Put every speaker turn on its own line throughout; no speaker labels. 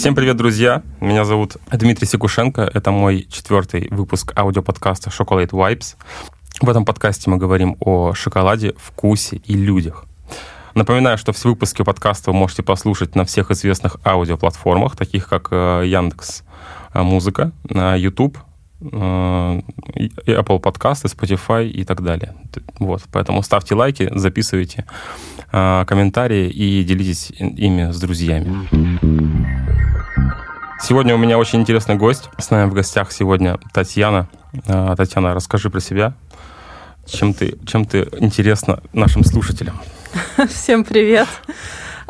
Всем привет, друзья! Меня зовут Дмитрий Секушенко. Это мой четвертый выпуск аудиоподкаста «Chocolate Vibes». В этом подкасте мы говорим о шоколаде, вкусе и людях. Напоминаю, что все выпуски подкаста вы можете послушать на всех известных аудиоплатформах, таких как э, Яндекс э, Музыка, YouTube, э, Apple подкасты, Spotify и так далее. Вот, поэтому ставьте лайки, записывайте комментарии и делитесь ими с друзьями. Сегодня у меня очень интересный гость. С нами в гостях сегодня Татьяна. Татьяна, расскажи про себя. Чем ты, чем ты интересна нашим слушателям?
Всем привет.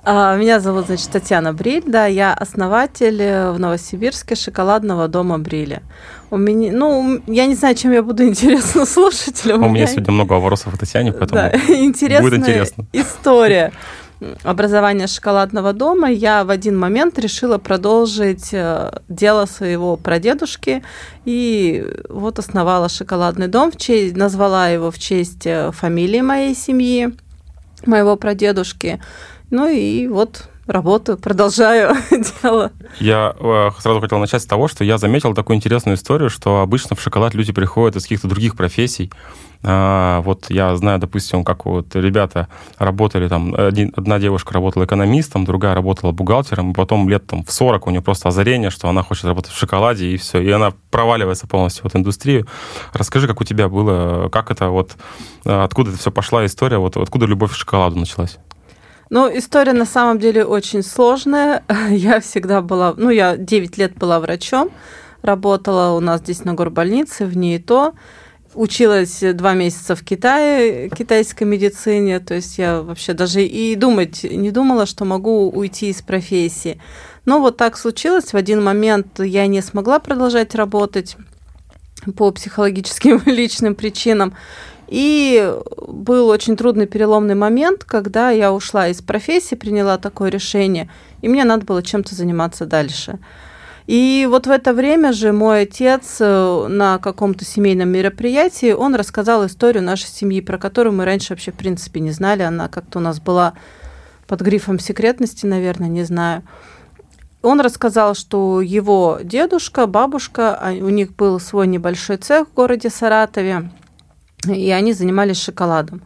А, меня зовут, значит, Татьяна Бриль, да, я основатель э, в Новосибирске шоколадного дома Бриля. У меня, ну, я не знаю, чем я буду интересна слушателям.
У меня сегодня много вопросов о Татьяне, поэтому да,
будет интересно. история образования шоколадного дома я в один момент решила продолжить э, дело своего прадедушки и вот основала шоколадный дом, в честь, назвала его в честь э, фамилии моей семьи моего прадедушки. Ну и вот работаю, продолжаю дело.
Я э, сразу хотел начать с того, что я заметил такую интересную историю, что обычно в шоколад люди приходят из каких-то других профессий. А, вот я знаю, допустим, как вот ребята работали, там, один, одна девушка работала экономистом, другая работала бухгалтером, и потом лет там в 40 у нее просто озарение, что она хочет работать в шоколаде, и все, и она проваливается полностью в эту индустрию. Расскажи, как у тебя было, как это вот, откуда это все пошла история, вот откуда любовь к шоколаду началась?
Ну, история на самом деле очень сложная. Я всегда была, ну, я 9 лет была врачом, работала у нас здесь на горбольнице, в ней то. Училась два месяца в Китае, китайской медицине, то есть я вообще даже и думать не думала, что могу уйти из профессии. Но вот так случилось. В один момент я не смогла продолжать работать по психологическим личным причинам. И был очень трудный переломный момент, когда я ушла из профессии, приняла такое решение, и мне надо было чем-то заниматься дальше. И вот в это время же мой отец э, на каком-то семейном мероприятии, он рассказал историю нашей семьи, про которую мы раньше вообще в принципе не знали. Она как-то у нас была под грифом секретности, наверное, не знаю. Он рассказал, что его дедушка, бабушка, а, у них был свой небольшой цех в городе Саратове, и они занимались шоколадом.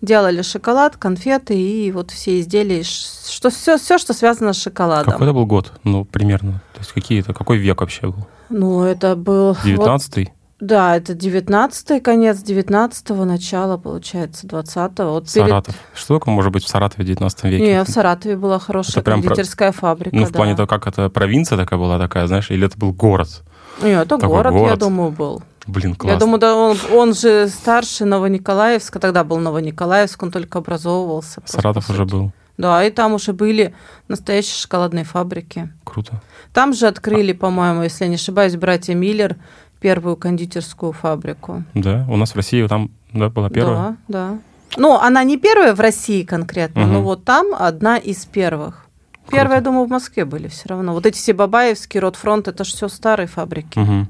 Делали шоколад, конфеты и вот все изделия, что все, все, что связано с шоколадом.
Какой это был год, ну, примерно? То есть какие это, какой век вообще был?
Ну, это был...
19-й? Вот,
да, это 19-й, конец 19-го, начало, получается, 20-го.
Вот Саратов. Перед... Что такое может быть в Саратове в 19 веке?
Не, в Саратове была хорошая это кондитерская про... фабрика.
Ну, в да. плане того, как это провинция такая была такая, знаешь, или это был город?
Нет, это город, город, я думаю, был.
Блин, классно.
Я думаю, да, он, он же старше Новониколаевска, тогда был Новониколаевск, он только образовывался.
Саратов уже был.
Да, и там уже были настоящие шоколадные фабрики.
Круто.
Там же открыли, по-моему, если я не ошибаюсь, братья Миллер первую кондитерскую фабрику.
Да, у нас в России там да, была первая.
Да, да. Ну, она не первая в России конкретно, угу. но вот там одна из первых. Первые, я думаю, в Москве были все равно. Вот эти все Бабаевские, Ротфронт, это же все старые фабрики.
Угу.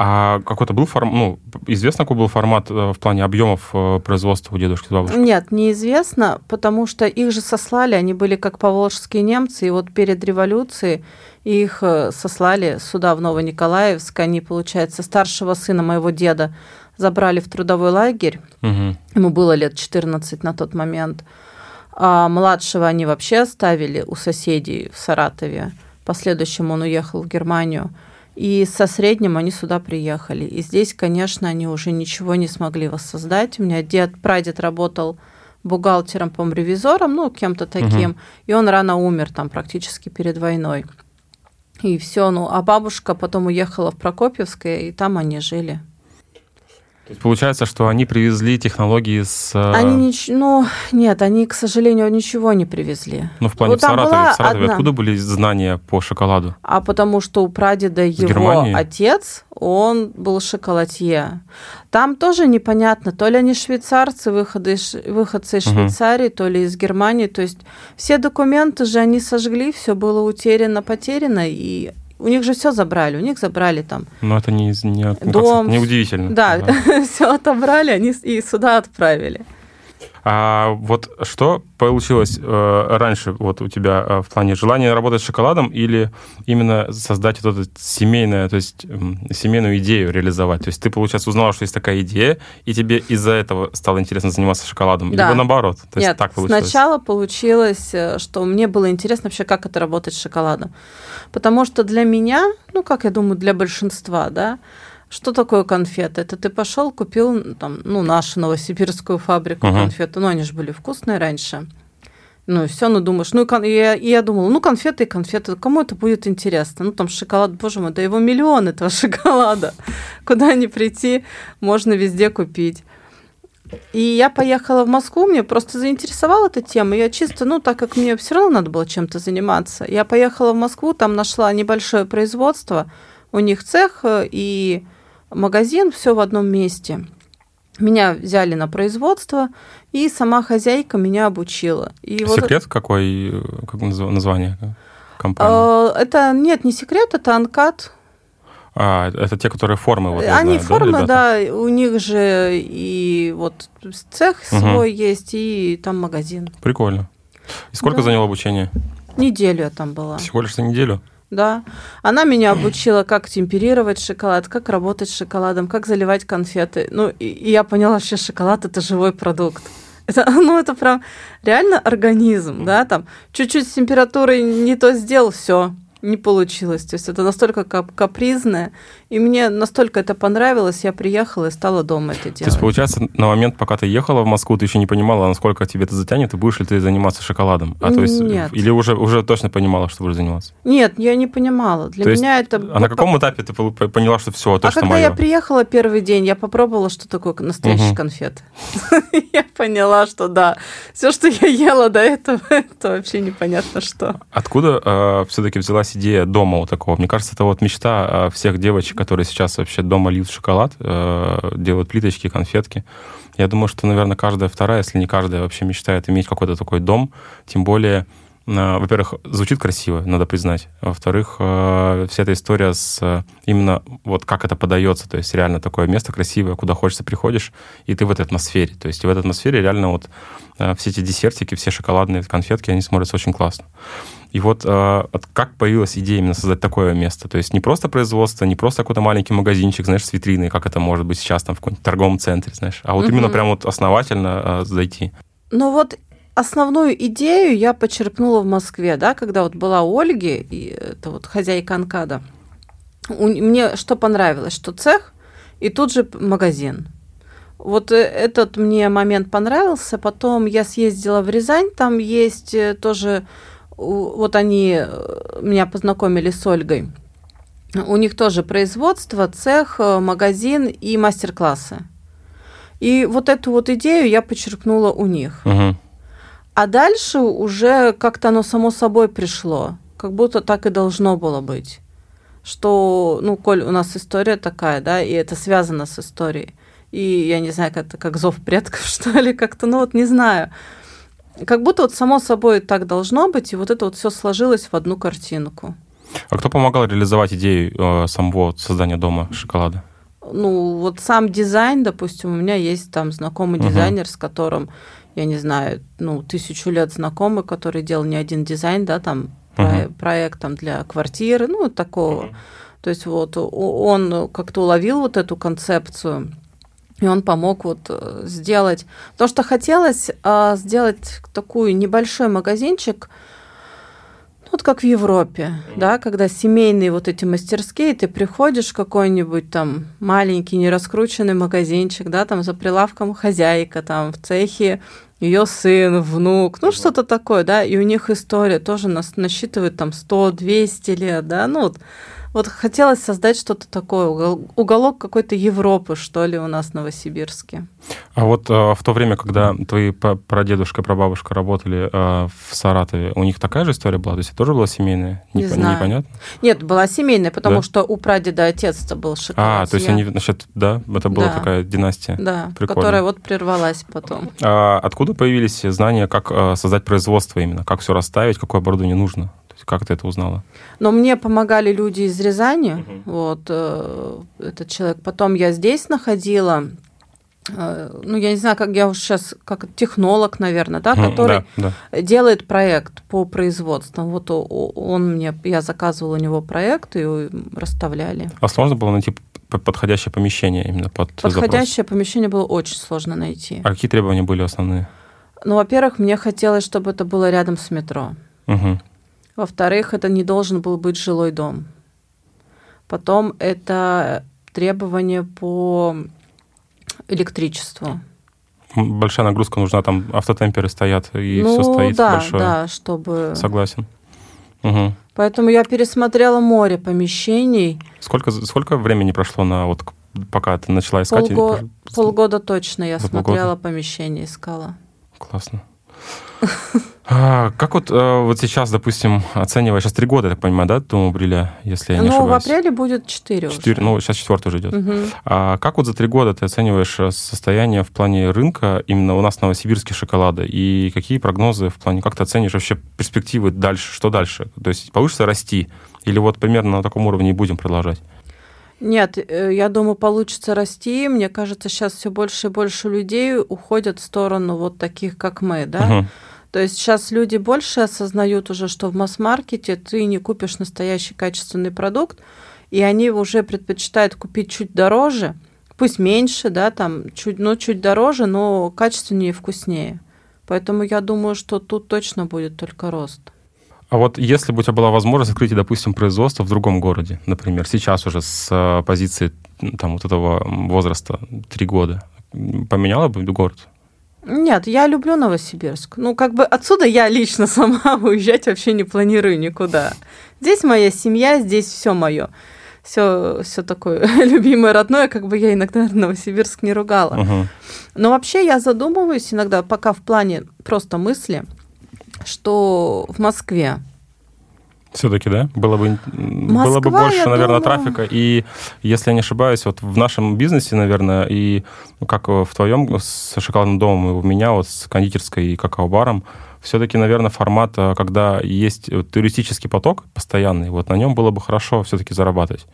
А какой-то был формат, ну, известно, какой был формат э, в плане объемов э, производства у дедушки с бабушкой?
Нет, неизвестно, потому что их же сослали, они были как поволжские немцы, и вот перед революцией их э, сослали сюда, в Новониколаевск, они, получается, старшего сына моего деда забрали в трудовой лагерь, угу. ему было лет 14 на тот момент, а младшего они вообще оставили у соседей в Саратове, последующем он уехал в Германию – и со средним они сюда приехали. И здесь, конечно, они уже ничего не смогли воссоздать. У меня дед, прадед работал бухгалтером, по ревизором, ну, кем-то таким, угу. и он рано умер там практически перед войной. И все, ну, а бабушка потом уехала в Прокопьевское, и там они жили.
То есть получается, что они привезли технологии с... Э,
они нич... Ну, нет, они, к сожалению, ничего не привезли.
Ну, в плане вот в Саратове. В Саратове одна... откуда были знания по шоколаду?
А потому что у прадеда с его Германии? отец, он был шоколадье. Там тоже непонятно, то ли они швейцарцы, выходы, выходцы из Швейцарии, угу. то ли из Германии. То есть все документы же они сожгли, все было утеряно, потеряно, и у них же все забрали, у них забрали там.
Ну это не, не,
дом,
не удивительно.
Да, да. все отобрали, они и сюда отправили.
А вот что получилось э, раньше вот у тебя э, в плане желания работать с шоколадом или именно создать вот эту семейную, то есть э, семейную идею реализовать? То есть ты, получается, узнала, что есть такая идея, и тебе из-за этого стало интересно заниматься шоколадом?
Да.
Либо наоборот? То есть
Нет,
так получилось?
сначала получилось, э, что мне было интересно вообще, как это работать с шоколадом. Потому что для меня, ну, как я думаю, для большинства, да, что такое конфеты? Это ты пошел, купил там, ну, нашу новосибирскую фабрику
Мгм.
конфет. Ну, они же были вкусные раньше. Ну, и все, ну, думаешь, ну, и я, и я думала, ну, конфеты и конфеты, кому это будет интересно? Ну, там шоколад, боже мой, да его миллион этого шоколада. Куда ни прийти, можно везде купить. И я поехала в Москву, мне просто заинтересовала эта тема. Я чисто, ну, так как мне все равно надо было чем-то заниматься, я поехала в Москву, там нашла небольшое производство, у них цех э, и магазин, все в одном месте. Меня взяли на производство, и сама хозяйка меня обучила. И вот
Секрет какой, э, как назва- название компании?
э, это нет, не секрет, это анкат.
А, это те, которые формы, вот,
Они
знаю,
формы,
ребята?
да, у них же и вот цех
Мгм.
свой есть, и там магазин.
Прикольно. И сколько
Да.
заняло обучение?
Неделю я там была.
Всего лишь на неделю?
Да. Она меня обучила, как темперировать шоколад, как работать с шоколадом, как заливать конфеты. Ну, и, и я поняла, что шоколад это живой продукт. Это, ну, это прям реально организм, да, там чуть-чуть с температурой не то сделал, все, не получилось. То есть это настолько кап- капризное, и мне настолько это понравилось, я приехала и стала дома это
То есть,
делать.
получается, на момент, пока ты ехала в Москву, ты еще не понимала, насколько тебе это затянет, и будешь ли ты заниматься шоколадом? А то есть,
Нет.
или уже, уже точно понимала, что будешь заниматься?
Нет, я не понимала. Для
То есть,
меня это...
А на каком этапе ты поняла, что все,
А
точно
когда
мое?
я приехала первый день, я попробовала, что такое настоящий
Мгм.
конфет. Я поняла, что да, все, что я ела до этого, это вообще непонятно что.
Откуда все-таки взялась идея дома вот такого? Мне кажется, это вот мечта э, всех девочек, которые сейчас вообще дома льют шоколад, э, делают плиточки, конфетки. Я думаю, что, наверное, каждая вторая, если не каждая, вообще мечтает иметь какой-то такой дом. Тем более, во-первых, звучит красиво, надо признать. Во-вторых, э, вся эта история с э, именно вот как это подается. То есть реально такое место красивое, куда хочется приходишь, и ты в этой атмосфере. То есть в этой атмосфере реально вот э, все эти десертики, все шоколадные конфетки, они смотрятся очень классно. И вот э, от- как появилась идея именно создать такое место? То есть не просто производство, не просто какой-то маленький магазинчик, знаешь, с витриной, как это может быть сейчас там в каком-нибудь торговом центре, знаешь, а вот
Мгм.
именно прям вот основательно э, зайти.
Но вот основную идею я почерпнула в Москве, да, когда вот была Ольги, и это вот хозяйка Анкада. У- Мне что понравилось, что цех и тут же магазин. Вот э, этот мне момент понравился. Потом я съездила в Рязань, там есть э, тоже, вот они э, меня познакомили с Ольгой. У них тоже производство, цех, магазин и мастер-классы. И вот эту вот идею я почерпнула у них.
Мгм.
А дальше уже как-то оно само собой пришло, как будто так и должно было быть. Что, ну, коль у нас история такая, да, и это связано с историей. И я не знаю, как это как зов предков, что ли, как-то, ну вот не знаю. Как будто вот само собой так должно быть, и вот это вот все сложилось в одну картинку.
А кто помогал реализовать идею э, самого создания дома шоколада?
ну, вот сам дизайн, допустим, у меня есть там знакомый
Мгм.
дизайнер, с которым, я не знаю, ну, тысячу лет знакомый, который делал не один дизайн, да, там,
Мгм.
проект там для квартиры, ну, такого. То есть вот он как-то уловил вот эту концепцию, и он помог вот э, сделать. То, что хотелось а, сделать такой небольшой магазинчик, ну, вот как в Европе, да, когда семейные вот эти мастерские, ты приходишь в какой-нибудь там маленький нераскрученный магазинчик, да, там за прилавком хозяйка, там в цехе ее сын, внук, ну что-то такое, да, и у них история тоже нас насчитывает там 100-200 лет, да, ну вот, вот хотелось создать что-то такое, угол- уголок какой-то Европы, что ли, у нас в Новосибирске.
А вот э, в то время, когда твои прадедушка и прабабушка работали э, в Саратове, у них такая же история была? То есть это тоже была семейная?
Не
Непо-
знаю.
Непонятно?
Нет, была семейная, потому
Да?
что у прадеда отец-то был шоколад.
А, то есть они, значит, да, это была
Да.
такая династия.
Да,
Прикольно.
которая вот прервалась потом.
А откуда появились знания, как э, создать производство именно? Как все расставить, какое оборудование нужно? Как ты это узнала?
Но мне помогали люди из Рязани,
Мгм.
вот э, этот человек. Потом я здесь находила э, ну, я не знаю, как я уж сейчас, как технолог, наверное, да, который
да, да.
делает проект по производству. Вот он мне, я заказывала у него проект и расставляли.
А сложно было найти подходящее помещение именно под запрос?
Подходящее помещение было очень сложно найти.
А какие требования были основные?
Ну, во-первых, мне хотелось, чтобы это было рядом с метро.
Мгм.
Во-вторых, это не должен был быть жилой дом. Потом это требования по электричеству.
Большая нагрузка нужна, там автотемперы стоят, и
ну,
все стоит
да,
большое.
да, чтобы...
Согласен. Мгм.
Поэтому я пересмотрела море помещений.
Сколько, сколько времени прошло на вот пока ты начала искать?
Полго- Полгода точно я
За полгода?
смотрела помещение, искала.
Классно. А, как вот, э, вот сейчас, допустим, оценивая, сейчас три года, я так понимаю, да, Дому Бриля, если я не
ну, в
ошибаюсь?
апреле будет четыре уже.
ну, сейчас четвертый уже идет.
Мгм.
А как вот за три года ты оцениваешь э, состояние в плане рынка именно у нас в Новосибирске шоколада? И какие прогнозы в плане, как ты оценишь вообще перспективы дальше? Что дальше? То есть получится расти? Или вот примерно на таком уровне и будем продолжать?
Нет, э, я думаю, получится расти. Мне кажется, сейчас все больше и больше людей уходят в сторону вот таких, как мы, да.
Мгм.
То есть сейчас люди больше осознают уже, что в масс-маркете ты не купишь настоящий качественный продукт, и они уже предпочитают купить чуть дороже, пусть меньше, да, там, чуть, ну, чуть дороже, но качественнее и вкуснее. Поэтому я думаю, что тут точно будет только рост.
А вот если бы у тебя была возможность открыть, допустим, производство в другом городе, например, сейчас уже с э, позиции там вот этого возраста, три года, поменяла бы город?
Нет, я люблю Новосибирск. Ну, как бы отсюда я лично сама уезжать вообще не планирую никуда. Здесь моя семья, здесь все мое. Все, все такое любимое, родное, как бы я иногда Новосибирск не ругала.
Мгм.
Но вообще я задумываюсь иногда, пока в плане просто мысли, что в Москве
Все-таки, да? Было бы, м, было бы
Москва,
больше, наверное,
думаю-
трафика. И, если я не ошибаюсь, вот в нашем бизнесе, наверное, и ну, как в твоем с шоколадным домом, и у меня вот с кондитерской и какао-баром, все-таки, наверное, формат, а, когда есть вот туристический поток постоянный, вот на нем было бы хорошо все-таки зарабатывать.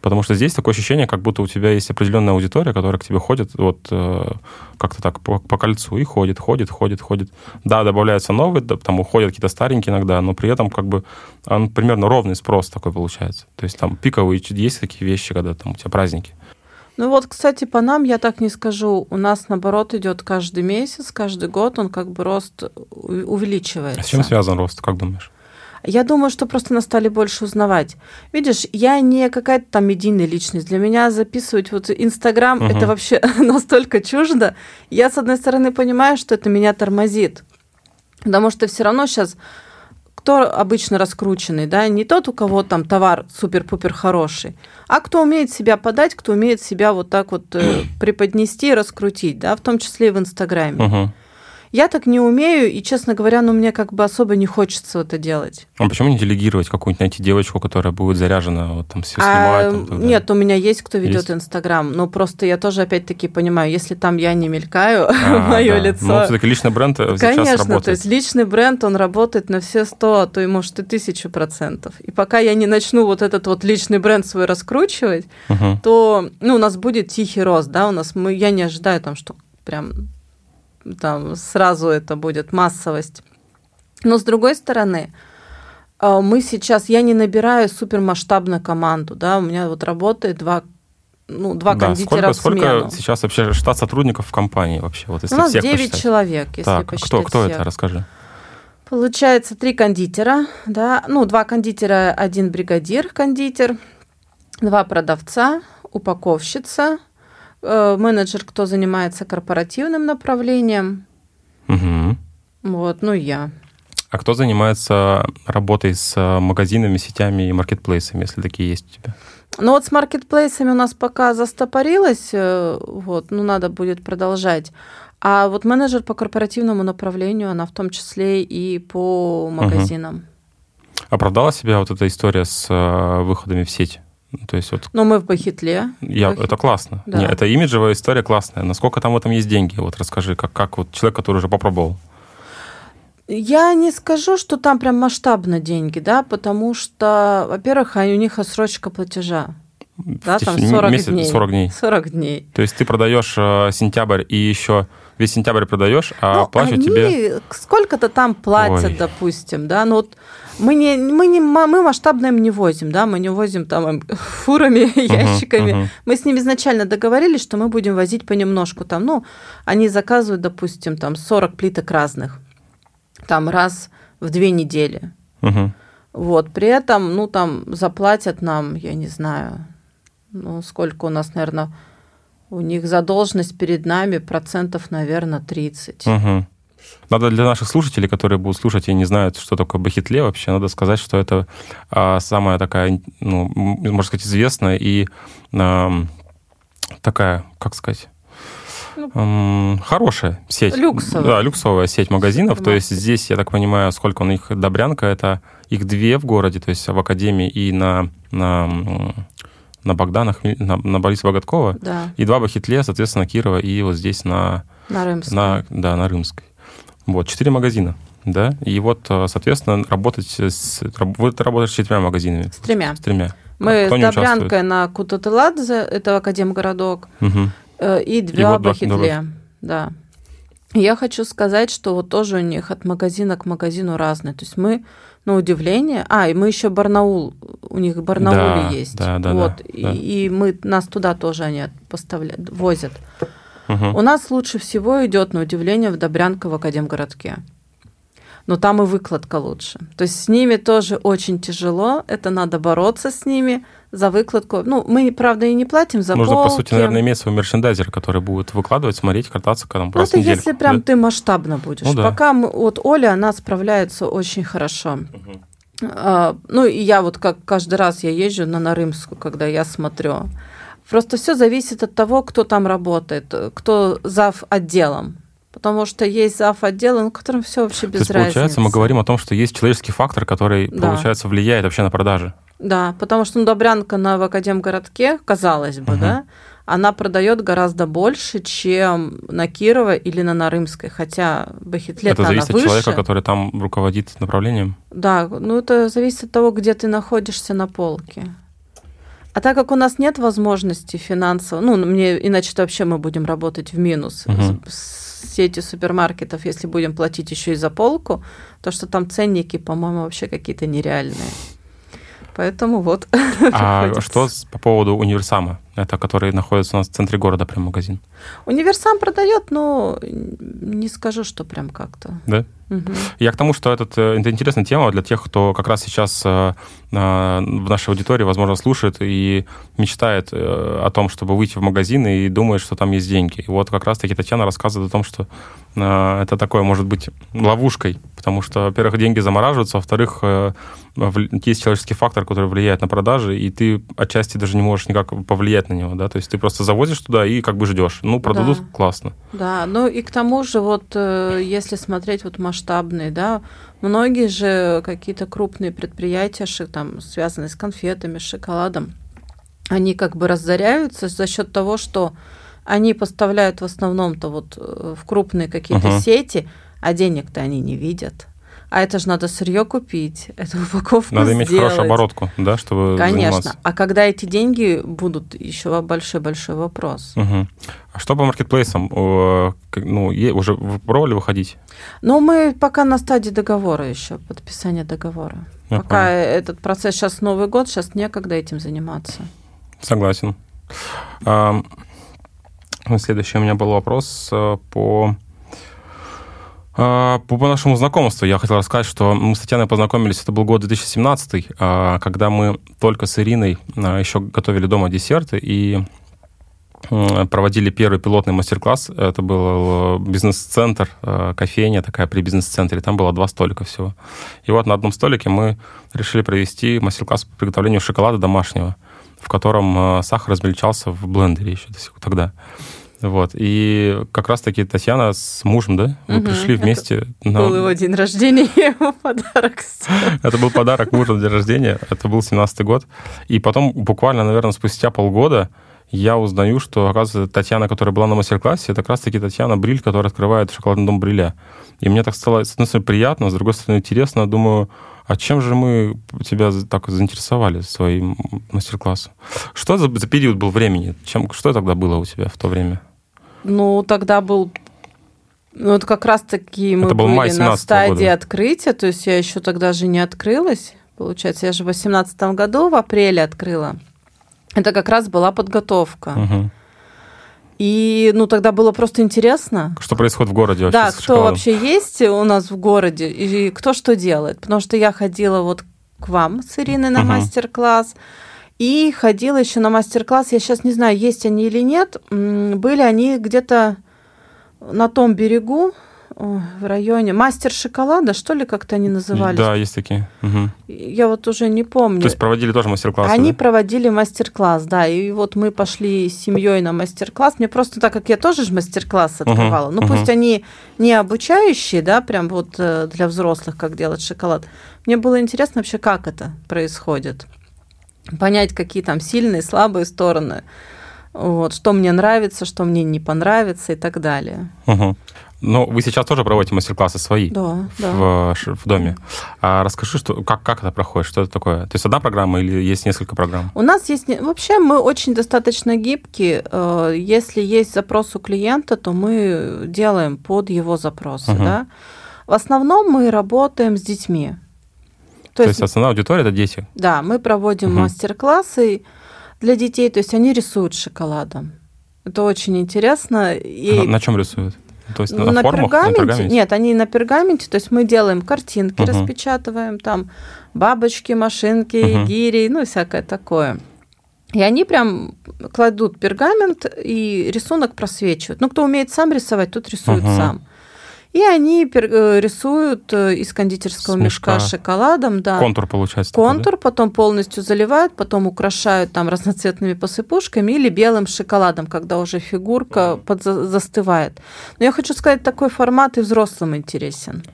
Потому что здесь такое ощущение, как будто у тебя есть определенная аудитория, которая к тебе ходит вот э, как-то так по, по кольцу и ходит, ходит, ходит, ходит. Да, добавляются новые, да, там уходят какие-то старенькие иногда, но при этом как бы он примерно ровный спрос такой получается. То есть там пиковые есть такие вещи, когда там у тебя праздники.
Ну вот, кстати, по нам я так не скажу. У нас, наоборот, идет каждый месяц, каждый год он как бы рост у- увеличивается.
А с чем связан рост, как думаешь?
Я думаю, что просто нас стали больше узнавать. Видишь, я не какая-то там медийная личность. Для меня записывать вот Инстаграм
Мгм.
это вообще настолько чуждо. Я, с одной стороны, понимаю, что это меня тормозит. Потому что все равно сейчас кто обычно раскрученный, да, не тот, у кого там товар супер-пупер хороший, а кто умеет себя подать, кто умеет себя вот так вот э, преподнести и раскрутить, да, в том числе и в Инстаграме.
Мгм.
Я так не умею, и, честно говоря, ну, мне как бы особо не хочется это делать.
А почему не делегировать какую-нибудь, найти девочку, которая будет заряжена, вот там все
А,
снимает? там, так далее?
нет, у меня есть кто ведет? Инстаграм, но просто я тоже опять-таки понимаю, если там я не мелькаю,
А,
мое
да.
лицо.
Ну, все-таки личный бренд э, сейчас
Конечно,
работает.
то есть личный бренд, он работает на все сто, а то и может и тысячу процентов. И пока я не начну вот этот вот личный бренд свой раскручивать,
Мгм.
то ну, у нас будет тихий рост, да, у нас мы, я не ожидаю там, что прям там сразу это будет массовость. Но с другой стороны, а, мы сейчас, я не набираю супермасштабную команду, да, у меня вот работает два, ну, два
Да,
кондитера
сколько,
в смену.
сколько сейчас вообще штат сотрудников в компании вообще? Вот если
У нас
всех
9
посчитать.
человек, если
Так,
посчитать
кто, кто
всех.
это? Расскажи.
Получается три кондитера, да, ну, два кондитера, один бригадир кондитер, два продавца, упаковщица, менеджер, кто занимается корпоративным направлением,
Мгм.
вот, ну, я.
А кто занимается работой с э, магазинами, сетями и маркетплейсами, если такие есть у тебя?
Ну, вот с маркетплейсами у нас пока застопорилось, э, вот, ну, надо будет продолжать. А вот менеджер по корпоративному направлению, она в том числе и по магазинам.
Оправдала себя вот эта история с э, выходами в сеть? Ну, То есть вот
Но мы в Бахитле.
я,
Бахи-
это классно.
Да.
Не, это имиджевая история классная. Насколько там в этом есть деньги? Вот расскажи, как, как вот человек, который уже попробовал.
Я не скажу, что там прям масштабно деньги, да, потому что, во-первых, у них отсрочка платежа. Да, там
течение
40
месяца-
дней.
40 дней.
40 дней.
То есть ты продаешь э, сентябрь и еще весь сентябрь продаешь, а
Ну,
плачут тебе...
сколько-то там платят,
Ой.
допустим, да, но вот мы не, мы не, мы масштабно им не возим, да, мы не возим там фурами, ящиками.
мгм.
Мы с ними изначально договорились, что мы будем возить понемножку там, ну, они заказывают, допустим, там 40 плиток разных, там раз в две недели.
Мгм.
Вот, при этом, ну, там заплатят нам, я не знаю, ну, сколько у нас, наверное, у них задолженность перед нами процентов, наверное, 30.
Мгм. Надо для наших слушателей, которые будут слушать и не знают, что такое бахитле вообще, надо сказать, что это а, самая такая, ну, можно сказать, известная и ам, такая, как сказать,
Ну,
хорошая сеть.
Люксовая.
Да, люксовая сеть магазинов. То есть здесь, я так понимаю, сколько у них Добрянка, это их две в городе, то есть в Академии и на, на, на Богданах, на, на Бориса Богаткова.
Да,
И два бахитле, соответственно, Кирова и вот здесь на
на Рымском.
на, да, на Рымской. Вот, четыре магазина, да, и вот, э, соответственно, работать с... Вы работаете с четырьмя магазинами,
С тремя.
с тремя.
Мы
Кто
с? Добрянкой на Кутатыладзе, это Академгородок, э, и два
вот
Бахитле. Да. Я хочу сказать, что вот тоже у них от магазина к магазину разные. То есть мы, на удивление... А, и мы еще Барнаул, у них Барнауле
Да,
есть.
да, да,
вот.
да,
и,
да.
и мы, нас туда тоже они поставляют, возят. У нас лучше всего идет, на удивление, в Добрянка в Академгородке. Но там и выкладка лучше. То есть с ними тоже очень тяжело. Это надо бороться с ними за выкладку. Ну, мы, правда, и не платим за
по
полки.
сути, наверное, иметь своего мерчендайзера, который будет выкладывать, смотреть, кататься когда там
Ну,
раз
это
недельку.
если прям
да?
ты масштабно будешь.
Ну да.
Пока мы, вот Оля, она справляется очень хорошо.
Мгм.
А, ну, и я вот как каждый раз я езжу на Нарымскую, когда я смотрю. Просто все зависит от того, кто там работает, кто зав отделом. Потому что есть зав отдела, ну, которым все вообще без
То есть,
разницы.
получается, мы говорим о том, что есть человеческий фактор, который,
Да.
получается, влияет вообще на продажи.
Да, потому что ну, Добрянка на в Академгородке, казалось бы,
Мгм.
да, она продает гораздо больше, чем на Кирова или на Нарымской, хотя Бахитлет
Это
она
зависит
выше.
от человека, который там руководит направлением.
Да, ну это зависит от того, где ты находишься на полке. А так как у нас нет возможности финансово, ну, мне иначе вообще мы будем работать в минус
Мгм.
с, с сетью супермаркетов, если будем платить еще и за полку, то что там ценники, по-моему, вообще какие-то нереальные. Поэтому вот.
А что по поводу универсама? Это который находится у нас в центре города, прям магазин.
Универсам продает, но не скажу, что прям как-то.
Да?
Мгм.
Я к тому, что этот, э, это интересная тема для тех, кто как раз сейчас э, э, в нашей аудитории, возможно, слушает и мечтает э, о том, чтобы выйти в магазин и думает, что там есть деньги. И вот как раз-таки Татьяна рассказывает о том, что э, это такое может быть ловушкой, потому что, во-первых, деньги замораживаются, во-вторых, э, есть человеческий фактор, который влияет на продажи, и ты отчасти даже не можешь никак повлиять на него, да, то есть ты просто завозишь туда и как бы ждешь. Ну, продадут,
Да.
классно.
Да, ну и к тому же, вот э, если смотреть вот масштабные, да, многие же какие-то крупные предприятия, там, связанные с конфетами, с шоколадом, они как бы разоряются за счет того, что они поставляют в основном-то вот э, в крупные какие-то
Мгм.
сети, а денег-то они не видят. А это же надо сырье купить, эту упаковку
Надо иметь
сделать.
хорошую оборотку, да, чтобы
Конечно.
заниматься.
А когда эти деньги будут, еще большой-большой вопрос.
Мгм. А что по маркетплейсам? Ну, уже пробовали выходить?
Но мы пока на стадии договора еще, подписания договора.
Я
пока
понял.
этот процесс сейчас Новый год, сейчас некогда этим заниматься.
Согласен. Следующий у меня был вопрос э, по по, по нашему знакомству я хотел рассказать, что мы с Татьяной познакомились, это был год 2017, а, когда мы только с Ириной а, еще готовили дома десерты и проводили первый пилотный мастер-класс. Это был э, бизнес-центр, э, кофейня такая при бизнес-центре. Там было два столика всего. И вот на одном столике мы решили провести мастер-класс по приготовлению шоколада домашнего, в котором э, сахар размельчался в блендере еще до сих- тогда. Вот. И как раз-таки Татьяна с мужем, да, вы
Мгм.
пришли
Это
вместе. на-
Был его день рождения, я ему подарок.
Это был подарок мужу на день рождения. Это был 17-й год. И потом, буквально, наверное, спустя полгода, я узнаю, что, оказывается, Татьяна, которая была на мастер-классе, это как раз-таки Татьяна Бриль, которая открывает шоколадный дом Бриля. И мне так стало, с одной стороны, приятно, с другой стороны, интересно. Думаю, А чем же мы тебя так заинтересовали своим мастер-классом? Что за, за период был времени? Чем, что тогда было у тебя в то время?
Ну, тогда был ну, вот как раз-таки мы
Это был
были на
17
стадии
года.
открытия, то есть я еще тогда же не открылась. Получается, я же в 2018 году в апреле открыла. Это как раз была подготовка.
Мгм.
И, ну, тогда было просто интересно.
Что происходит в городе вообще
Да, кто
шоколадом?
вообще есть у нас в городе и кто что делает. Потому что я ходила вот к вам с Ириной на
Мгм.
мастер-класс. И ходила еще на мастер-класс. Я сейчас не знаю, есть они или нет. Были они где-то на том берегу, в районе Мастер шоколада, что ли, как-то они назывались.
Да, есть такие. Мгм.
Я вот уже не помню.
То есть проводили тоже мастер-классы,
Они
да?
проводили мастер-класс, да, и вот мы пошли с семьей на мастер-класс. Мне просто так как я тоже же мастер-класс открывала, ну
мгм.
пусть они не обучающие, да, прям вот э, для взрослых, как делать шоколад. Мне было интересно вообще, как это происходит. Понять, какие там сильные, слабые стороны. Вот, что мне нравится, что мне не понравится и так далее.
Мгм. Ну, вы сейчас тоже проводите мастер-классы свои
Да, да.
в, ш- в доме. А расскажи, что, как, как это проходит, что это такое? То есть одна программа или есть несколько программ?
У нас есть... Вообще мы очень достаточно гибкие. Э, Если есть запрос у клиента, то мы делаем под его запросы.
Мгм.
Да? В основном мы работаем с детьми.
То, есть, основная аудитория это дети.
да, мы проводим
Мгм.
мастер-классы для детей, то есть они рисуют шоколадом. Это очень интересно. И
На, на чем рисуют? То есть на,
на,
формах?
пергаменте? Нет, они на пергаменте, то есть мы делаем картинки,
Мгм.
распечатываем там бабочки, машинки,
Мгм.
гири, ну всякое такое. И они прям кладут пергамент и рисунок просвечивают. Ну, кто умеет сам рисовать, тот рисует
Мгм.
сам. И они э, рисуют э, из кондитерского мешка
мешка.
шоколадом, да.
Контур получается. такой, да?
Контур, потом полностью заливают, потом украшают там разноцветными посыпушками или белым шоколадом, когда уже фигурка подза- застывает. Но я хочу сказать, такой формат и взрослым интересен.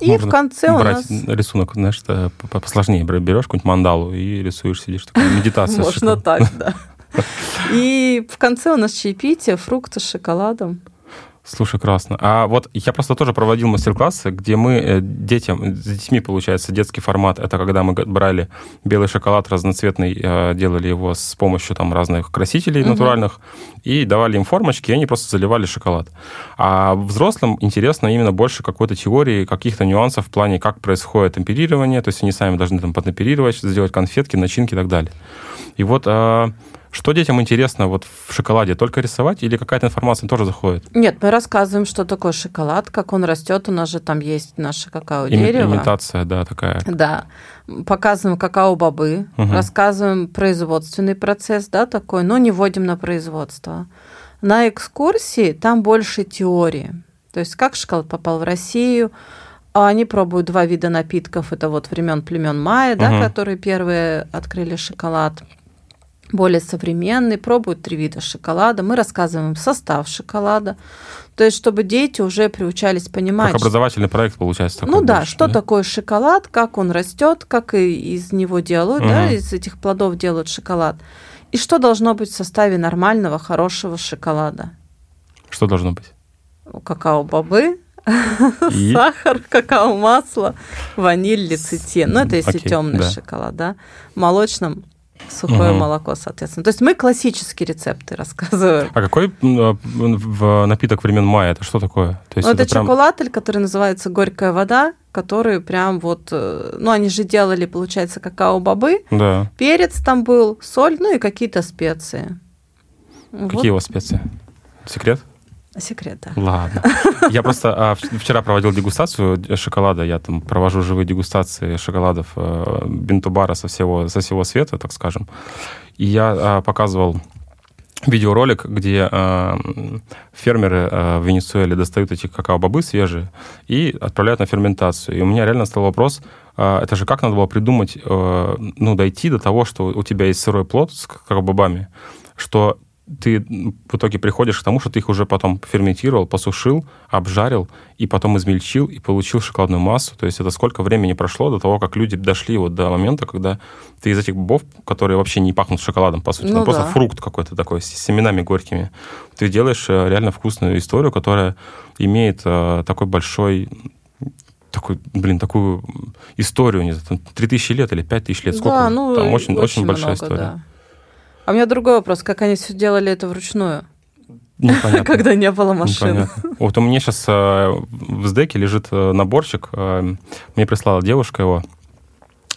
И
Можно
в конце у нас...
рисунок, знаешь, по- посложнее. Бер- Берешь какую-нибудь мандалу и рисуешь, сидишь, такая медитация.
Можно так, да. И в конце у нас чаепитие, фрукты с шоколадом.
Слушай, красно. А вот я просто тоже проводил мастер-классы, где мы э, детям, с детьми, получается, детский формат. Это когда мы брали белый шоколад разноцветный, э, делали его с помощью там разных красителей
Мгм.
натуральных и давали им формочки, и они просто заливали шоколад. А взрослым интересно именно больше какой-то теории, каких-то нюансов в плане, как происходит темперирование, то есть они сами должны там поднамперировать, сделать конфетки, начинки и так далее. И вот э, что детям интересно вот в шоколаде? Только рисовать или какая-то информация тоже заходит?
Нет, мы рассказываем, что такое шоколад, как он растет. У нас же там есть наше
Ими-
какао-дерево.
Имитация, да, такая.
Да, показываем какао-бобы,
Мгм.
рассказываем производственный процесс, да, такой, но не вводим на производство. На экскурсии там больше теории. То есть как шоколад попал в Россию, а они пробуют два вида напитков. Это вот времен племен Майя, да,
Мгм.
которые первые открыли шоколад. Более современный, пробуют три вида шоколада. Мы рассказываем состав шоколада. То есть, чтобы дети уже приучались понимать,
Как образовательный проект получается такой.
ну да,
больше,
что такое шоколад, как он растет, как и из него делают, да,
Мгм.
из этих плодов делают шоколад. И что должно быть в составе нормального, хорошего шоколада?
Что должно быть?
Какао-бобы,
И
сахар, какао-масло, ваниль, лецитин. Ну, это если темный
да.
шоколад, да. В молочном сухое
Мгм.
молоко, соответственно. То есть мы классические рецепты рассказываем.
А какой м, в напиток времен мая? Это что такое? То есть
Ну, это,
прям-
чоколатель, который называется горькая вода, который прям вот, э, ну, они же делали, получается, какао-бобы,
Да.
перец там был, соль, ну и какие-то специи.
Какие у вас специи? Секрет?
Секрет, да.
Ладно. Я просто а, вчера проводил дегустацию шоколада. Я там провожу живые дегустации шоколадов э, бинтубара со всего, со всего света, так скажем. И я а, показывал видеоролик, где м, фермеры а, в Венесуэле достают эти какао-бобы свежие и отправляют на ферментацию. И у меня реально стал вопрос, а, это же как надо было придумать, э, ну, дойти до того, что у тебя есть сырой плод с какао-бобами, что ты в итоге приходишь к тому, что ты их уже потом ферментировал, посушил, обжарил, и потом измельчил, и получил шоколадную массу. То есть это сколько времени прошло до того, как люди дошли вот до момента, когда ты из этих бобов, которые вообще не пахнут шоколадом, по сути,
Ну
ну, просто
да.
фрукт какой-то такой, с семенами горькими, ты делаешь э, реально вкусную историю, которая имеет э, такой большой такой, блин, такую историю, не знаю, там 3000 лет или 5000 лет, сколько?
Да, ну,
там очень, очень,
очень
большая
много,
история.
да. А у меня другой вопрос, как они все делали это вручную,
Непонятно.
когда не было машин?
Непонятно. Вот у меня сейчас в СДЭКе лежит э, наборчик, э, мне прислала девушка его,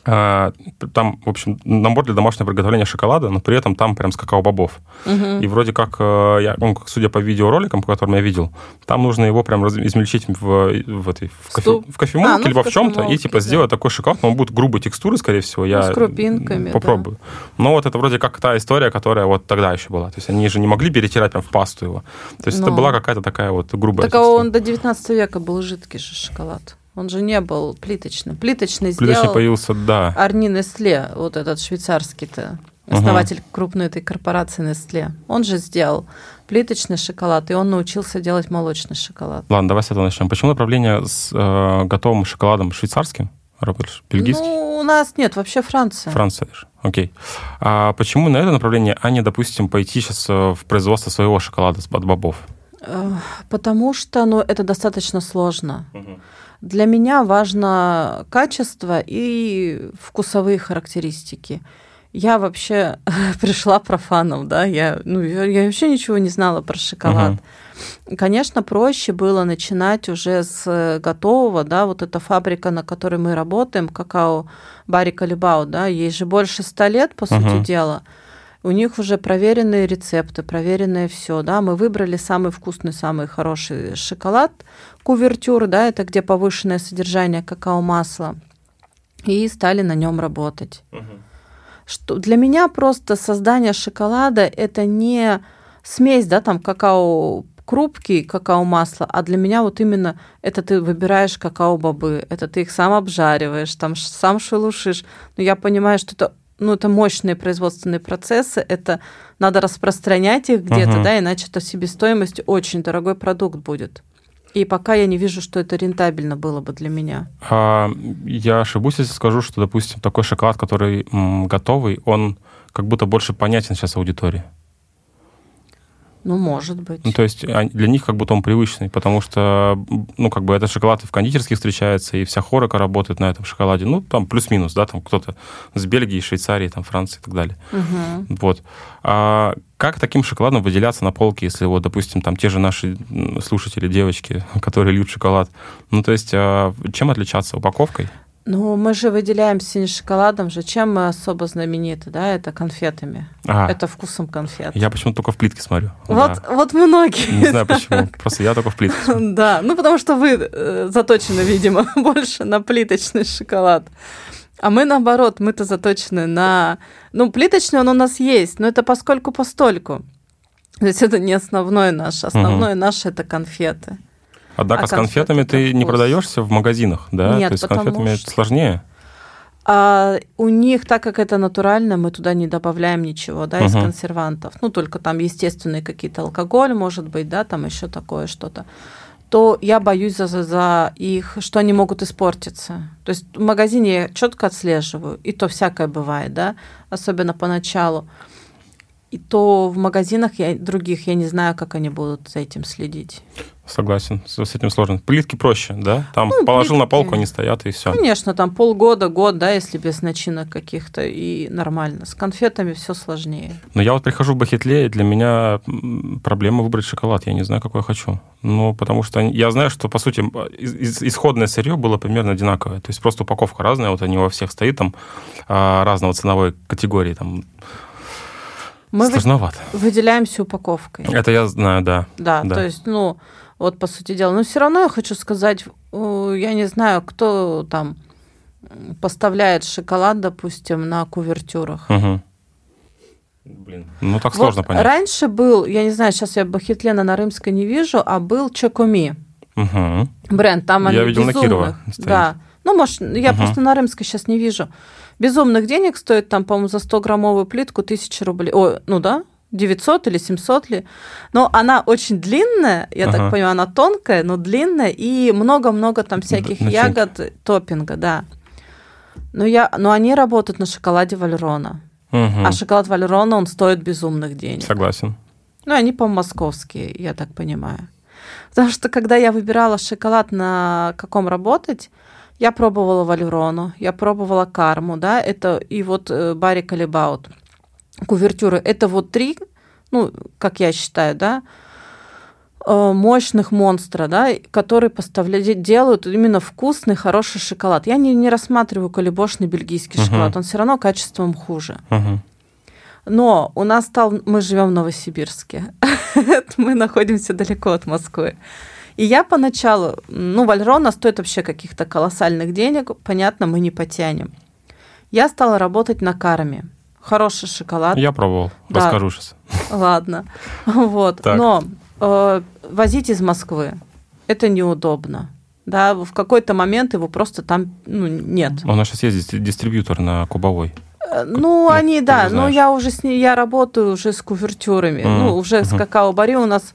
Там, в общем, набор для домашнего приготовления шоколада, но при этом там прям с какао-бобов.
Мгм.
И вроде как, э, я, ну, судя по видеороликам, по которым я видел, там нужно его прям раз- измельчить в, в, этой, в, кофе- в кофемолке,
А, ну,
либо
в
в чем-то, и типа
да.
сделать такой шоколад, но он будет грубой текстуры, скорее всего. Я
Ну, с крупинками,
попробую. Но вот это вроде как та история, которая вот тогда еще была. То есть они же не могли перетирать прям в пасту его. То есть это
Ну.
была какая-то такая вот грубая
Так а
текстура.
он до 19 века был жидкий же шоколад. Он же не был плиточным. Плиточный
Плиточный
сделал
появился, да.
Арни Нестле, вот этот швейцарский-то, основатель крупной этой корпорации Нестле. Он же сделал плиточный шоколад, и он научился делать молочный шоколад.
Ладно, давай с этого начнем. Почему направление с э, готовым шоколадом швейцарским работаешь? Бельгийский?
Ну, у нас нет, вообще Франция.
Франция же. Окей. А почему на это направление, а не, допустим, пойти сейчас в производство своего шоколада от бобов?
Э, Потому что ну, это достаточно сложно. Для меня важно качество и вкусовые характеристики. Я вообще пришла профаном, да, я, ну, я, я вообще ничего не знала про шоколад. Конечно, проще было начинать уже с э, готового, да, вот эта фабрика, на которой мы работаем, какао Барика Либау, да, ей же больше ста лет, по сути
Мгм.
дела. У них уже проверенные рецепты, проверенное все, да. Мы выбрали самый вкусный, самый хороший шоколад, кувертюр, да, это где повышенное содержание какао-масла, и стали на нем работать. Что для меня просто создание шоколада это не смесь, да, там какао крупки, какао-масло, а для меня вот именно это ты выбираешь какао-бобы, это ты их сам обжариваешь, там сам шелушишь. Но я понимаю, что это, ну, это мощные производственные процессы, это надо распространять их где-то,
Мгм.
да, иначе это себестоимость очень дорогой продукт будет. И пока я не вижу, что это рентабельно было бы для меня.
А, я ошибусь, если скажу, что, допустим, такой шоколад, который м, готовый, он как будто больше понятен сейчас аудитории.
Ну, может быть.
Ну, то есть они- для них как будто он привычный, потому что, ну, как бы этот шоколад и в кондитерских встречается, и вся хорика работает на этом шоколаде. Ну, там плюс-минус, да, там кто-то с Бельгии, Швейцарии, там, Франции и так далее.
Мгм.
Вот. А как таким шоколадом выделяться на полке, если вот, допустим, там те же наши слушатели, девочки, которые любят шоколад? Ну, то есть а, чем отличаться? Упаковкой?
Ну, мы же выделяемся не шоколадом же. Чем мы особо знамениты, да? Это конфетами.
А,
Это вкусом конфет.
я почему-то только в плитке смотрю.
Вот,
Да.
вот многие.
Не знаю почему. Просто я только в плитке смотрю.
Да, ну потому что вы э, заточены, видимо, больше на плиточный шоколад. А мы наоборот, мы-то заточены на... Ну, плиточный он у нас есть, но это поскольку постольку. То есть это не основной наш. Основное наше это конфеты.
Однако
А
с конфетами ты не продаешься в магазинах, да?
Нет,
То есть с конфетами
что-
сложнее.
А у них, так как это натурально, мы туда не добавляем ничего, да, из
Мгм.
консервантов. Ну, только там естественные какие-то алкоголь, может быть, да, там еще такое что-то. То я боюсь за, за, за их, что они могут испортиться. То есть в магазине я четко отслеживаю, и то всякое бывает, да, особенно поначалу. И то в магазинах я, других я не знаю, как они будут за этим следить.
Согласен, с этим сложно. Плитки проще, да? Там
Ну,
положил на
плитки.
полку, они стоят, и все.
Конечно, там полгода, год, да, если без начинок каких-то, и нормально. С конфетами все сложнее.
Но я вот прихожу в Бахетле, и для меня проблема выбрать шоколад. Я не знаю, какой я хочу. Ну, потому что я знаю, что, по сути, исходное сырье было примерно одинаковое. То есть просто упаковка разная, вот они во всех стоит там а, разного ценовой категории. Там
Мы
сложновато.
выделяемся упаковкой.
Это я знаю, да.
Да,
да.
то есть, ну, вот по сути дела. Но все равно я хочу сказать, я не знаю, кто там поставляет шоколад, допустим, на кувертюрах.
Блин. Ну, так
Вот
сложно понять.
Раньше был, я не знаю, сейчас я Бахетлена на Рымской не вижу, а был Чокоми.
Мгм.
Бренд, там
Я
они
видел на
безумных.
Кирова стоит.
Да. Ну, может, я
Мгм.
просто на Рымской сейчас не вижу. Безумных денег стоит там, по-моему, за 100-граммовую плитку 1000 рублей. О, ну да, 900 или 700 ли. Но она очень длинная, я
Ага.
так понимаю, она тонкая, но длинная, и много-много там всяких
начинки.
ягод, топпинга, да. Но, я, но они работают на шоколаде Вальрона.
Мгм.
А шоколад Вальрона, он стоит безумных денег.
Согласен.
Ну, они, по-моему, московские, я так понимаю. Потому что, когда я выбирала шоколад, на каком работать, Я пробовала валерону, я пробовала карму, да, это и вот э, Барри Калибаут, кувертюры. Это вот три, ну, как я считаю, да, э, мощных монстра, да, которые поставляют, делают именно вкусный, хороший шоколад. Я не, не рассматриваю колебошный бельгийский uh-huh. шоколад, он все равно качеством хуже. Uh-huh. Но у нас стал, мы живем в Новосибирске, мы находимся далеко от Москвы. И я поначалу, ну, Вальрона стоит вообще каких-то колоссальных денег, понятно, мы не потянем. Я стала работать на карме. Хороший шоколад.
Я пробовал, да. расскажу сейчас.
Ладно, вот. Так. Но э, возить из Москвы это неудобно. Да, в какой-то момент его просто там ну, нет.
У нас сейчас есть дистрибьютор на Кубовой.
Э, ну, ну они, да, но я уже с ней, я работаю уже с кувертюрами. Mm. Ну, уже mm-hmm. с какао-бари у нас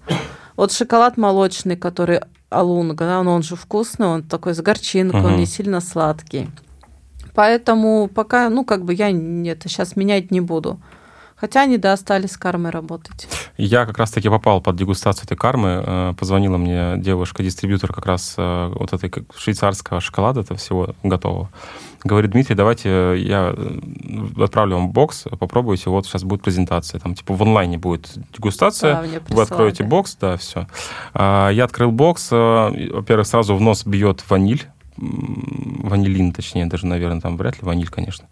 вот шоколад молочный, который алунга, да, он, он же вкусный, он такой с горчинкой, угу. он не сильно сладкий. Поэтому пока, ну, как бы я это сейчас менять не буду. Хотя они, да, остались с кармой работать.
Я как раз-таки попал под дегустацию этой кармы. Э, позвонила мне девушка-дистрибьютор как раз э, вот этой швейцарского шоколада, это всего готового. Говорит, Дмитрий, давайте я э, отправлю вам бокс, попробуйте, вот сейчас будет презентация. Там типа в онлайне будет дегустация, да, вы откроете бокс, да, все. А, я открыл бокс, во-первых, сразу в нос бьет ваниль, ванилин, точнее, даже, наверное, там вряд ли ваниль, конечно.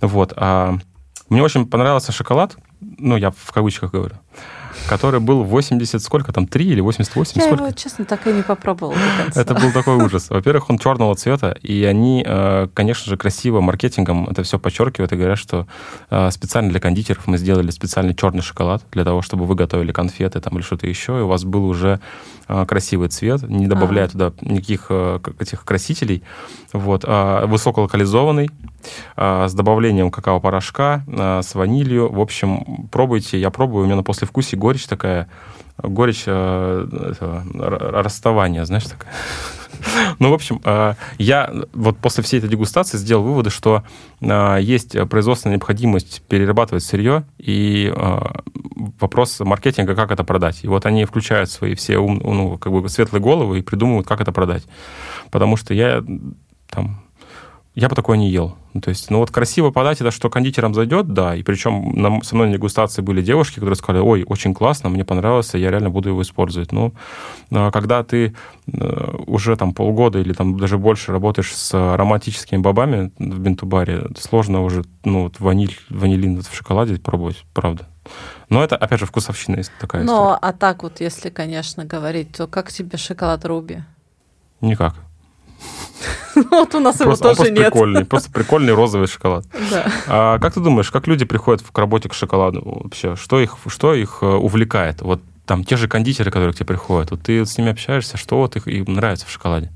Вот. А мне очень понравился шоколад, ну, я в кавычках говорю, который был 80, сколько там, 3 или 88? Я
сколько? его, честно, так и не попробовал.
Это был такой ужас. Во-первых, он черного цвета, и они, э, конечно же, красиво маркетингом это все подчеркивают и говорят, что э, специально для кондитеров мы сделали специальный черный шоколад для того, чтобы вы готовили конфеты там или что-то еще, и у вас был уже э, красивый цвет, не добавляя а. туда никаких этих красителей. Вот. А высоколокализованный, с добавлением какао-порошка, с ванилью. В общем, пробуйте. Я пробую, у меня на послевкусие горечь такая, горечь э, этого, расставания, знаешь, такая. Ну, в общем, э, я вот после всей этой дегустации сделал выводы, что э, есть производственная необходимость перерабатывать сырье и вопрос маркетинга, как это продать. И вот они включают свои все ум, ну, как бы светлые головы и придумывают, как это продать. Потому что я там я бы такое не ел. Ну, то есть, ну вот красиво подать это, что кондитерам зайдет, да. И причем на, со мной на дегустации были девушки, которые сказали, ой, очень классно, мне понравилось, я реально буду его использовать. Ну, а когда ты э, уже там полгода или там даже больше работаешь с ароматическими бобами в бинтубаре, сложно уже, ну, вот ваниль, ванилин в шоколаде пробовать, правда. Но это, опять же, вкусовщина такая
Ну, а так вот, если, конечно, говорить, то как тебе шоколад Руби?
Никак.
Вот у нас просто, его тоже нет.
прикольный, просто прикольный розовый шоколад. Да. А как ты думаешь, как люди приходят к работе к шоколаду вообще? Что их, что их э, увлекает? Вот там те же кондитеры, которые к тебе приходят, вот ты с ними общаешься, что вот их, им нравится в шоколаде?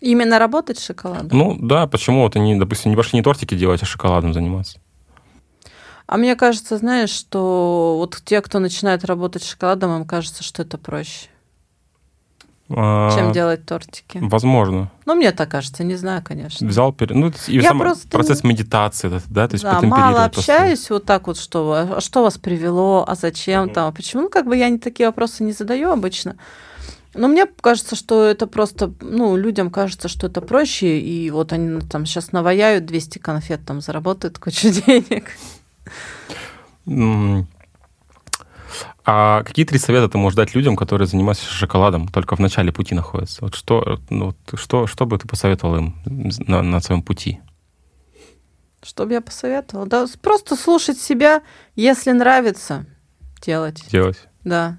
Именно работать с шоколадом?
Ну да, почему вот они, допустим, не пошли не тортики делать, а шоколадом заниматься?
А мне кажется, знаешь, что вот те, кто начинает работать с шоколадом, им кажется, что это проще. А, чем делать тортики.
Возможно.
Ну, мне так кажется, не знаю, конечно.
Взял, ну, и Я сам просто... процесс медитации, да, то есть
да, мало общаюсь просто... вот так вот, что, а что вас привело, а зачем там, а почему, ну, как бы я не такие вопросы не задаю обычно. Но мне кажется, что это просто, ну, людям кажется, что это проще, и вот они там сейчас наваяют 200 конфет, там заработают кучу денег.
А какие три совета ты можешь дать людям, которые занимаются шоколадом, только в начале пути находятся? Вот что, ну, что, что бы ты посоветовал им на, на своем пути?
Что бы я посоветовала? Да, просто слушать себя, если нравится, делать.
Делать.
Да.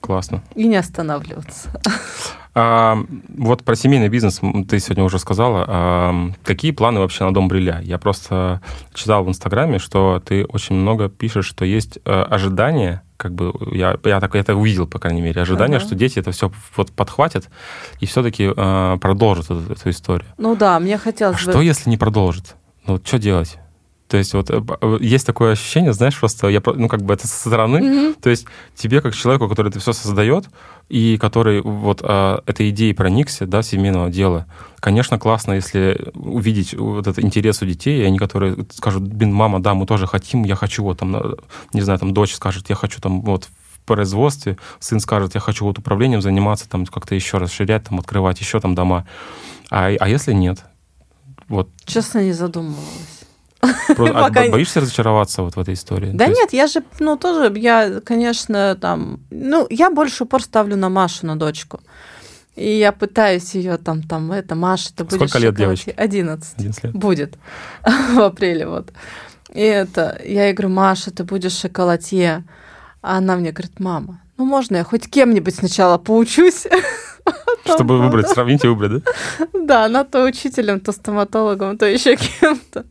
Классно.
И не останавливаться.
А, вот про семейный бизнес ты сегодня уже сказала. А, какие планы вообще на дом Бриля? Я просто читал в Инстаграме, что ты очень много пишешь, что есть э, ожидания, как бы я, я так это увидел, по крайней мере, ожидание, uh-huh. что дети это все вот подхватят и все-таки э, продолжат эту, эту историю.
Ну да, мне хотелось
а бы... Что, если не продолжит? Ну, что делать? То есть вот э, э, есть такое ощущение, знаешь, просто я, ну как бы это со стороны, mm-hmm. то есть тебе как человеку, который это все создает и который вот а, этой идеей проникся, да, семейного дела, конечно, классно, если увидеть вот этот интерес у детей, и они, которые скажут, блин, мама, да, мы тоже хотим, я хочу вот там, не знаю, там дочь скажет, я хочу там вот производстве, сын скажет, я хочу вот управлением заниматься, там как-то еще расширять, там открывать еще там дома. А, а если нет?
Вот. Честно, не задумывалась.
Просто, а боишься разочароваться вот в этой истории?
Да То нет, есть... я же, ну, тоже, я, конечно, там, ну, я больше упор ставлю на Машу, на дочку. И я пытаюсь ее там, там, это, Маша, ты будешь...
Сколько лет девочке?
11. 11 лет. Будет в апреле вот. И это, я ей говорю, Маша, ты будешь шоколадье. А она мне говорит, мама, ну можно я хоть кем-нибудь сначала поучусь?
Чтобы выбрать, сравнить и выбрать,
да? Да, она то учителем, то стоматологом, то еще кем-то.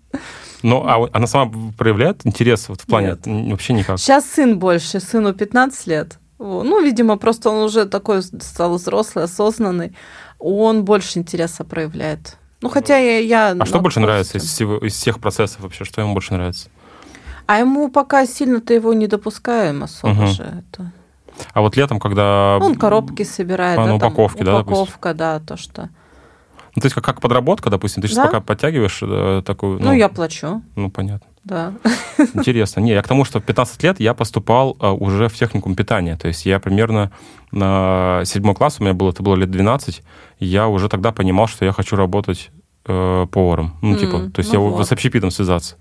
Ну, а она сама проявляет интерес вот в плане Нет. вообще никак?
Сейчас сын больше, сыну 15 лет. Ну, видимо, просто он уже такой стал взрослый, осознанный. Он больше интереса проявляет. Ну, хотя я... я
а что больше нравится из, всего, из всех процессов вообще? Что ему больше нравится?
А ему пока сильно-то его не допускаем особо угу. же. Это...
А вот летом, когда...
Он коробки собирает, а,
да, упаковки,
там, да, Упаковка, да, то, что...
Ну, то есть как, как подработка, допустим, ты сейчас да? пока подтягиваешь э, такую...
Ну, ну, я плачу.
Ну, понятно.
Да.
Интересно. Не, я к тому, что в 15 лет я поступал э, уже в техникум питания. То есть я примерно на седьмой класс, у меня было, это было лет 12, я уже тогда понимал, что я хочу работать э, поваром. Ну, mm, типа, то есть ну я вот. с общепитом связаться.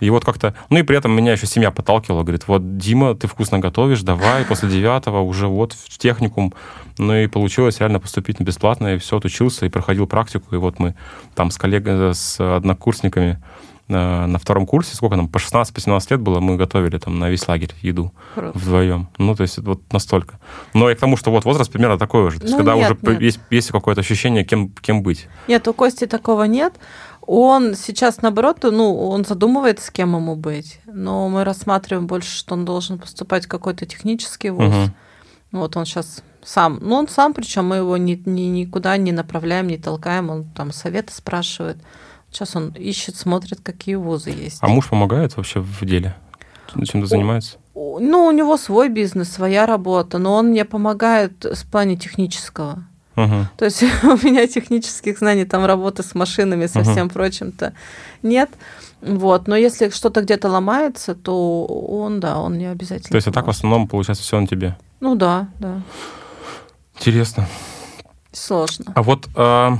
И вот как-то... Ну и при этом меня еще семья подталкивала. Говорит, вот, Дима, ты вкусно готовишь, давай после девятого уже вот в техникум. Ну и получилось реально поступить на бесплатно, и все, отучился, и проходил практику. И вот мы там с коллегами, с однокурсниками на, на втором курсе, сколько нам, по 16-17 лет было, мы готовили там на весь лагерь еду Круто. вдвоем. Ну, то есть вот настолько. Но и к тому, что вот возраст примерно такой же. То есть ну, когда нет, уже нет. есть, есть какое-то ощущение, кем, кем быть.
Нет, у Кости такого нет. Он сейчас, наоборот, ну, он задумывается, с кем ему быть. Но мы рассматриваем больше, что он должен поступать в какой-то технический вуз. Угу. Вот он сейчас сам, ну, он сам, причем мы его ни, ни, никуда не направляем, не толкаем, он там советы спрашивает. Сейчас он ищет, смотрит, какие вузы есть.
А муж помогает вообще в деле? Чем-то занимается?
Ну, у него свой бизнес, своя работа, но он мне помогает в плане технического. Угу. То есть у меня технических знаний, там работы с машинами, со угу. всем прочим-то нет. Вот, но если что-то где-то ломается, то он, да, он не обязательно.
То есть, а так в основном получается все на тебе?
Ну да, да.
Интересно.
Сложно.
А вот а,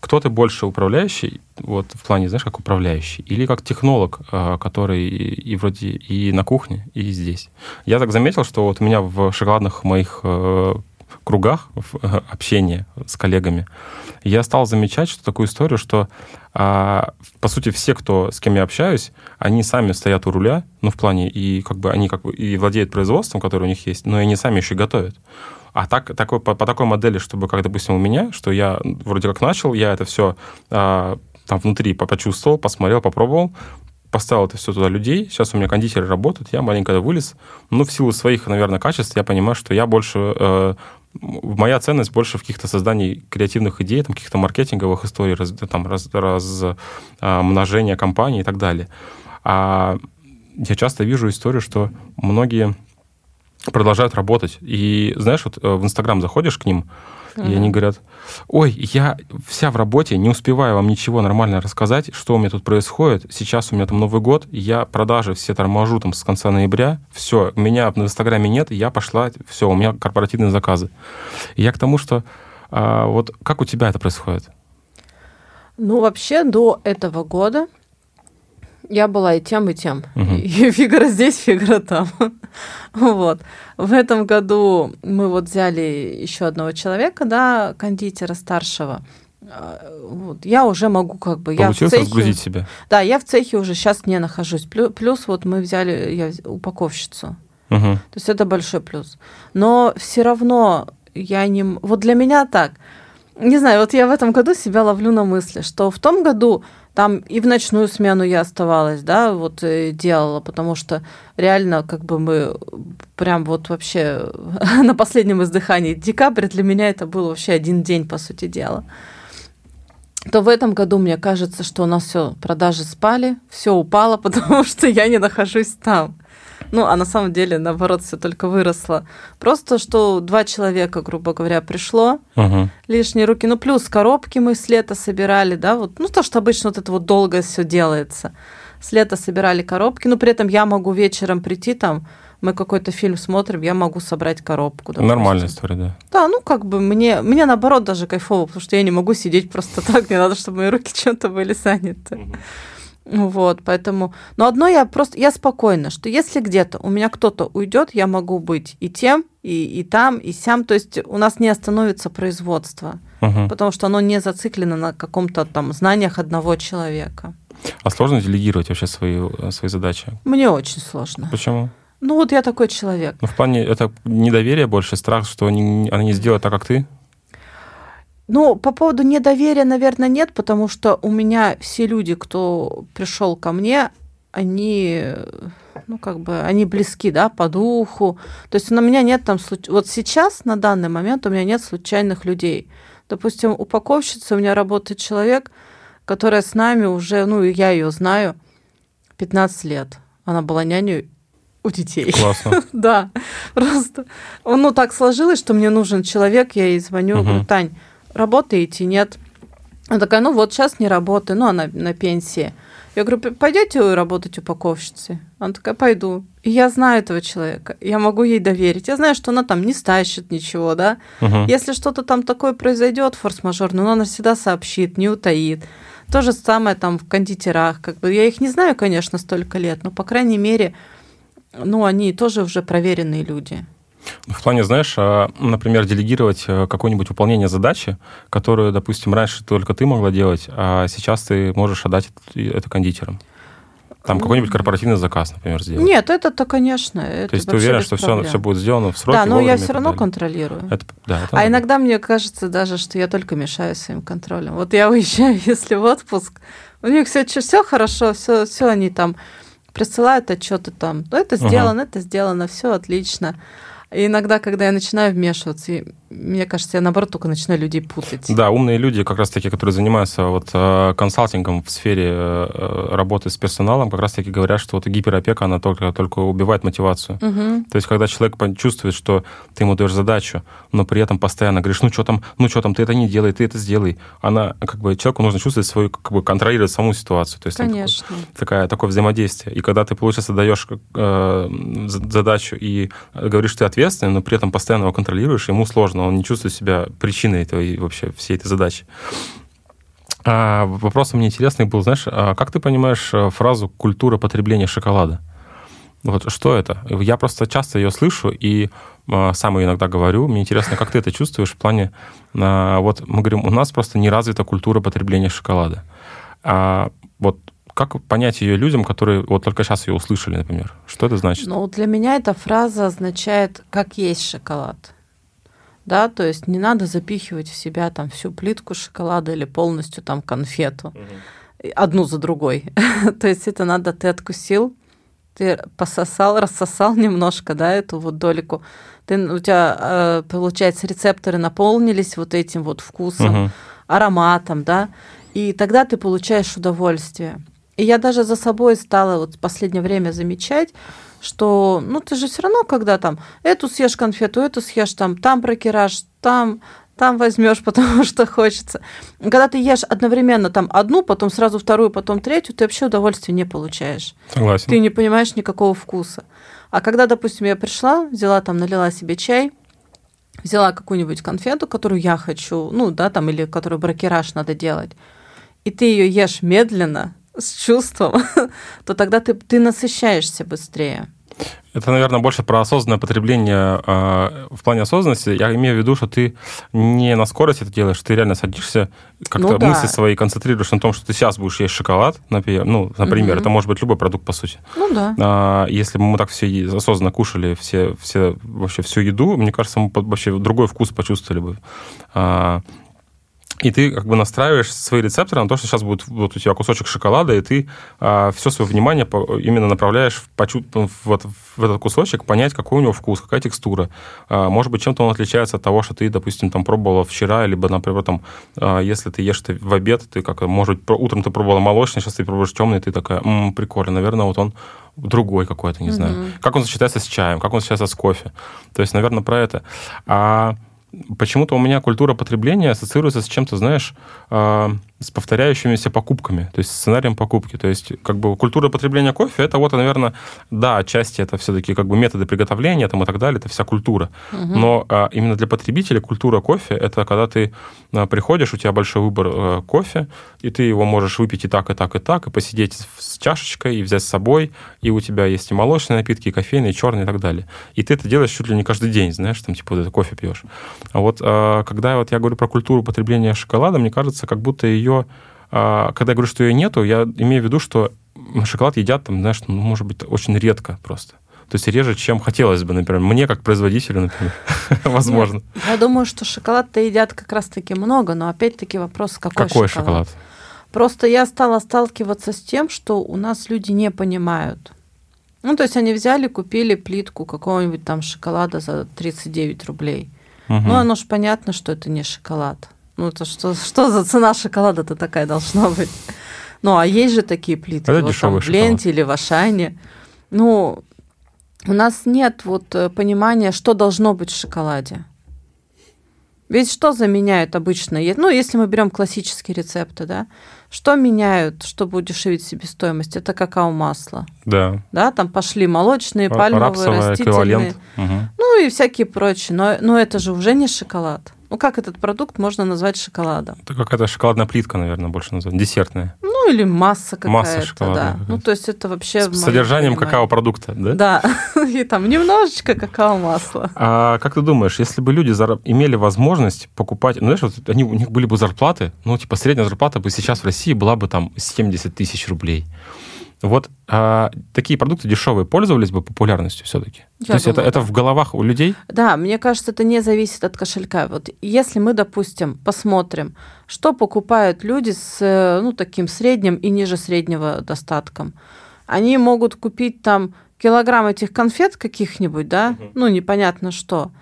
кто ты больше управляющий, вот в плане, знаешь, как управляющий, или как технолог, а, который и, и вроде и на кухне, и здесь? Я так заметил, что вот у меня в шоколадных моих э, кругах э, общения с коллегами, я стал замечать, что такую историю, что, а, по сути, все, кто, с кем я общаюсь, они сами стоят у руля, ну, в плане, и как бы они как бы и владеют производством, которое у них есть, но и они сами еще готовят. А так, такой, по, по такой модели, чтобы, как, допустим, у меня, что я вроде как начал, я это все а, там внутри почувствовал, посмотрел, попробовал, поставил это все туда людей. Сейчас у меня кондитеры работают, я маленько вылез. Но в силу своих, наверное, качеств я понимаю, что я больше э, моя ценность больше в каких-то создании креативных идей, там, каких-то маркетинговых историй, раз, там, раз, раз, а, множения компаний и так далее. А я часто вижу историю, что многие продолжают работать. И знаешь, вот э, в Инстаграм заходишь к ним, mm-hmm. и они говорят, ой, я вся в работе, не успеваю вам ничего нормально рассказать, что у меня тут происходит. Сейчас у меня там Новый год, я продажи все торможу там с конца ноября, все, меня в Инстаграме нет, я пошла, все, у меня корпоративные заказы. И я к тому, что а, вот как у тебя это происходит?
Ну, вообще до этого года я была и тем, и тем. Угу. И фигура здесь, фигура там. вот. В этом году мы вот взяли еще одного человека, да, кондитера старшего. А, вот. Я уже могу как бы...
Получилось я в цехе, разгрузить себя?
Да, я в цехе уже сейчас не нахожусь. Плюс, плюс вот мы взяли я, упаковщицу. Угу. То есть это большой плюс. Но все равно я не... Вот для меня так. Не знаю, вот я в этом году себя ловлю на мысли, что в том году там и в ночную смену я оставалась, да, вот и делала, потому что реально как бы мы прям вот вообще на последнем издыхании декабрь для меня это был вообще один день, по сути дела. То в этом году мне кажется, что у нас все продажи спали, все упало, потому что я не нахожусь там. Ну, а на самом деле, наоборот, все только выросло. Просто, что два человека, грубо говоря, пришло, угу. лишние руки. Ну, плюс коробки мы с лета собирали, да, вот, ну, то, что обычно вот это вот долго все делается. С лета собирали коробки, но при этом я могу вечером прийти там, мы какой-то фильм смотрим, я могу собрать коробку. допустим.
Нормальная история, да.
Да, ну как бы мне, мне наоборот даже кайфово, потому что я не могу сидеть просто так, мне надо, чтобы мои руки чем-то были заняты. Вот, поэтому... Но одно я просто... Я спокойна, что если где-то у меня кто-то уйдет, я могу быть и тем, и, и там, и сям. То есть у нас не остановится производство,
Мгм.
потому что оно не зациклено на каком-то там знаниях одного человека.
А сложно делегировать вообще свои, э, свои задачи?
Мне очень сложно.
Почему?
Ну вот я такой человек.
Ну, в плане, это недоверие больше, страх, что они, они не сделают так, как ты?
Ну, по поводу недоверия, наверное, нет, потому что у меня все люди, кто пришел ко мне, они, ну, как бы, они близки, да, по духу. То есть на меня нет там... Вот сейчас, на данный момент, у меня нет случайных людей. Допустим, упаковщица, у меня работает человек, которая с нами уже, ну, я ее знаю, 15 лет. Она была няней у детей.
Классно.
Да, просто. Ну, так сложилось, что мне нужен человек, я ей звоню, говорю, Тань, работаете, нет? Она такая, ну вот сейчас не работаю, ну она на пенсии. Я говорю, «П- пойдете работать упаковщицей? Она такая, пойду. И я знаю этого человека, я могу ей доверить. Я знаю, что она там не стащит ничего, да.
Мгм.
Если что-то там такое произойдет, форс-мажорное, ну, она всегда сообщит, не утаит. То же самое там в кондитерах. Как бы. Я их не знаю, конечно, столько лет, но, по крайней мере, ну, они тоже уже проверенные люди.
В плане, знаешь, а, например, делегировать э, какое-нибудь выполнение задачи, которую, допустим, раньше только ты могла делать, а сейчас ты можешь отдать это, кондитерам. Там какой-нибудь корпоративный заказ, например, сделать.
Нет, это-то, конечно. Это
То есть ты уверен, что все, все будет сделано в сроки,
Да, но я все равно контролирую.
Это, да, это
А
надо.
иногда мне кажется даже, что я только мешаю своим контролем. Вот я уезжаю, если в отпуск, у них все, все хорошо, все, все они там присылают отчеты там. Ну, это сделано, это сделано, все отлично. И иногда, когда я начинаю вмешиваться, мне кажется, я наоборот только начинаю людей путать.
Да, умные люди, как раз таки, которые занимаются вот э, консалтингом в сфере э, работы с персоналом, как раз таки говорят, что вот гиперопека, она только, только убивает мотивацию.
Мгм.
То есть, когда человек чувствует, что ты ему даешь задачу, но при этом постоянно говоришь, ну что там, ну что там, ты это не делай, ты это сделай. Она, как бы, человеку нужно чувствовать свою, как бы, контролировать саму ситуацию. То есть,
Конечно.
такая, такое взаимодействие. И когда ты, получается, даешь э, за- задачу и говоришь, что ты ответственный, но при этом постоянно его контролируешь, ему сложно, он не чувствует себя причиной этой, вообще всей этой задачи. А, вопрос мне интересный был, знаешь, а как ты понимаешь э, фразу «культура потребления шоколада»? Вот что это? Я просто часто ее слышу и э, сам ее иногда говорю. Мне интересно, как ты это чувствуешь в плане... э, вот мы говорим, у нас просто не развита культура потребления шоколада. А вот как понять ее людям, которые вот только сейчас ее услышали, например? Что это значит?
Ну, для меня эта фраза означает, как есть шоколад. Да, то есть не надо запихивать в себя там всю плитку шоколада или полностью там конфету и одну за другой. то есть это надо, ты откусил, ты пососал, рассосал немножко, да, эту вот долику. Ты, у тебя, э, получается, рецепторы наполнились вот этим вот вкусом,
Мгм.
ароматом, да, и тогда ты получаешь удовольствие. И я даже за собой стала вот в последнее время замечать, что, ну, ты же все равно, когда там эту съешь конфету, эту съешь, там, там прокираж, там, там возьмешь, потому что хочется. Когда ты ешь одновременно там одну, потом сразу вторую, потом третью, ты вообще удовольствия не получаешь.
Согласен.
Ты не понимаешь никакого вкуса. А когда, допустим, я пришла, взяла там, налила себе чай, взяла какую-нибудь конфету, которую я хочу, ну, да, там, или которую бракераж надо делать, и ты ее ешь медленно, с чувством, то тогда ты, ты насыщаешься быстрее.
Это, наверное, больше про осознанное потребление. э, В плане осознанности я имею в виду, что ты не на скорость это делаешь, ты реально садишься, как-то
Ну да.
мысли свои концентрируешь на том, что ты сейчас будешь есть шоколад, например. Ну, например,
Мгм.
это может быть любой продукт, по сути.
Ну да.
А, Если бы мы так все осознанно кушали все, все, вообще всю еду, мне кажется, мы вообще другой вкус почувствовали бы. А, И ты как бы настраиваешь свои рецепторы на то, что сейчас будет вот у тебя кусочек шоколада, и ты все свое внимание по- именно направляешь в, почу- в, вот в этот кусочек, понять, какой у него вкус, какая текстура. А, Может быть, чем-то он отличается от того, что ты, допустим, там пробовала вчера, либо, например, там, а, если ты ешь это в обед, ты как, может быть, утром ты пробовала молочный, сейчас ты пробуешь темный, ты такая, «М, прикольно, наверное, вот он другой какой-то, не знаю.
Мгм.
Как он сочетается с чаем, как он сочетается с кофе. То есть, наверное, про это. А почему-то у меня культура потребления ассоциируется с чем-то, знаешь, а, с повторяющимися покупками, то есть сценарием покупки. То есть как бы культура потребления кофе, это вот, наверное, да, отчасти это все-таки как бы методы приготовления там, и так далее, это вся культура. Угу. Но а, именно для потребителя культура кофе, это когда ты а, приходишь, у тебя большой выбор а, кофе, и ты его можешь выпить и так, и так, и так, и посидеть с чашечкой, и взять с собой, и у тебя есть и молочные напитки, и кофейные, и черные, и так далее. И ты это делаешь чуть ли не каждый день, знаешь, там типа вот это кофе пьешь. А вот а, когда вот я говорю про культуру потребления шоколада, мне кажется, как будто ее, а, когда я говорю, что ее нету, я имею в виду, что шоколад едят там, знаешь, ну, может быть, очень редко просто. То есть реже, чем хотелось бы, например. Мне, как производителю, например, возможно.
Я думаю, что шоколад-то едят как раз-таки много, но опять-таки вопрос, какой,
какой шоколад? шоколад?
Просто я стала сталкиваться с тем, что у нас люди не понимают. Ну, то есть они взяли, купили плитку какого-нибудь там шоколада за 39 рублей. Угу. Ну, оно же понятно, что это не шоколад. Ну, это что, что за цена шоколада-то такая должна быть? Ну, а есть же такие плитки.
Это вот там,
в ленте или в Ашане. Ну, у нас нет вот э, понимания, что должно быть в шоколаде. Ведь что заменяют обычно? Ну, если мы берем классические рецепты, да, что меняют, чтобы удешевить себестоимость? Это какао-масло.
Да.
Да, там пошли молочные, пальмовые, Рапсовый растительные. Угу. Ну и всякие прочие. Но, но это же уже не шоколад. Ну, как этот продукт можно назвать шоколадом?
Это какая-то шоколадная плитка, наверное, больше называют. Десертная.
Ну, или масса какая-то.
Масса шоколада.
Да. Ну, то есть это вообще...
С содержанием какао-продукта, да?
Да. И там немножечко какао-масла.
А как ты думаешь, если бы люди имели возможность покупать... Ну, знаешь, вот они, у них были бы зарплаты, ну, типа, средняя зарплата бы сейчас в России была бы там 70 тысяч рублей. Вот а, такие продукты дешевые пользовались бы популярностью все-таки? То есть думаю, это, это в головах у людей?
Да, мне кажется, это не зависит от кошелька. Вот если мы, допустим, посмотрим, что покупают люди с ну, таким средним и ниже среднего достатком, они могут купить там килограмм этих конфет каких-нибудь, да, угу. ну непонятно что,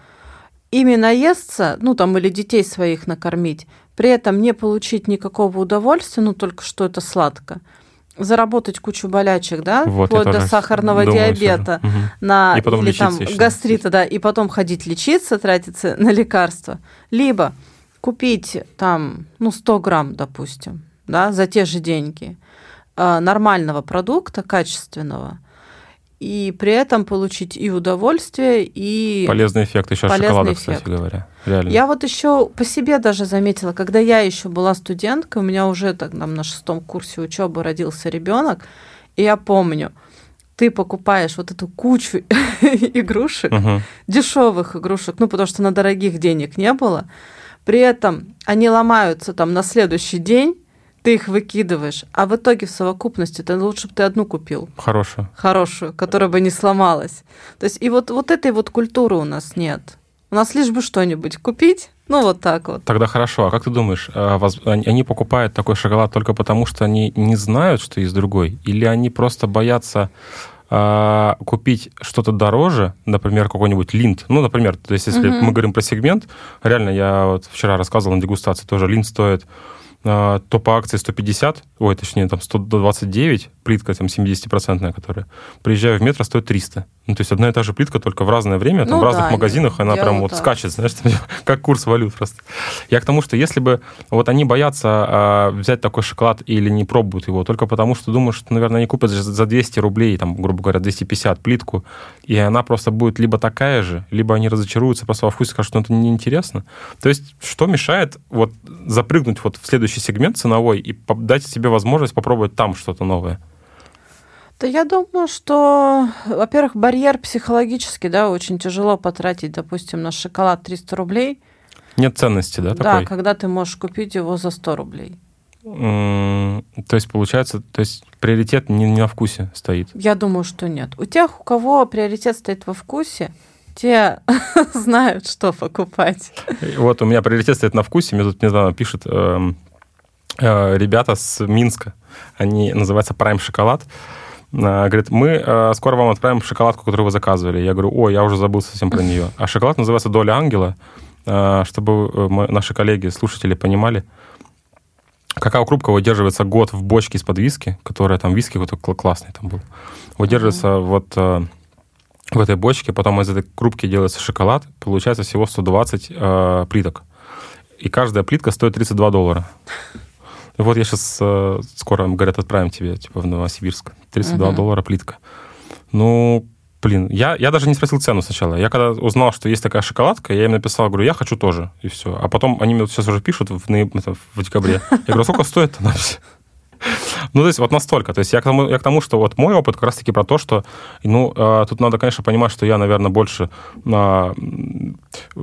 ими наесться, ну там или детей своих накормить, при этом не получить никакого удовольствия, ну только что это сладко заработать кучу болячек, да,
вот,
вплоть до сахарного диабета,
угу.
на, и или там гастрита, да, и потом ходить лечиться, тратиться на лекарства. Либо купить там, ну, 100 грамм, допустим, да, за те же деньги э, нормального продукта, качественного, и при этом получить и удовольствие, и...
Полезный эффект еще
полезный
шоколада,
эффект.
кстати говоря. Реально.
Я вот еще по себе даже заметила, когда я еще была студенткой, у меня уже так, там, на шестом курсе учебы родился ребенок, и я помню, ты покупаешь вот эту кучу игрушек, угу. дешевых игрушек, ну, потому что на дорогих денег не было, при этом они ломаются там на следующий день, ты их выкидываешь, а в итоге в совокупности ты лучше бы ты одну купил.
Хорошую.
Хорошую, которая бы не сломалась. То есть и вот, вот этой вот культуры у нас нет. У нас лишь бы что-нибудь купить, ну вот так вот.
Тогда хорошо. А как ты думаешь, а они покупают такой шоколад только потому, что они не знают, что есть другой? Или они просто боятся а, купить что-то дороже, например, какой-нибудь линд. Ну, например, то есть если угу. мы говорим про сегмент, реально, я вот вчера рассказывал на дегустации, тоже линд стоит а, то по акции 150, ой, точнее, там 129, плитка там 70-процентная, которая, приезжаю в метро, стоит 300. Ну, то есть одна и та же плитка, только в разное время, там, ну, в разных да, магазинах, она прям вот так. скачет, знаешь, как курс валют просто. Я к тому, что если бы вот они боятся а, взять такой шоколад или не пробуют его, только потому что думают, что, наверное, они купят за 200 рублей, там, грубо говоря, 250 плитку, и она просто будет либо такая же, либо они разочаруются просто во вкусе, скажут, что это неинтересно. То есть что мешает вот запрыгнуть вот в следующий сегмент ценовой и дать себе возможность попробовать там что-то новое?
Да я думаю, что, во-первых, барьер психологический, да, очень тяжело потратить, допустим, на шоколад 300 рублей.
Нет ценности, да,
такой? Да, когда ты можешь купить его за 100 рублей.
То есть, получается, то есть приоритет не, не на вкусе стоит?
Я думаю, что нет. У тех, у кого приоритет стоит во вкусе, те знают, что покупать.
Вот у меня приоритет стоит на вкусе. Мне тут недавно пишут э, э, ребята с Минска. Они называются Prime Шоколад. А, говорит, мы э, скоро вам отправим шоколадку, которую вы заказывали. Я говорю, ой, я уже забыл совсем про нее. А шоколад называется «Доля ангела», э, чтобы э, наши коллеги, слушатели понимали. Какао-крупка выдерживается год в бочке из-под виски, которая там виски вот классный там был. Выдерживается mm-hmm. вот в этой бочке, потом из этой крупки делается шоколад, получается всего 120 э, плиток. И каждая плитка стоит 32 доллара. Вот я сейчас э, скоро, говорят, отправим тебе, типа, в Новосибирск. 32 угу. доллара плитка. Ну, блин, я, я даже не спросил цену сначала. Я когда узнал, что есть такая шоколадка, я им написал, говорю, я хочу тоже, и все. А потом они мне вот сейчас уже пишут в, в, в декабре. Я говорю, сколько стоит она ну, то есть вот настолько. То есть я к тому, я к тому что вот мой опыт как раз-таки про то, что, ну, э, тут надо, конечно, понимать, что я, наверное, больше э,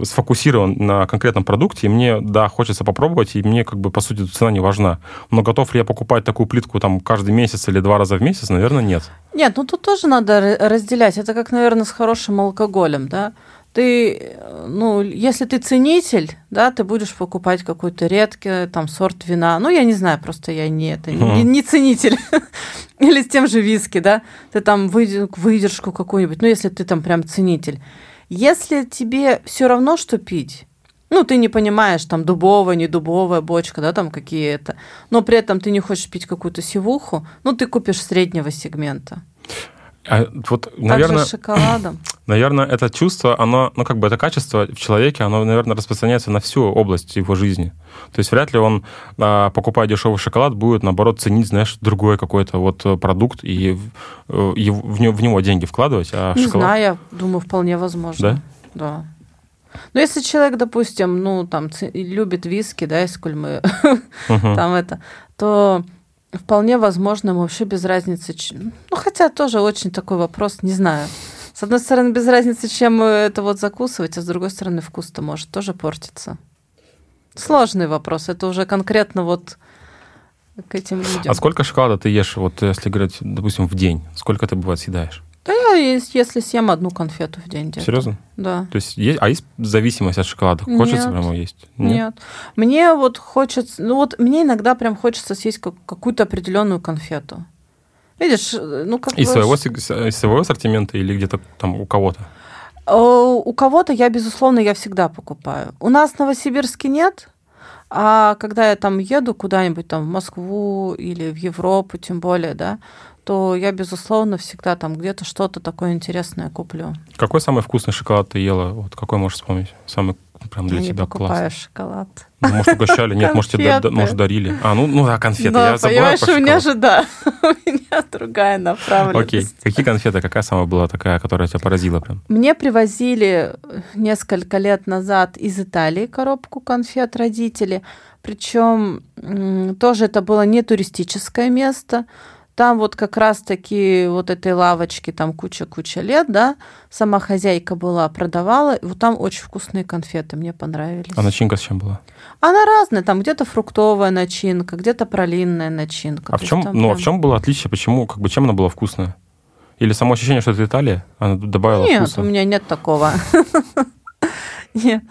сфокусирован на конкретном продукте, и мне, да, хочется попробовать, и мне, как бы, по сути, цена не важна. Но готов ли я покупать такую плитку там каждый месяц или два раза в месяц? Наверное, нет.
Нет, ну тут тоже надо разделять. Это как, наверное, с хорошим алкоголем, да ты, ну, если ты ценитель, да, ты будешь покупать какой-то редкий там сорт вина. Ну, я не знаю, просто я не это, uh-huh. не, не ценитель. Или с тем же виски, да, ты там выдержку какую-нибудь, ну, если ты там прям ценитель. Если тебе все равно, что пить, ну, ты не понимаешь, там, дубовая, не дубовая бочка, да, там какие это, но при этом ты не хочешь пить какую-то сивуху, ну, ты купишь среднего сегмента.
А вот, наверное,
Также с шоколадом.
Наверное, это чувство, оно, ну, как бы это качество в человеке, оно, наверное, распространяется на всю область его жизни. То есть вряд ли он, а, покупая дешевый шоколад, будет, наоборот, ценить, знаешь, другой какой-то вот продукт и, э, и в, него, в него деньги вкладывать. А
Не
шоколад...
знаю, я думаю, вполне возможно.
Да?
Да. Но если человек, допустим, ну, там, любит виски, да, если мы там это, то Вполне возможно, вообще без разницы. Ну, хотя тоже очень такой вопрос, не знаю. С одной стороны, без разницы, чем это вот закусывать, а с другой стороны, вкус-то может тоже портиться. Сложный вопрос. Это уже конкретно вот к этим людям.
А сколько шоколада ты ешь, вот если говорить, допустим, в день? Сколько ты, бывает, съедаешь?
Да я, если съем одну конфету в день где-то.
Серьезно?
Да.
То есть, есть, а есть зависимость от шоколада? Хочется
Нет.
прямо есть?
Нет? Нет. Мне вот хочется, ну вот мне иногда прям хочется съесть как, какую-то определенную конфету. Видишь, ну как
из своего, из своего ассортимента или где-то там у кого-то?
У кого-то я, безусловно, я всегда покупаю. У нас в Новосибирске нет, а когда я там еду куда-нибудь там в Москву или в Европу, тем более, да, то я, безусловно, всегда там где-то что-то такое интересное куплю.
Какой самый вкусный шоколад ты ела? Вот какой можешь вспомнить? Самый прям для
я
тебя
не
классный.
шоколад.
Ну, может, угощали? Нет, может, тебе может, дарили. А, ну, ну да, конфеты.
Да,
я забыла
понимаешь, у меня же, да, у меня другая направленность.
Окей. Какие конфеты? Какая самая была такая, которая тебя поразила прям?
Мне привозили несколько лет назад из Италии коробку конфет родители. Причем тоже это было не туристическое место, там вот как раз-таки вот этой лавочки там куча-куча лет, да, сама хозяйка была, продавала, и вот там очень вкусные конфеты, мне понравились.
А начинка с чем была?
Она разная, там где-то фруктовая начинка, где-то пролинная начинка.
А в чем, ну, прям... а в чем было отличие, почему, как бы, чем она была вкусная? Или само ощущение, что это Италия, она добавила
Нет,
вкуса?
у меня нет такого. Нет.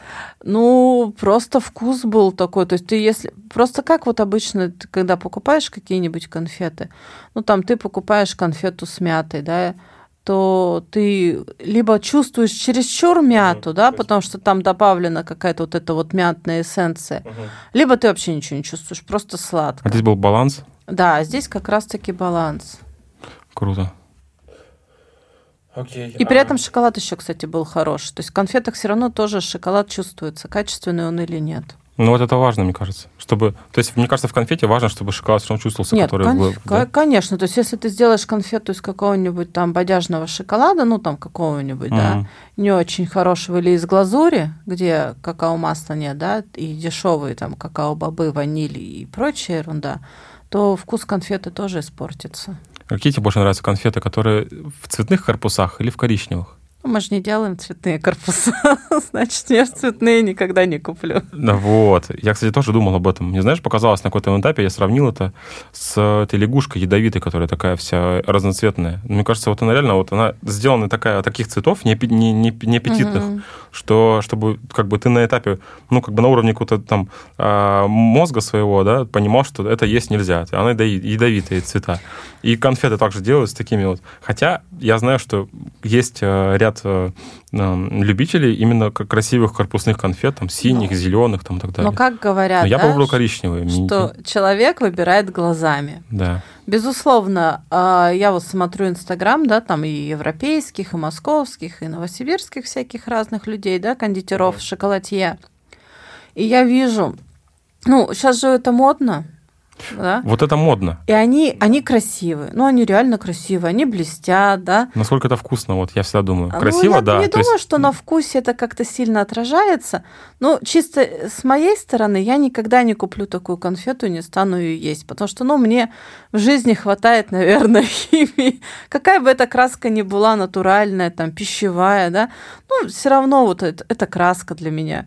Ну, просто вкус был такой. То есть ты если... Просто как вот обычно, ты, когда покупаешь какие-нибудь конфеты, ну, там ты покупаешь конфету с мятой, да, то ты либо чувствуешь чересчур мяту, да, потому что там добавлена какая-то вот эта вот мятная эссенция, либо ты вообще ничего не чувствуешь, просто сладко.
А здесь был баланс?
Да, здесь как раз-таки баланс.
Круто.
Okay. И при этом шоколад еще, кстати, был хороший. То есть в конфетах все равно тоже шоколад чувствуется, качественный он или нет.
Ну вот это важно, мне кажется. Чтобы, то есть, мне кажется, в конфете важно, чтобы шоколад все равно чувствовался,
Нет,
который
кон-
был.
Да? Конечно. То есть, если ты сделаешь конфету из какого-нибудь там бодяжного шоколада, ну там какого-нибудь, mm-hmm. да, не очень хорошего, или из глазури, где какао-масла нет, да, и дешевые там какао-бобы, ваниль и прочая ерунда, то вкус конфеты тоже испортится.
Какие тебе больше нравятся конфеты, которые в цветных корпусах или в коричневых?
Ну, мы же не делаем цветные корпуса, значит, я цветные никогда не куплю.
Да вот. Я, кстати, тоже думал об этом. Мне, знаешь, показалось на какой-то этапе, я сравнил это с этой лягушкой ядовитой, которая такая вся разноцветная. Мне кажется, вот она реально, вот она сделана такая, таких цветов, не, не, не, не аппетитных, угу. Что, чтобы как бы ты на этапе, ну, как бы на уровне какого-то там а, мозга своего, да, понимал, что это есть нельзя. Она ядовитые цвета. И конфеты также делают с такими вот. Хотя я знаю, что есть э, ряд э, любителей именно красивых корпусных конфет, там синих, ну, зеленых, там и так далее.
Но как говорят,
Но я
да,
попробовал коричневые.
Что человек выбирает глазами.
Да.
Безусловно, а, я вот смотрю Инстаграм, да, там и европейских, и московских, и новосибирских всяких разных людей, да, кондитеров, шоколадье. И я вижу, ну, сейчас же это модно, Да?
Вот это модно.
И они, они красивые. Ну, они реально красивые, они блестят, да.
Насколько это вкусно, вот я всегда думаю.
Ну,
Красиво,
я
да.
не
то
думаю,
есть-
что на вкусе это как-то сильно отражается. Ну, чисто с моей стороны, я никогда не куплю такую конфету и не стану ее есть. Потому что, ну, мне в жизни хватает, наверное, химии. Какая бы эта краска ни была, натуральная, там, пищевая, да, ну, все равно вот это, это краска для меня.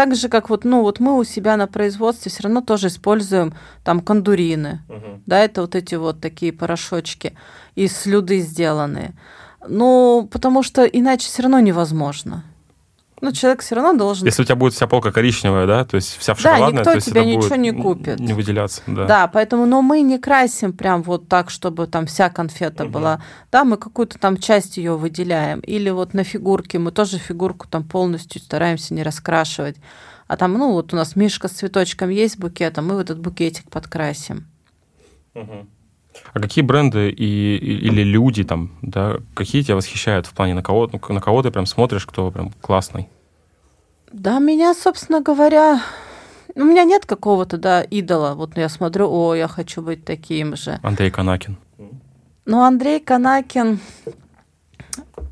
Так же, как вот, ну, вот мы у себя на производстве все равно тоже используем там кондурины.
Мгм.
Да, это вот эти вот такие порошочки из слюды сделанные. Ну, потому что иначе все равно невозможно. Ну, человек все равно должен...
Если у тебя будет вся полка коричневая, да, то есть вся в
Да,
шоколадная,
никто
то
тебе ничего не купит.
Не выделяться, да.
Да, поэтому, но мы не красим прям вот так, чтобы там вся конфета
Мгм.
была. Да, мы какую-то там часть ее выделяем. Или вот на фигурке мы тоже фигурку там полностью стараемся не раскрашивать. А там, ну, вот у нас мишка с цветочком есть букетом, мы в этот букетик подкрасим.
Мгм. А какие бренды и, или люди там, да, какие тебя восхищают в плане на кого, ну, на кого ты прям смотришь, кто прям классный?
Да, меня, собственно говоря, у меня нет какого-то, да, идола. Вот я смотрю, о, я хочу быть таким же.
Андрей Канакин.
Но Андрей Канакин,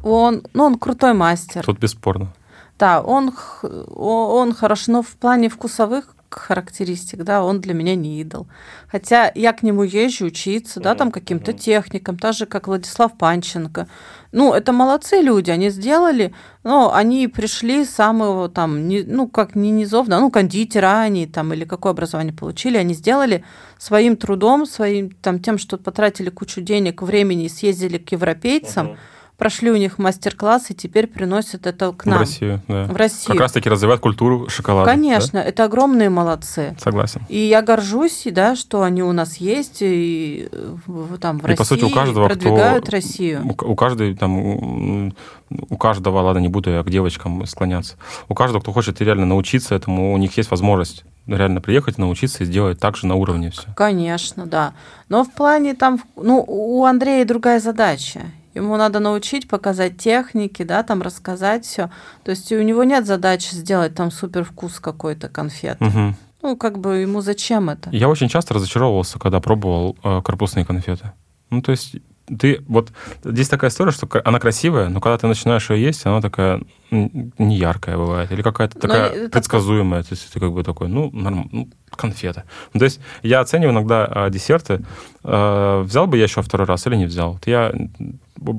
он, ну, он крутой мастер.
Тут бесспорно.
Да, он, он хорош, но в плане вкусовых характеристик, да, он для меня не идол. Хотя я к нему езжу учиться, да, там каким-то техникам, так же, как Владислав Панченко. Ну, это молодцы люди, они сделали, но они пришли с самого там, ни- ну, как не низов, да, ну, кондитера они там, или какое образование получили, они сделали своим трудом, своим там тем, что потратили кучу денег, времени съездили к европейцам, прошли у них мастер-класс и теперь приносят это к
В
нам.
Россию, да.
В Россию.
Как раз-таки развивают культуру шоколада.
Конечно, это огромные молодцы.
да? Согласен.
И я горжусь, да, что они у нас есть и в- там в
И,
России
по сути, у каждого, кто-
продвигают Россию.
У, у каждой там, у каждого, ладно, не буду я к девочкам склоняться. У каждого, кто хочет реально научиться этому, у них есть возможность реально приехать, научиться и сделать так же на уровне все.
Конечно, да. Но в плане там, ну, у Андрея другая задача. Ему надо научить, показать техники, да, там рассказать все. То есть у него нет задачи сделать там супер вкус какой-то конфеты.
Мгм.
Ну, как бы ему зачем это?
Я очень часто разочаровывался, когда пробовал э, корпусные конфеты. Ну, то есть ты вот здесь такая история, что она красивая, но когда ты начинаешь ее есть, она такая не яркая бывает или какая-то
Но
такая
это-
предсказуемая. То есть ты как бы такой, ну, норм, ну конфета. Ну, то есть я оцениваю иногда э, десерты. э, взял бы я еще второй раз или не взял? Вот я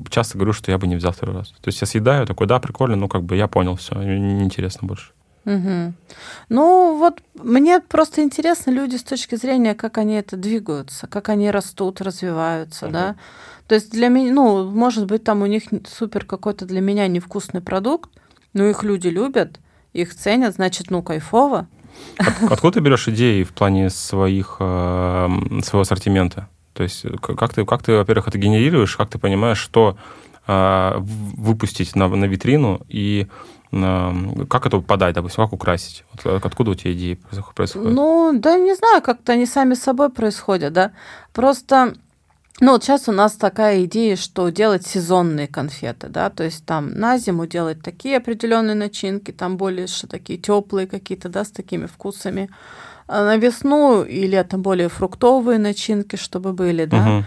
часто говорю, что я бы не взял второй раз. То есть я съедаю, такой, да, прикольно, ну, как бы я понял все, неинтересно больше.
Мгм. Ну, вот мне просто интересно люди с точки зрения, как они это двигаются, как они растут, развиваются,
Мгм.
да. То есть для меня, ну, может быть, там у них супер какой-то для меня невкусный продукт, но их люди любят, их ценят, значит, ну, кайфово.
От- Откуда ты берешь идеи в плане своих, э, своего ассортимента? То есть э, как ты, как ты, во-первых, это генерируешь, как ты понимаешь, что э, выпустить на, на витрину и э, как это подать, допустим, как украсить? Вот э, откуда у тебя идеи происход- происходят?
Ну, да не знаю, как-то они сами собой происходят, да. Просто, ну, вот сейчас у нас такая идея, что делать сезонные конфеты, да, то есть там на зиму делать такие определенные начинки, там более такие теплые какие-то, да, с такими вкусами. А на весну и летом более фруктовые начинки, чтобы были, да.
Мгм.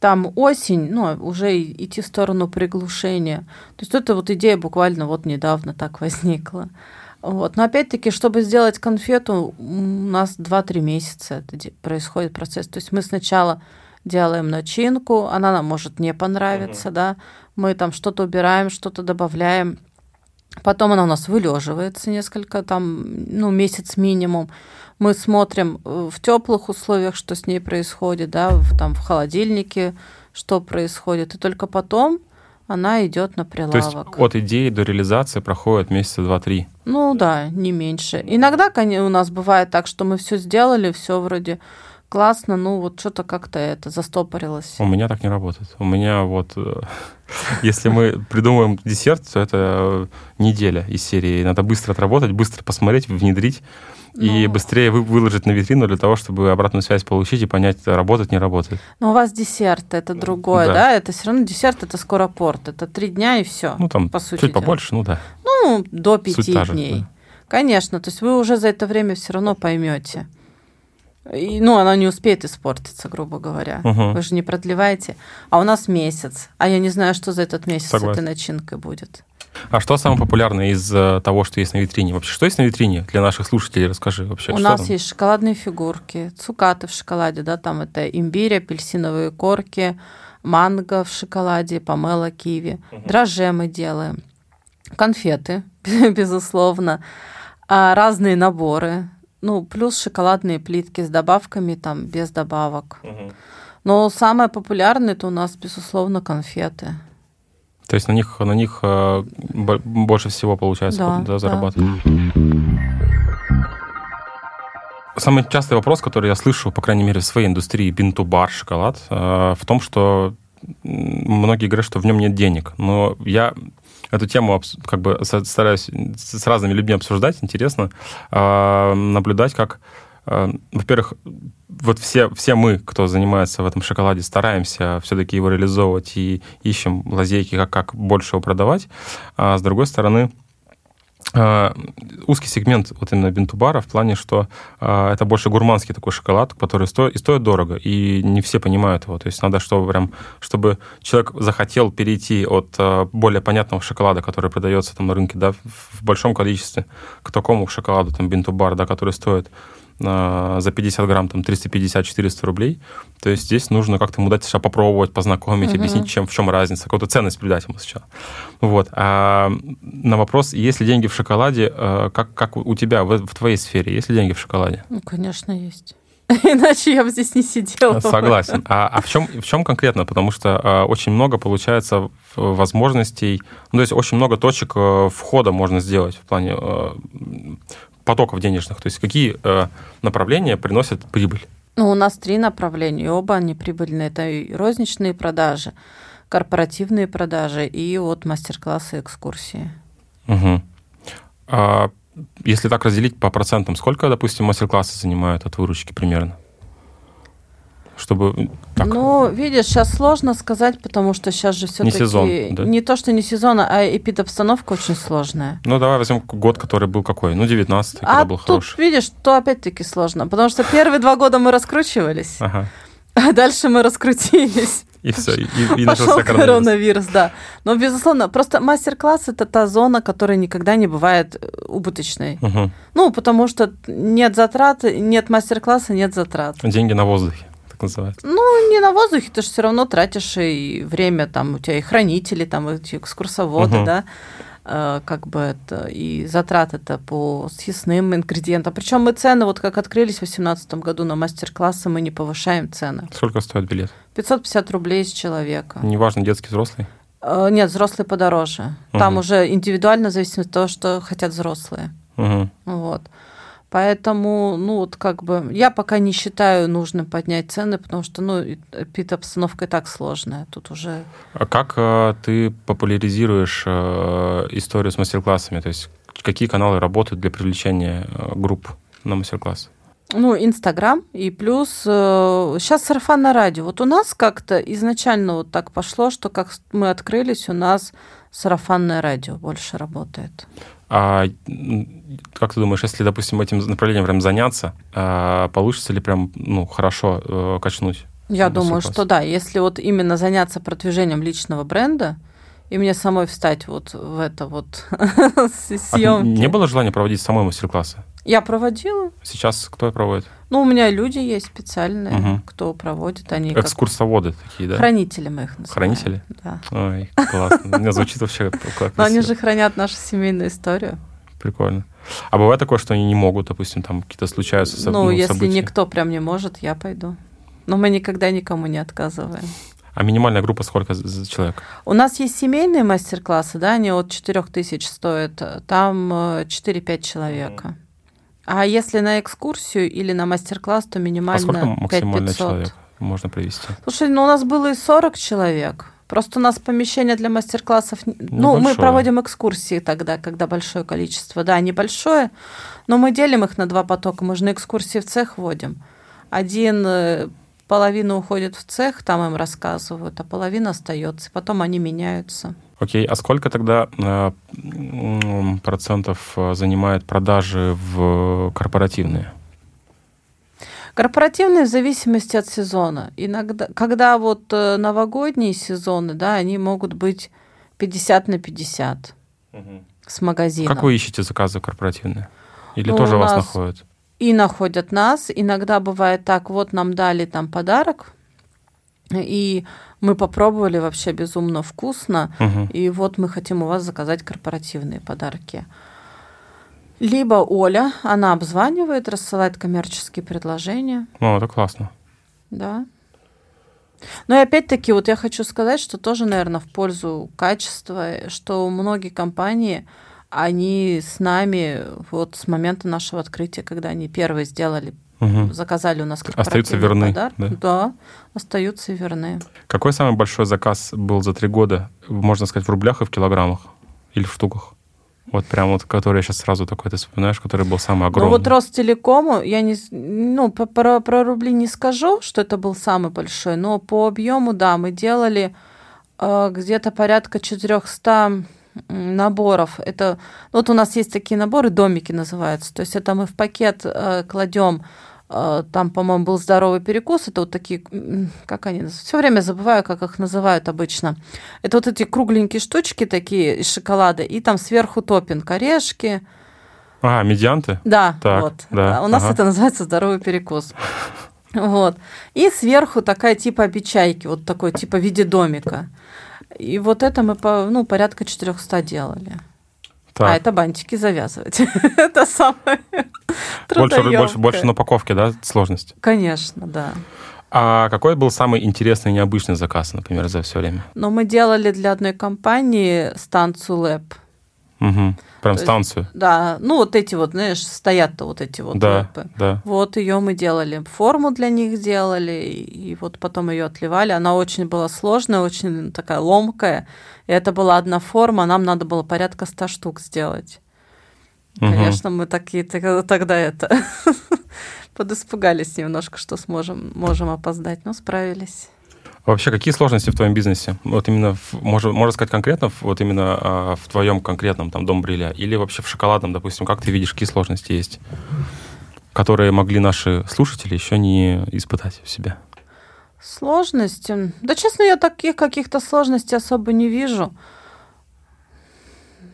Там осень, ну, уже идти в сторону приглушения. То есть это вот идея буквально вот недавно так возникла. Вот. Но опять-таки, чтобы сделать конфету, у нас 2-3 месяца это происходит процесс. То есть мы сначала делаем начинку, она нам может не понравиться, да, мы там что-то убираем, что-то добавляем, потом она у нас вылеживается несколько, там, ну, месяц минимум, мы смотрим э, в теплых условиях, что с ней происходит, да, в, там в холодильнике, что происходит, и только потом она идет на
То есть
прилавок.
от идеи до реализации проходит месяца два-три.
Ну да, не меньше. Иногда у нас бывает так, что мы все сделали, все вроде классно, ну вот что-то как-то это застопорилось.
У меня так не работает. У меня вот, э, если мы придумываем десерт, то это э, неделя из серии. Надо быстро отработать, быстро посмотреть, внедрить и
Ну.
быстрее вы- выложить на витрину для того, чтобы обратную связь получить и понять, работает, не работает.
Но у вас десерт это другое,
Да.
да? Это все равно десерт это скоропорт, это три дня и все.
Ну, там
по сути
чуть побольше, ну да.
Ну, до
Суть
пяти
же,
дней.
да.
Конечно, то есть вы уже за это время все равно поймете. И, ну, она не успеет испортиться, грубо говоря.
Мгм.
Вы же не продлеваете. А у нас месяц. А я не знаю, что за этот месяц с
Согласен.
этой начинкой будет.
А что самое популярное из э, того, что есть на витрине? Вообще, что есть на витрине для наших слушателей? Расскажи вообще.
у нас
там?
есть шоколадные фигурки, цукаты в шоколаде, да, там это имбирь, апельсиновые корки, манго в шоколаде, помело, киви. Дрожже мы делаем. Конфеты, безусловно. А, разные наборы. Ну, плюс шоколадные плитки с добавками, там, без добавок. Но самое популярное это у нас, безусловно, конфеты.
То есть на них, на них э, бо- больше всего получается
Да,
да,
да.
зарабатывать. Самый частый вопрос, который я слышу, по крайней мере, в своей индустрии, бинту-бар, шоколад, э, в том, что многие говорят, что в нем нет денег. Но я эту тему как бы стараюсь с разными людьми обсуждать. Интересно э, наблюдать, как, э, во-первых, вот все, все мы, кто занимается в этом шоколаде, стараемся все-таки его реализовывать и ищем лазейки, как, как больше его продавать. А с другой стороны, узкий сегмент вот именно бинтубара в плане, что э, это больше гурманский такой шоколад, который стоит, и стоит дорого, и не все понимают его. То есть надо, чтобы прям, чтобы человек захотел перейти от э, более понятного шоколада, который продается там на рынке, да, в, большом количестве, к такому шоколаду, там, бинтубар, да, который стоит э, за 50 грамм там 350-400 рублей. То есть здесь нужно как-то ему дать сначала попробовать, познакомить,
Мгм.
объяснить, чем, в чем разница, какую-то ценность придать ему сначала. Вот. А на вопрос, есть ли деньги в шоколаде, э, как, как у тебя, в, в твоей сфере, есть ли деньги в шоколаде?
Ну, конечно, есть. Иначе я бы здесь не сидела.
Согласен. А, а в, чем, в чем конкретно? Потому что э, очень много получается в- возможностей, ну, то есть очень много точек э, входа можно сделать в плане э, потоков денежных. То есть какие э, направления приносят прибыль?
Ну, у нас три направления, оба они прибыльные. Это и розничные продажи, корпоративные продажи и вот мастер-классы экскурсии.
Мгм. А если так разделить по процентам, сколько, допустим, мастер-классы занимают от выручки примерно? Чтобы так,
Ну, видишь, сейчас сложно сказать, потому что сейчас же все-таки
сезон, да?
не то, что не сезон, а эпидобстановка очень сложная.
ну давай возьмем год, который был какой? Ну 19 когда
а
был
тут,
хороший.
видишь, то опять-таки сложно, потому что первые два года мы раскручивались,
Ага.
а дальше мы раскрутились.
И все, и, и
Пошел
коронавирус.
коронавирус, да. Но, безусловно, просто мастер-класс это та зона, которая никогда не бывает э, убыточной.
Мгм.
Ну, потому что нет затрат, нет мастер-класса, нет затрат.
Деньги на воздухе, так называется.
Ну, не на воздухе, ты же все равно тратишь и время, там, у тебя и хранители, там, эти экскурсоводы,
Мгм.
да, э, как бы это, и затрат это по съестным ингредиентам. Причем мы цены, вот как открылись в 2018 году на мастер-классы, мы не повышаем цены.
Сколько стоит билет?
550 рублей с человека.
Неважно, детский, взрослый.
Э, Нет, взрослые подороже. Там
Мгм.
уже индивидуально зависит от того, что хотят взрослые.
Мгм.
Вот. Поэтому, ну, вот как бы, я пока не считаю нужным поднять цены, потому что, ну, и- обстановка и так сложная. Тут уже...
А как э, ты популяризируешь э, историю с мастер-классами? То есть какие каналы работают для привлечения э, групп на мастер-класс?
Ну, Инстаграм и плюс сейчас сарафанное радио. Вот у нас как-то изначально вот так пошло, что как мы открылись, у нас сарафанное радио больше работает.
А м, как ты думаешь, если, допустим, этим направлением прям заняться, а, получится ли прям ну, хорошо э, качнуть?
Я
Ну,
думаю, что да, если вот именно заняться продвижением личного бренда, и мне самой встать вот в это вот
А
съемки.
не было желания проводить самой мастер-классы?
Я проводила.
Сейчас кто проводит?
Ну, у меня люди есть специальные,
Мгм.
кто проводит. Они как
Экскурсоводы такие, да?
хранители мы их называем.
Хранители?
Да.
Ой, классно. У меня звучит вообще как
Но они же хранят нашу семейную историю.
Прикольно. А бывает такое, что они не могут, допустим, там какие-то случаются со-
ну, если
события?
никто прям не может, я пойду. Но мы никогда никому не отказываем.
А минимальная группа сколько человек?
У нас есть семейные мастер-классы, да, они от 4 тысяч стоят. Там э, 4-5 человека. А если на экскурсию или на мастер-класс, то
А
минимально
сколько максимально
5
человек можно привести?
Слушай, ну у нас было и 40 человек. Просто у нас помещение для мастер-классов... не- Ну, мы
Небольшое.
проводим экскурсии тогда, когда большое количество. Да, небольшое, но мы делим их на два потока. Мы же на экскурсии в цех водим. Один э, половина уходит в цех, там им рассказывают, а половина остается. Потом они меняются.
Окей, а сколько тогда э, процентов э, занимают продажи в корпоративные?
Корпоративные в зависимости от сезона. Иногда, когда вот э, новогодние сезоны, да, они могут быть 50 на 50 угу. с магазином.
Как вы ищете заказы корпоративные? Или ну, тоже вас находят?
И находят нас. Иногда бывает так, вот нам дали там подарок, и мы попробовали вообще безумно вкусно, угу. и вот мы хотим у вас заказать корпоративные подарки. Либо Оля, она обзванивает, рассылает коммерческие предложения.
О, это классно.
Да. Но и опять-таки, вот я хочу сказать, что тоже, наверное, в пользу качества, что многие компании, они с нами вот с момента нашего открытия, когда они первые сделали, угу. заказали у нас
Остаются верны.
Подарок, да? да, остаются верны.
Какой самый большой заказ был за три года, можно сказать, в рублях и в килограммах? Или в штуках? Вот прям вот, который сейчас сразу такой ты вспоминаешь, который был самый огромный.
Ну вот Ростелекому, я не, ну, про, про рубли не скажу, что это был самый большой, но по объему, да, мы делали э, где-то порядка 400 наборов. Это, вот у нас есть такие наборы, домики называются, то есть это мы в пакет э, кладем там, по-моему, был здоровый перекус. Это вот такие, как они, все время забываю, как их называют обычно. Это вот эти кругленькие штучки такие из шоколада, и там сверху топинг, орешки.
А, медианты?
Да, так, вот. Да, У нас ага. это называется здоровый перекус. Вот. И сверху такая типа обечайки, вот такой типа в виде домика. И вот это мы по, ну, порядка 400 делали. А так. А это бантики завязывать. это самое
больше, больше, больше на упаковке, да, сложность?
Конечно, да.
А какой был самый интересный необычный заказ, например, за все время?
Ну, мы делали для одной компании станцию ЛЭП.
Угу. Прям То станцию.
Есть, да, ну вот эти вот, знаешь, стоят-то вот эти вот
да, ЛЭПы. Да.
Вот ее мы делали, форму для них сделали, и вот потом ее отливали. Она очень была сложная, очень такая ломкая. Это была одна форма, нам надо было порядка 100 штук сделать. Угу. Конечно, мы такие тогда это подиспугались немножко, что сможем можем опоздать, но справились.
Вообще, какие сложности в твоем бизнесе? Вот именно, можно, можно сказать конкретно, вот именно а, в твоем конкретном там дом бриля, или вообще в шоколадном, допустим, как ты видишь, какие сложности есть, которые могли наши слушатели еще не испытать в себе?
Сложности? Да, честно, я таких каких-то сложностей особо не вижу.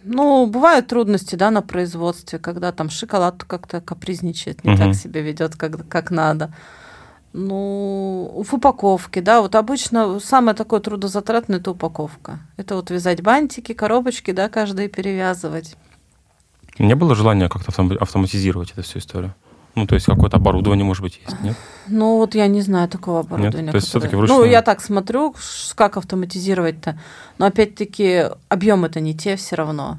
Ну, бывают трудности, да, на производстве, когда там шоколад как-то капризничает, не угу. так себя ведет, как, как надо. Ну, в упаковке, да, вот обычно самое такое трудозатратное – это упаковка. Это вот вязать бантики, коробочки, да, каждый перевязывать.
Не было желания как-то автоматизировать эту всю историю? Ну, то есть какое-то оборудование, может быть, есть, нет?
Ну, вот я не знаю такого оборудования.
Нет? То есть
которое...
все-таки вручную?
Ну, я так смотрю, как автоматизировать-то. Но опять-таки объем это не те все равно.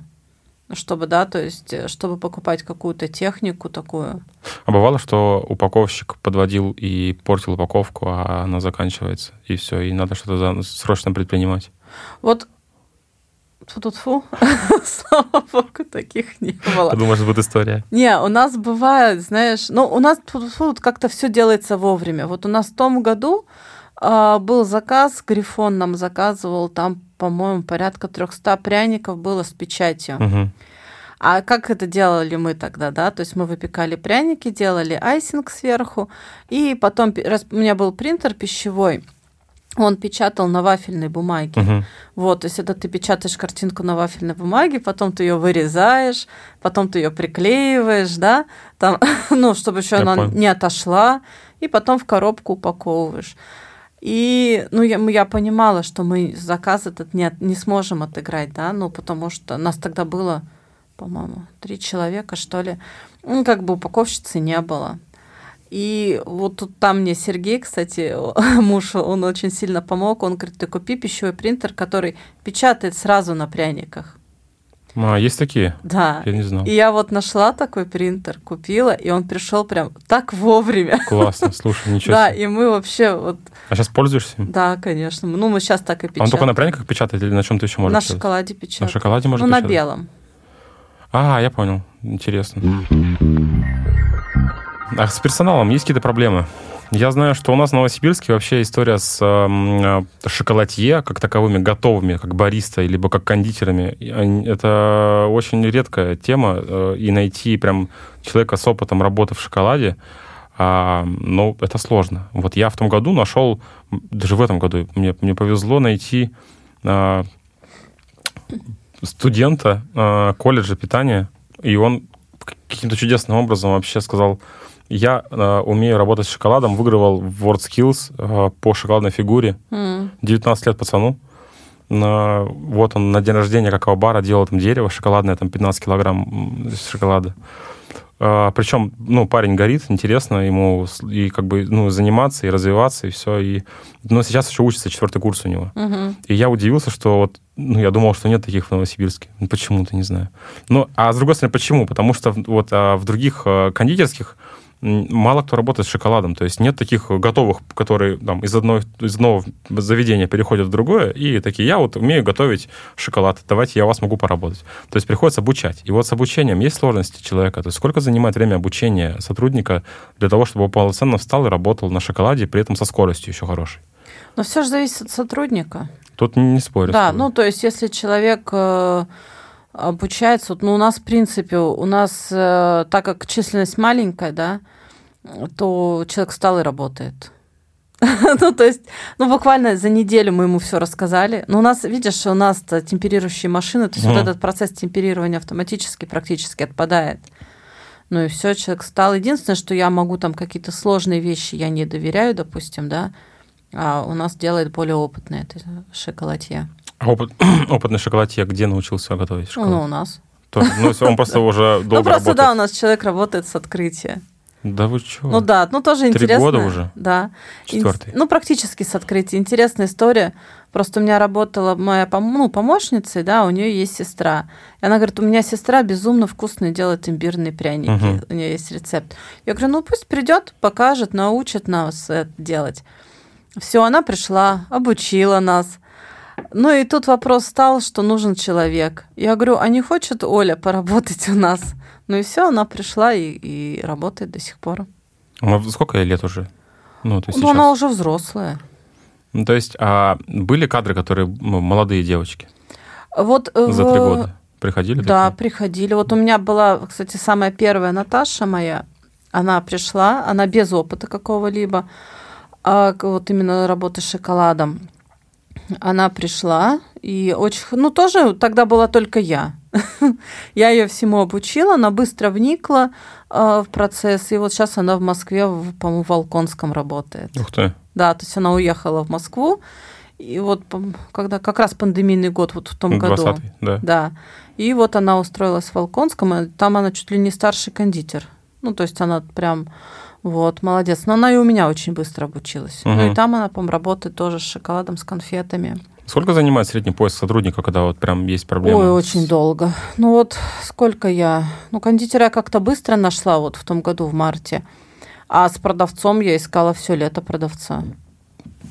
Чтобы, да, то есть, э, чтобы покупать какую-то технику такую.
А бывало, что упаковщик подводил и портил упаковку, а она заканчивается, и все, и надо что-то срочно предпринимать?
Вот Тут фу, слава богу, таких не было.
Ты думаешь, будет история?
Не, у нас бывает, знаешь, ну, у нас тут как-то все делается вовремя. Вот у нас в том году э, был заказ, Грифон нам заказывал, там, по-моему, порядка 300 пряников было с печатью. Угу. А как это делали мы тогда, да? То есть мы выпекали пряники, делали айсинг сверху, и потом, раз у меня был принтер пищевой, он печатал на вафельной бумаге. Угу. Вот, то есть это ты печатаешь картинку на вафельной бумаге, потом ты ее вырезаешь, потом ты ее приклеиваешь, да, там, ну, чтобы еще она понял. не отошла, и потом в коробку упаковываешь. И, ну, я, я понимала, что мы заказ этот не, не сможем отыграть, да, ну, потому что нас тогда было, по-моему, три человека, что ли. Ну, как бы упаковщицы не было. И вот тут там мне Сергей, кстати, муж, он очень сильно помог. Он говорит, ты купи пищевой принтер, который печатает сразу на пряниках.
А, есть такие?
Да.
Я не знал.
И я вот нашла такой принтер, купила, и он пришел прям так вовремя.
Классно, слушай, ничего.
Да, и мы вообще вот...
А сейчас пользуешься?
Да, конечно. Ну, мы сейчас так и печатаем.
Он только на пряниках печатает или на чем-то еще можно
На шоколаде печатать.
На шоколаде можно
Ну, на белом.
А, я понял. Интересно. А с персоналом есть какие-то проблемы? Я знаю, что у нас в Новосибирске вообще история с э, шоколадье, как таковыми, готовыми, как бариста, либо как кондитерами. Это очень редкая тема, э, и найти прям человека с опытом работы в шоколаде, А, но это сложно. Вот я в том году нашел, даже в этом году мне, мне повезло найти а, студента а, колледжа питания, и он каким-то чудесным образом вообще сказал, я э, умею работать с шоколадом, выигрывал WorldSkills э, по шоколадной фигуре. Mm. 19 лет пацану. На, вот он на день рождения какао-бара делал там дерево шоколадное, там 15 килограмм шоколада. А, причем, ну, парень горит, интересно ему и как бы, ну, заниматься, и развиваться, и все. И, но сейчас еще учится, четвертый курс у него. Uh-huh. И я удивился, что вот, ну, я думал, что нет таких в Новосибирске. Ну, почему-то, не знаю. Ну, а с другой стороны, почему? Потому что вот а в других а, кондитерских мало кто работает с шоколадом. То есть нет таких готовых, которые там, из, одной, из одного заведения переходят в другое, и такие, я вот умею готовить шоколад, давайте я у вас могу поработать. То есть приходится обучать. И вот с обучением есть сложности человека. То есть сколько занимает время обучения сотрудника для того, чтобы он полноценно встал и работал на шоколаде, при этом со скоростью еще хорошей?
Но все же зависит от сотрудника.
Тут не спорю.
Да, ну то есть если человек э, обучается. Вот, ну, у нас, в принципе, у нас, э, так как численность маленькая, да, то человек встал и работает. ну, то есть, ну, буквально за неделю мы ему все рассказали. Но у нас, видишь, у нас темперирующие машины, то есть mm. вот этот процесс темперирования автоматически практически отпадает. Ну и все, человек стал. Единственное, что я могу там какие-то сложные вещи, я не доверяю, допустим, да, а у нас делает более опытный это шоколадье.
Опыт, опытный шоколадье где научился готовить шоколад?
Ну, у нас.
То, ну, он просто уже долго
Ну, просто, да, у нас человек работает с открытия.
Да вы что?
Ну да, ну тоже
Три
интересно.
года уже?
Да.
Четвертый?
Ну, практически с открытия. Интересная история. Просто у меня работала моя ну, помощница, да, у нее есть сестра. И она говорит, у меня сестра безумно вкусные делает имбирные пряники. Угу. У нее есть рецепт. Я говорю, ну пусть придет, покажет, научит нас это делать. Все, она пришла, обучила нас. Ну и тут вопрос стал, что нужен человек. Я говорю, а не хочет Оля поработать у нас? Ну и все, она пришла и, и работает до сих пор.
А сколько ей лет уже?
Ну, то есть ну она уже взрослая.
Ну, то есть а были кадры, которые ну, молодые девочки?
Вот
за в... три года приходили?
Да, такие? приходили. Вот у меня была, кстати, самая первая Наташа моя. Она пришла, она без опыта какого-либо, а вот именно работы с шоколадом. Она пришла и очень, ну тоже тогда была только я. я ее всему обучила, она быстро вникла э, в процесс, и вот сейчас она в Москве, по-моему, в Волконском работает.
Ух ты.
Да, то есть она уехала в Москву, и вот когда как раз пандемийный год вот в том 20 году.
да.
Да. И вот она устроилась в Волконском, и там она чуть ли не старший кондитер. Ну, то есть она прям вот, молодец. Но она и у меня очень быстро обучилась. Угу. Ну и там она, по-моему, работает тоже с шоколадом, с конфетами.
Сколько занимает средний поиск сотрудника, когда вот прям есть проблемы?
Ой, очень долго. Ну вот сколько я... Ну, кондитера я как-то быстро нашла вот в том году, в марте. А с продавцом я искала все лето продавца.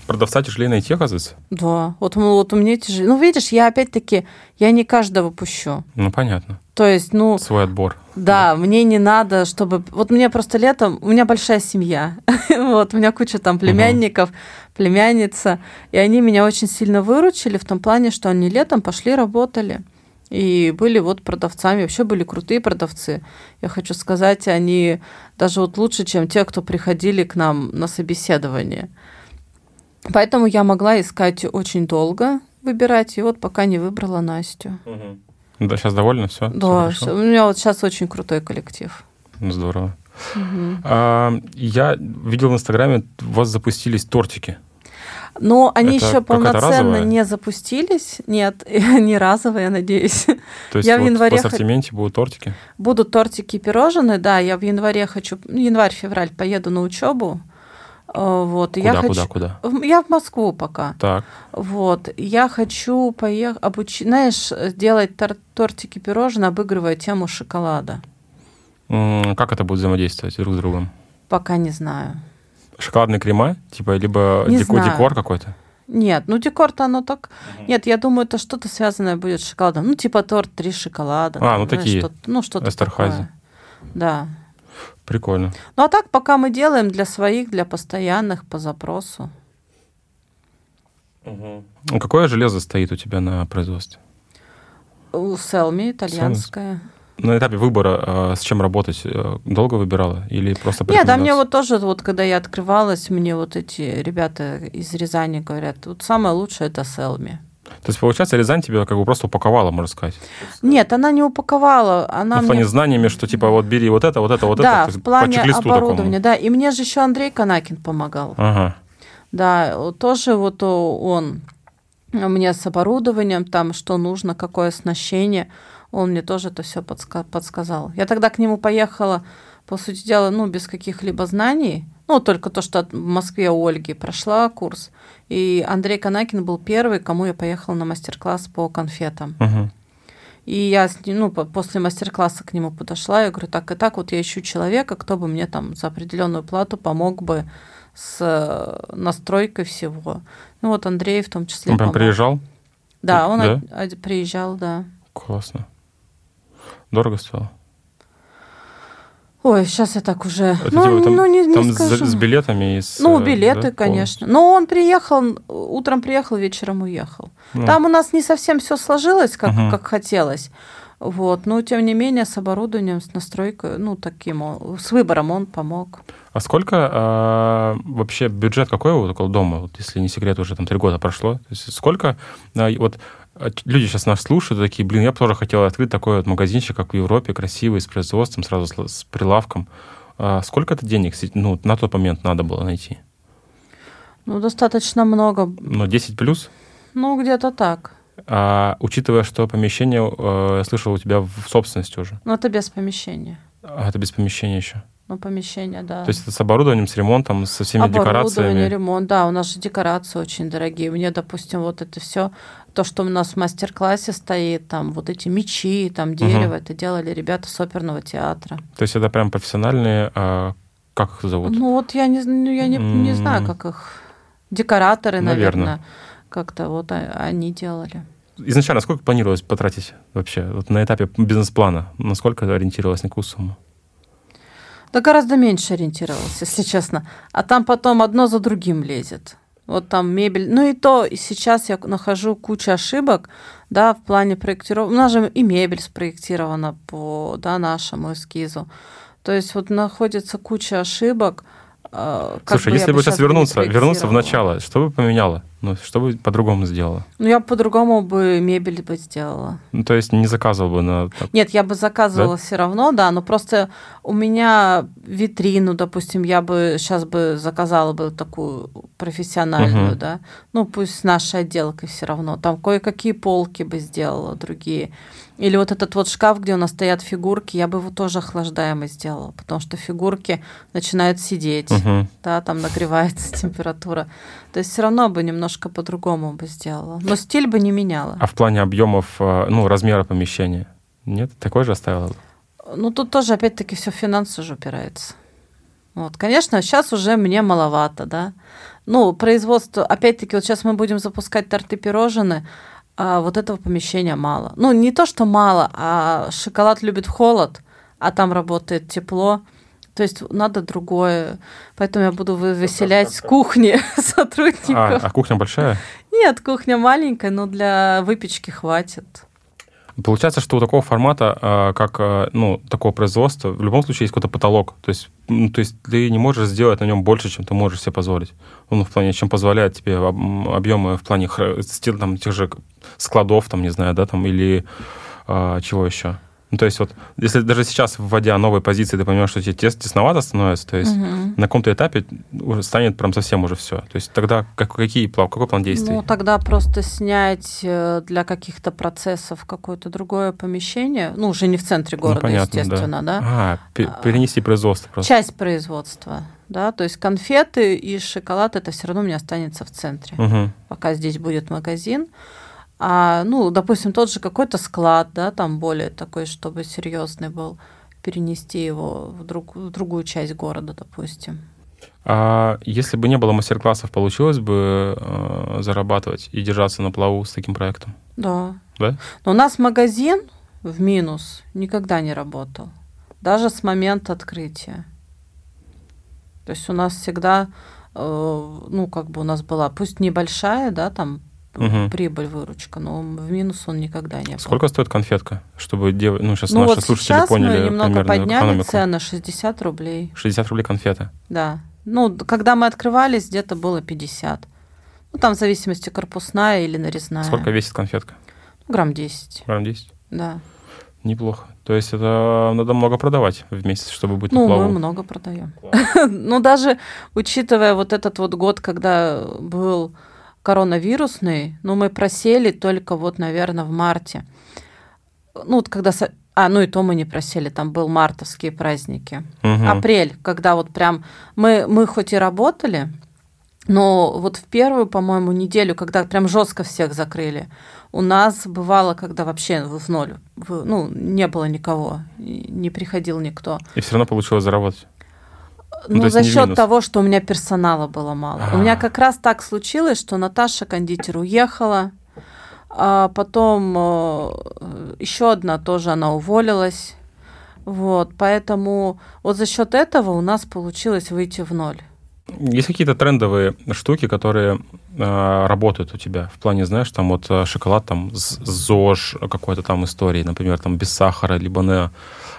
Продавца тяжелее найти, оказывается?
Да. Вот, вот у меня тяжелее. Ну, видишь, я опять-таки, я не каждого пущу.
Ну, понятно.
То есть, ну...
Свой отбор.
Да, да, мне не надо, чтобы... Вот мне просто летом... У меня большая семья. вот, у меня куча там племянников, угу. племянница. И они меня очень сильно выручили в том плане, что они летом пошли работали. И были вот продавцами, вообще были крутые продавцы. Я хочу сказать, они даже вот лучше, чем те, кто приходили к нам на собеседование. Поэтому я могла искать очень долго, выбирать, и вот пока не выбрала Настю.
Угу. Да, сейчас довольна все?
Да, все у меня вот сейчас очень крутой коллектив.
Ну, здорово. Угу. А, я видел в Инстаграме, у вас запустились тортики.
Но они Это еще полноценно не запустились. Нет, не разовые, я надеюсь.
То есть я вот в, январе в ассортименте будут тортики?
Будут тортики и пирожные, да. Я в январе хочу, январь-февраль поеду на учебу. Э, вот,
куда,
я
куда,
хочу...
куда?
Я в Москву пока.
Так.
Вот, я хочу поехать, обучить, знаешь, делать тор- тортики, пирожные, обыгрывая тему шоколада.
Как это будет взаимодействовать друг с другом?
Пока не знаю.
Шоколадные крема? Типа, либо
не
деко- декор какой-то?
Нет, ну декор-то оно так... Угу. Нет, я думаю, это что-то связанное будет с шоколадом. Ну, типа торт три шоколада.
А, ну такие.
Что ну, что-то такое. Да.
Прикольно.
Ну а так пока мы делаем для своих, для постоянных по запросу.
Угу. Какое железо стоит у тебя на производстве?
У Селми, итальянское.
на этапе выбора, э, с чем работать, э, долго выбирала или просто
Нет, да, мне вот тоже, вот когда я открывалась, мне вот эти ребята из Рязани говорят, вот самое лучшее это Селми.
То есть, получается, Рязань тебя как бы просто упаковала, можно сказать.
Нет, она не упаковала, она
ну, в плане
мне...
знаниями, что типа вот бери вот это, вот это, вот
да,
это. то есть
в плане оборудования, да. И мне же еще Андрей Канакин помогал.
такому. Ага.
Да, тоже вот он мне с оборудованием, там, что нужно, какое оснащение, он мне тоже это все подска- подсказал. Я тогда к нему поехала, по сути дела, ну, без каких-либо знаний, ну, только то, что в Москве у Ольги прошла курс, и Андрей Канакин был первый, кому я поехала на мастер-класс по конфетам.
Угу.
И я с ним, ну, по- после мастер-класса к нему подошла, я говорю, так и так, вот я ищу человека, кто бы мне там за определенную плату помог бы с э, настройкой всего. Ну вот Андрей в том числе
Он прям
помог.
приезжал?
Да, он
Да?
од- приезжал, да.
Классно. Дорого стоило?
Ой, сейчас я так уже...
Это
ну,
типа там,
ну, не, не
там с,
скажу.
с билетами и с...
Ну,
э,
билеты,
да,
конечно. Но он приехал, утром приехал, вечером уехал.
Ну,
Там у нас не совсем все сложилось, как,
Мгм.
как хотелось. Вот, но тем не менее с оборудованием, с настройкой, ну таким, с выбором он помог.
А сколько а, вообще бюджет какой вот около дома, вот, если не секрет, уже там три года прошло? То есть сколько а, вот люди сейчас нас слушают, такие, блин, я бы тоже хотел открыть такой вот магазинчик, как в Европе, красивый, с производством, сразу с, прилавком. А сколько это денег ну, на тот момент надо было найти?
Ну, достаточно много.
Ну, 10 плюс?
Ну, где-то так.
А учитывая, что помещение, э, я слышал, у тебя в собственности уже.
Но это без помещения.
А это без помещения еще.
Ну, помещение, да.
То есть это с оборудованием, с ремонтом, со всеми
Оборудование,
декорациями.
ремонт, да, у нас же декорации очень дорогие. Мне, допустим, вот это все, то, что у нас в мастер-классе стоит, там вот эти мечи, там дерево, это делали ребята с оперного театра.
То есть это прям профессиональные, а, как их зовут?
Ну вот я не, ну, я не, не знаю, как их декораторы,
Наверно.
наверное, как-то вот они делали.
Изначально сколько планировалось потратить вообще вот на этапе бизнес-плана? Насколько ориентировалась на какую сумму?
Да гораздо меньше ориентировалась, если честно. А там потом одно за другим лезет. Вот там мебель. Ну и то, и сейчас я нахожу кучу ошибок, да, в плане проектировки. У нас же и мебель спроектирована по, да, нашему эскизу. То есть вот находится куча ошибок. Э, как
Слушай,
бы
если бы сейчас вернуться, вернуться в начало, что бы поменяла? Ну, что бы по-другому сделала?
Ну, я по-другому бы мебель бы сделала.
Ну, то есть не заказывал бы на...
Нет, я бы заказывала все равно, да, но просто у меня витрину, допустим, я бы сейчас бы заказала бы такую профессиональную,
Мгм.
да, ну пусть с нашей отделкой все равно, там кое-какие полки бы сделала другие. Или вот этот вот шкаф, где у нас стоят фигурки, я бы его тоже охлаждаемый сделала, потому что фигурки начинают сидеть,
Мгм.
да, там нагревается температура. То есть все равно бы немножко по-другому бы сделала. Но стиль бы не меняла.
А в плане объемов, а, ну, размера помещения? Нет? Такой же оставила?
Ну, тут тоже, опять-таки, все в финансы же упирается. Вот, конечно, сейчас уже мне маловато, да. Ну, производство, опять-таки, вот сейчас мы будем запускать торты пирожные, а вот этого помещения мало. Ну, не то, что мало, а шоколад любит холод, а там работает тепло. То есть надо другое. Поэтому я буду вы- выселять с кухни
А,
сотрудников.
а кухня большая?
Нет, кухня маленькая, но для выпечки хватит.
Получается, что у такого формата, а, как а, ну, такого производства, в любом случае есть какой-то потолок. То есть, ну, то есть ты не можешь сделать на нем больше, чем ты можешь себе позволить. Ну, в плане, чем позволяет тебе объемы в плане там, тех же складов, там, не знаю, да, там, или а, чего еще. Ну, то есть вот, если даже сейчас, вводя новые позиции, ты понимаешь, что тебе тес- тесновато становится, то есть
Мгм.
на каком-то этапе уже станет прям совсем уже все. То есть тогда как, какие, какой план действий?
Ну, тогда просто снять э, для каких-то процессов какое-то другое помещение, ну, уже не в центре
Ну,
города,
понятно, да.
естественно, да.
А, пе- перенести производство просто.
Часть производства, да, то есть конфеты и шоколад это все равно у меня останется в центре,
Мгм.
пока здесь будет магазин. А, ну, допустим, тот же какой-то склад, да, там более такой, чтобы серьезный был, перенести его в, друг- в другую часть города, допустим.
А если бы не было мастер-классов, получилось бы э, зарабатывать и держаться на плаву с таким проектом?
Да.
Да?
Но у нас магазин в минус никогда не работал, даже с момента открытия. То есть у нас всегда, э, ну, как бы у нас была, пусть небольшая, да, там
Мгм.
прибыль, выручка, но в минус он никогда не был.
Сколько стоит конфетка, чтобы дев... ну, сейчас
Ну
наши
вот
слушатели
сейчас
поняли
мы немного подняли
экономику.
цены, 60 рублей,
60 рублей конфета.
да. Ну, когда мы открывались, где-то было 50. Ну, там в зависимости корпусная или нарезная.
Сколько весит конфетка?
Грамм 10,
Грамм 10?
да.
Неплохо. То есть это надо много продавать в месяц, чтобы быть на
Ну,
плаву.
мы много продаем. Ну, даже учитывая вот этот вот год, когда был коронавирусный, ну, мы просели только вот, наверное, в марте. Ну, вот когда... А, ну и то мы не просели, там был мартовские праздники.
Мгм.
Апрель, когда вот прям... Мы, мы хоть и работали, но вот в первую, по-моему, неделю, когда прям жестко всех закрыли, у нас бывало, когда вообще в ноль, в- ну, не было никого, не приходил никто.
И все равно получилось заработать. Ну,
Ну, за счет того, что у меня персонала было мало. У
А.
меня как раз так случилось, что Наташа кондитер уехала, а потом еще одна тоже она уволилась. Вот, поэтому вот за счет этого у нас получилось выйти в ноль.
Есть какие-то трендовые штуки, которые э, работают у тебя? В плане, знаешь, там вот э, шоколад там ЗОЖ какой-то там истории, например, там без сахара, либо на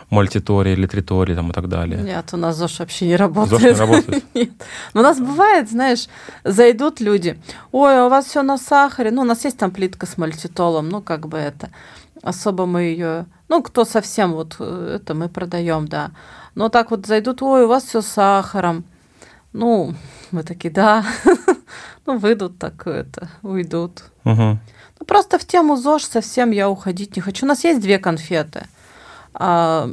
мультитории, литритории там и так далее.
Нет, у нас ЗОЖ вообще не работает.
ЗОЖ не работает?
Нет. У нас бывает, знаешь, зайдут люди, ой, а у вас все на сахаре, ну, у нас есть там плитка с мальтитолом, ну, как бы это, особо мы ее, ну, кто совсем вот э, это мы продаем, да. Но так вот зайдут, ой, у вас все с сахаром. Ну, мы такие, да. Ну, выйдут так это, уйдут.
Мгм.
Ну, просто в тему ЗОЖ совсем я уходить не хочу. У нас есть две конфеты. А,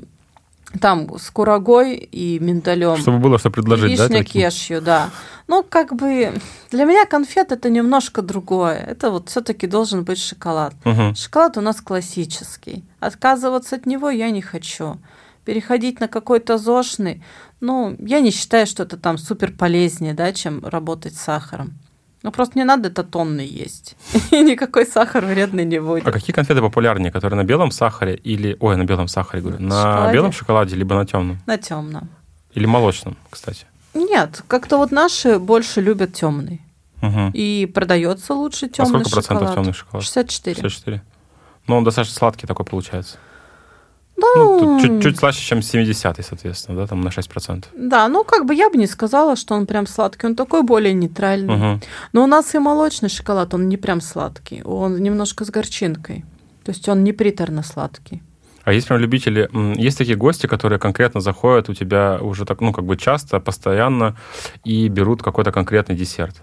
там с курагой и миндалем.
Чтобы было что предложить, да?
Вишня
таким?
кешью, да. Ну, как бы для меня конфет это немножко другое. Это вот все-таки должен быть шоколад.
Мгм.
Шоколад у нас классический. Отказываться от него я не хочу. Переходить на какой-то зошный, ну, я не считаю, что это там супер полезнее, да, чем работать с сахаром. Ну, просто не надо это тонны есть. И никакой сахар вредный не будет.
А какие конфеты популярнее, которые на белом сахаре или... Ой, на белом сахаре, говорю. На
Шоколаде?
белом шоколаде, либо на темном?
На темном.
Или молочном, кстати.
Нет, как-то вот наши больше любят темный.
Мгм.
И продается лучше
А
темный
сколько процентов темный шоколад?
64.
64. Ну, он достаточно сладкий такой получается.
Ну,
Ну, тут чуть, чуть слаще, чем 70 соответственно, да, там на 6%.
Да, ну как бы я бы не сказала, что он прям сладкий, он такой более нейтральный.
Мгм.
Но у нас и молочный шоколад, он не прям сладкий, он немножко с горчинкой. То есть он не приторно сладкий.
А есть прям любители, есть такие гости, которые конкретно заходят у тебя уже так, ну, как бы часто, постоянно и берут какой-то конкретный десерт.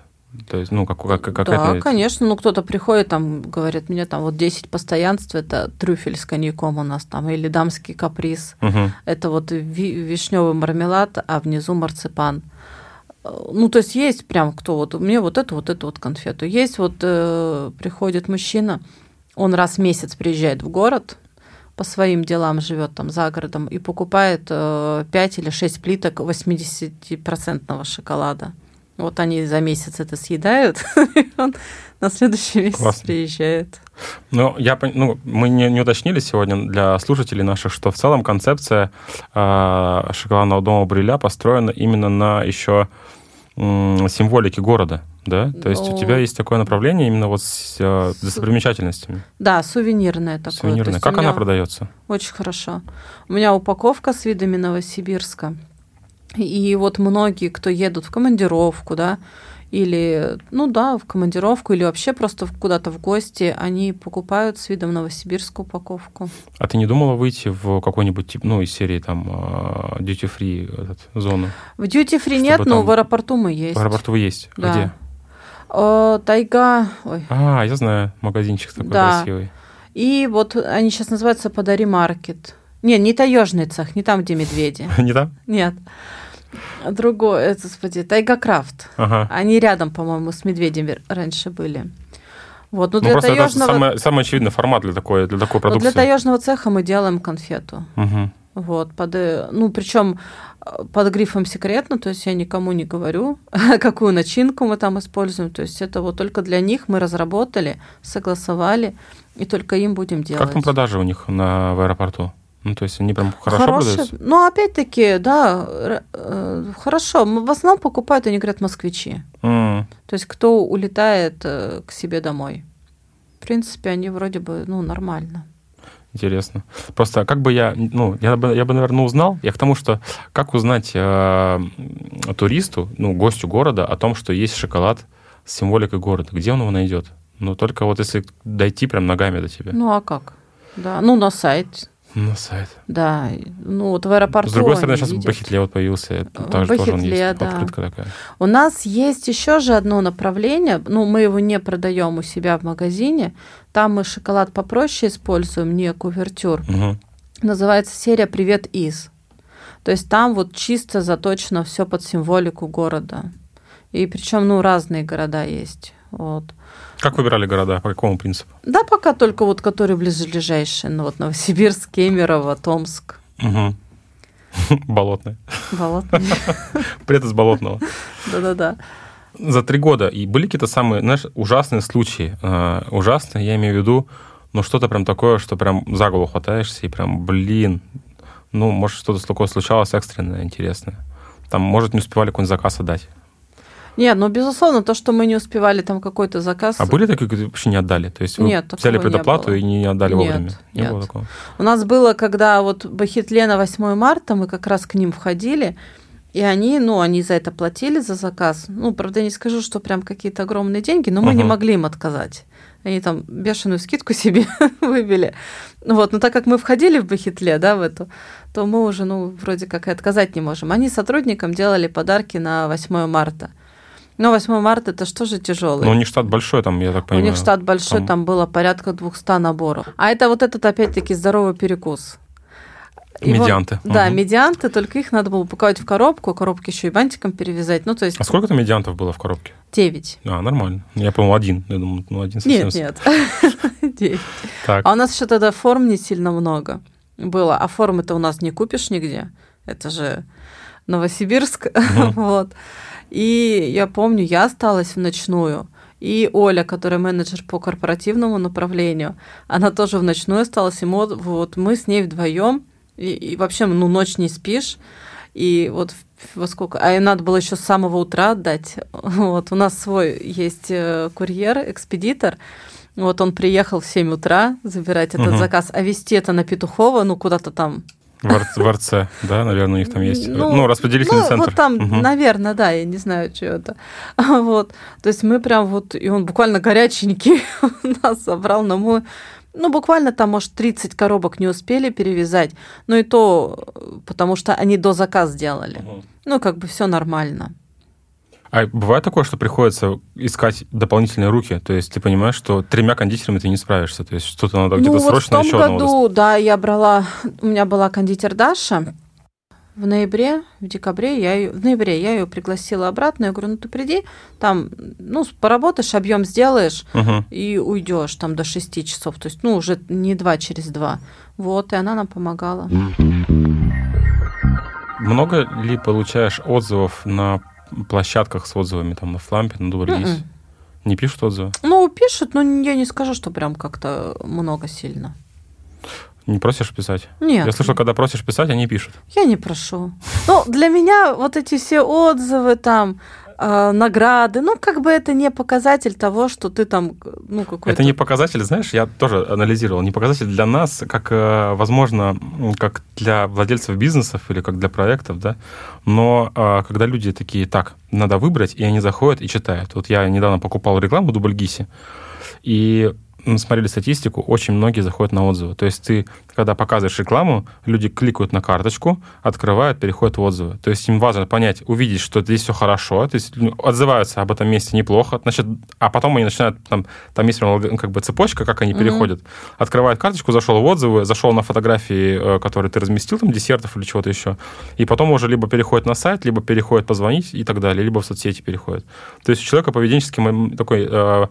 То есть, ну, как, как, как
да,
это-
конечно. Ну, кто-то приходит, там, говорит, мне там вот 10 постоянств, это трюфель с коньяком у нас там, или дамский каприз.
Мгм.
Это вот вишневый мармелад, а внизу марципан. Ну, то есть есть прям кто вот, мне вот эту, вот эту вот конфету. Есть вот, э, приходит мужчина, он раз в месяц приезжает в город, по своим делам живет там за городом и покупает э, 5 или 6 плиток 80% шоколада. Вот они за месяц это съедают, и он на следующий месяц
Классно.
приезжает.
Ну, я, ну, мы не, не уточнили сегодня для слушателей наших, что в целом концепция э, шоколадного дома Бриля построена именно на еще м, символике города, да? То есть у
Ну,
тебя есть такое направление именно вот с э, достопримечательностями,
Да, сувенирное такое.
Сувенирное. Как она продается?
Очень хорошо. У меня упаковка с видами Новосибирска. И вот многие, кто едут в командировку, да, или, ну да, в командировку, или вообще просто куда-то в гости, они покупают с видом Новосибирска упаковку.
А ты не думала выйти в какой-нибудь тип, ну, из серии там э, duty free этот, зону?
В duty free
Чтобы
нет, но
там-
в аэропорту мы есть.
В аэропорту вы есть?
Да.
Где?
Э, Тайга, ой.
А, я знаю, магазинчик такой
Да.
красивый.
И вот они сейчас называются Подари Маркет. Не, не таежный цех, не там, где медведи.
Не там?
Нет. Другой, это, господи, Тайга Крафт.
Ага.
Они рядом, по-моему, с медведями раньше были. Вот, ну,
Ну,
для
просто это
таежного,
самый, самый очевидный формат для такой, для такой
ну,
продукции.
для таежного цеха мы делаем конфету.
Мгм.
Вот, под, э, ну, причем под грифом секретно, то есть я никому не говорю, какую начинку мы там используем. То есть это вот только для них мы разработали, согласовали, и только им будем делать.
Как там продажи у них на, в аэропорту? Ну, то есть они прям хорошо
Хорошие.
продаются?
Ну, опять-таки, да, э, хорошо. В основном покупают, они говорят, москвичи.
М,
То есть кто улетает э, к себе домой. В принципе, они вроде бы, ну, нормально.
Интересно. Просто как бы я, ну, я бы, я бы, наверное, узнал. Я к тому, что как узнать э, туристу, ну, гостю города о том, что есть шоколад с символикой города. Где он его найдет? Ну, только вот если дойти прям ногами до тебя.
Ну, а как? Да, ну, на сайт.
На сайт.
Да, ну вот в аэропорту.
С другой стороны, сейчас
видят.
Бахетле вот появился. Там же тоже он есть,
да.
открытка такая.
У нас есть еще же одно направление, ну, мы его не продаем у себя в магазине. Там мы шоколад попроще используем, не кувертюр.
Мгм.
Называется серия Привет из. То есть там вот чисто заточено все под символику города. И причем, ну, разные города есть. Вот.
Как выбирали города? По какому принципу?
Да, пока только вот которые ближайшие. Ну, вот Новосибирск, Кемерово, Томск,
Мгм. Болотное.
Болотный.
Привет из Болотного.
Да-да-да.
За три года и были какие-то самые, знаешь, ужасные случаи. Э, ужасные, я имею в виду, ну, что-то прям такое, что прям за голову хватаешься и прям, блин, ну, может, что-то такое случалось экстренное, интересное. Там, может, не успевали какой-нибудь заказ отдать.
Нет, ну, безусловно, то, что мы не успевали там какой-то заказ...
А были такие, которые вообще не отдали? То есть вы
Нет,
взяли
не
предоплату
было.
и не отдали
Нет,
вовремя? Не
нет.
было такого?
У нас было, когда вот Бахетле на 8 марта, мы как раз к ним входили, и они, ну, они за это платили, за заказ. Ну, правда, не скажу, что прям какие-то огромные деньги, но мы не
Мгм.
могли им отказать. Они там бешеную скидку себе выбили. Ну Вот, но так как мы входили в Бахетле, да, в эту, то мы уже, ну, вроде как и отказать не можем. Они сотрудникам делали подарки на 8 марта. Но 8 марта это что же тяжелый?
Ну, у них штат большой там, я так
У
понимаю.
них штат большой,
там-
там... было порядка 200 наборов. А это вот этот, опять-таки, здоровый перекус. Его-
Медианты.
Да,
Мгм.
медианты, только их надо было упаковать в коробку, коробки еще и бантиком перевязать. Ну, то есть
А сколько там медиантов было в коробке?
9.
А, нормально. Я, по-моему, один. Я думаю, ну, один совсем.
Нет, нет. 9.
Так.
А у нас еще тогда форм не сильно много было. А формы-то у нас не купишь нигде. Это же Новосибирск. Вот. И я помню, я осталась в ночную. И Оля, которая менеджер по корпоративному направлению, она тоже в ночную осталась. И мы, вот мы с ней вдвоем. И, и вообще, ну, ночь не спишь. И вот во сколько... А и надо было еще с самого утра отдать. Вот, у нас свой есть э, курьер, экспедитор. Вот он приехал в 7 утра забирать этот
Мгм.
заказ, а везти это на Петухова, ну, куда-то там.
В Ар- в РЦ, да, наверное, у них там есть.
Ну,
Ну, распределительный
ну,
центр.
вот там,
Мгм.
наверное, да, я не знаю, что это. Вот. То есть мы прям вот, и он буквально горяченький нас забрал, но мы, ну, буквально там, может, 30 коробок не успели перевязать, но и то, э, потому что они до заказ сделали.
Мгм.
Ну, как бы все нормально.
А бывает такое, что приходится искать дополнительные руки? То есть ты понимаешь, что тремя кондитерами ты не справишься? То есть что-то надо где-то
ну, вот в
срочно
том
еще одного
году, да, я брала, у меня была кондитер Даша. В ноябре, в декабре, я ее, в ноябре я ее пригласила обратно. Я говорю, ну ты приди, там, ну, поработаешь, объем сделаешь.
Мгм.
и уйдешь там до 6 часов. То есть, ну, уже не два через два. Вот, и она нам помогала.
Много ли получаешь отзывов на площадках с отзывами, там, на Флампе, на Дубльгиз?
Мгм.
Не пишут отзывы?
Ну, пишут, но я не скажу, что прям как-то много сильно.
Не просишь писать?
Нет.
Я слышал, когда просишь писать, они пишут.
Я не прошу. Ну, для меня вот эти все отзывы там, э, награды, ну, как бы это не показатель того, что ты там, ну, какой-то...
Это не показатель, знаешь, я тоже анализировал, не показатель для нас, как, э, возможно, как для владельцев бизнесов или как для проектов, да, но э, когда люди такие, так, надо выбрать, и они заходят и читают. Вот я недавно покупал рекламу в Дубльгисе, и смотрели статистику, очень многие заходят на отзывы. То есть ты, когда показываешь рекламу, люди кликают на карточку, открывают, переходят в отзывы. То есть им важно понять, увидеть, что здесь все хорошо, то есть ну, отзываются об этом месте неплохо, значит, а потом они начинают, там, там есть прям как бы цепочка, как они
Мгм.
переходят. Открывают карточку, зашел в отзывы, зашел на фотографии, э, которые ты разместил, там, десертов или чего-то еще, и потом уже либо переходит на сайт, либо переходит позвонить и так далее, либо в соцсети переходит. То есть у человека поведенческий такой, э,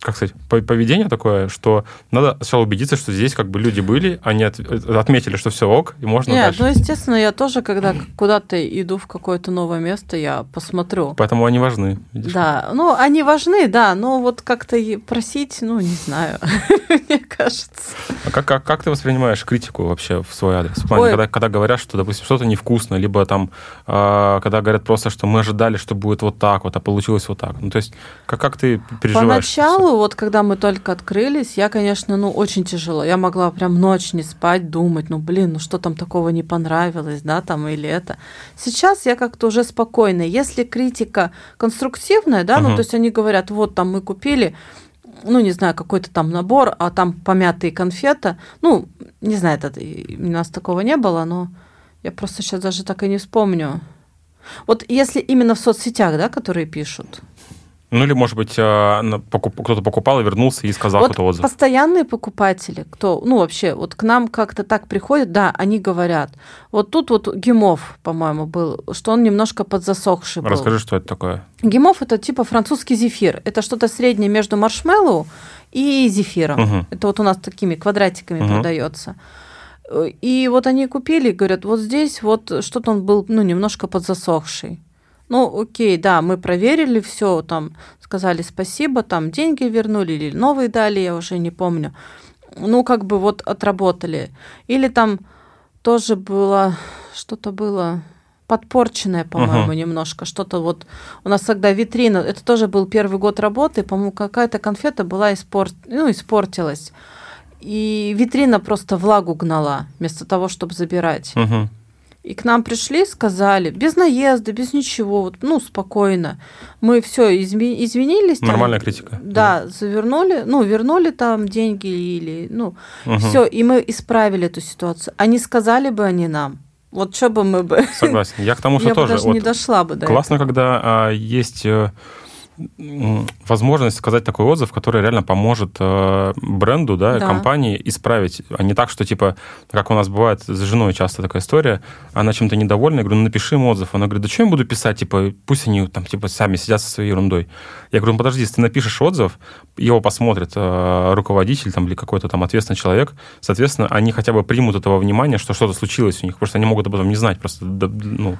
как сказать, по- поведение такое, что надо сначала убедиться, что здесь как бы люди были, они от- отметили, что все ок, и можно
Нет,
дальше.
ну, естественно, я тоже, когда куда-то иду в какое-то новое место, я посмотрю.
Поэтому они важны. видишь?
Да, ну, они важны, да, но вот как-то просить, ну, не знаю, мне кажется.
А как, как, как ты воспринимаешь критику вообще в свой адрес? В плане, когда, когда говорят, что, допустим, что-то невкусно, либо там, э, когда говорят просто, что мы ожидали, что будет вот так вот, а получилось вот так. Ну, то есть, как, как ты переживаешь?
Поначалу, вот когда мы только открылись, я, конечно, ну, очень тяжело. Я могла прям ночь не спать, думать, ну, блин, ну, что там такого не понравилось, да, там, или это. Сейчас я как-то уже спокойна. Если критика конструктивная, да, uh-huh. ну, то есть они говорят, вот, там, мы купили, ну, не знаю, какой-то там набор, а там помятые конфеты. Ну, не знаю, это, у нас такого не было, но я просто сейчас даже так и не вспомню. Вот если именно в соцсетях, да, которые пишут.
Ну или, может быть, э, кто-то покупал и вернулся и сказал
вот
какой-то отзыв.
Постоянные покупатели, кто, ну вообще, вот к нам как-то так приходят, да, они говорят. Вот тут вот гемов, по-моему, был, что он немножко подзасохший был.
Расскажи, что это такое.
Гемов это типа французский зефир. Это что-то среднее между маршмеллоу и зефиром. Угу. Это вот у нас такими квадратиками угу. продается. И вот они купили, говорят, вот здесь вот что-то он был, ну, немножко подзасохший. Ну, окей, да, мы проверили все, там сказали спасибо, там деньги вернули или новые дали, я уже не помню. Ну, как бы вот отработали. Или там тоже было, что-то было подпорченное, по-моему, uh-huh. немножко. Что-то вот... У нас тогда витрина... Это тоже был первый год работы. По-моему, какая-то конфета была испорт... ну, испортилась. И витрина просто влагу гнала, вместо того, чтобы забирать.
Uh-huh.
И к нам пришли, сказали, без наезда, без ничего, вот, ну, спокойно. Мы все изми- извинились.
Нормальная там, критика.
Да, завернули, ну, вернули там деньги или, ну, угу. все, и мы исправили эту ситуацию. Они сказали бы они нам, вот что бы мы бы...
Согласен. Я к тому, что
Я
тоже...
бы даже вот не дошла бы до
Классно, этого. когда а, есть э, возможность сказать такой отзыв, который реально поможет э, бренду, да, да, компании исправить, а не так, что типа, как у нас бывает с женой часто такая история, она чем-то недовольна, я говорю, ну напиши им отзыв. Она говорит, да что я буду писать, типа, пусть они там типа сами сидят со своей ерундой. Я говорю, ну подожди, если ты напишешь отзыв, его посмотрит э, руководитель там или какой-то там ответственный человек, соответственно, они хотя бы примут этого внимания, что что-то случилось у них, потому что они могут об этом не знать просто, да, ну.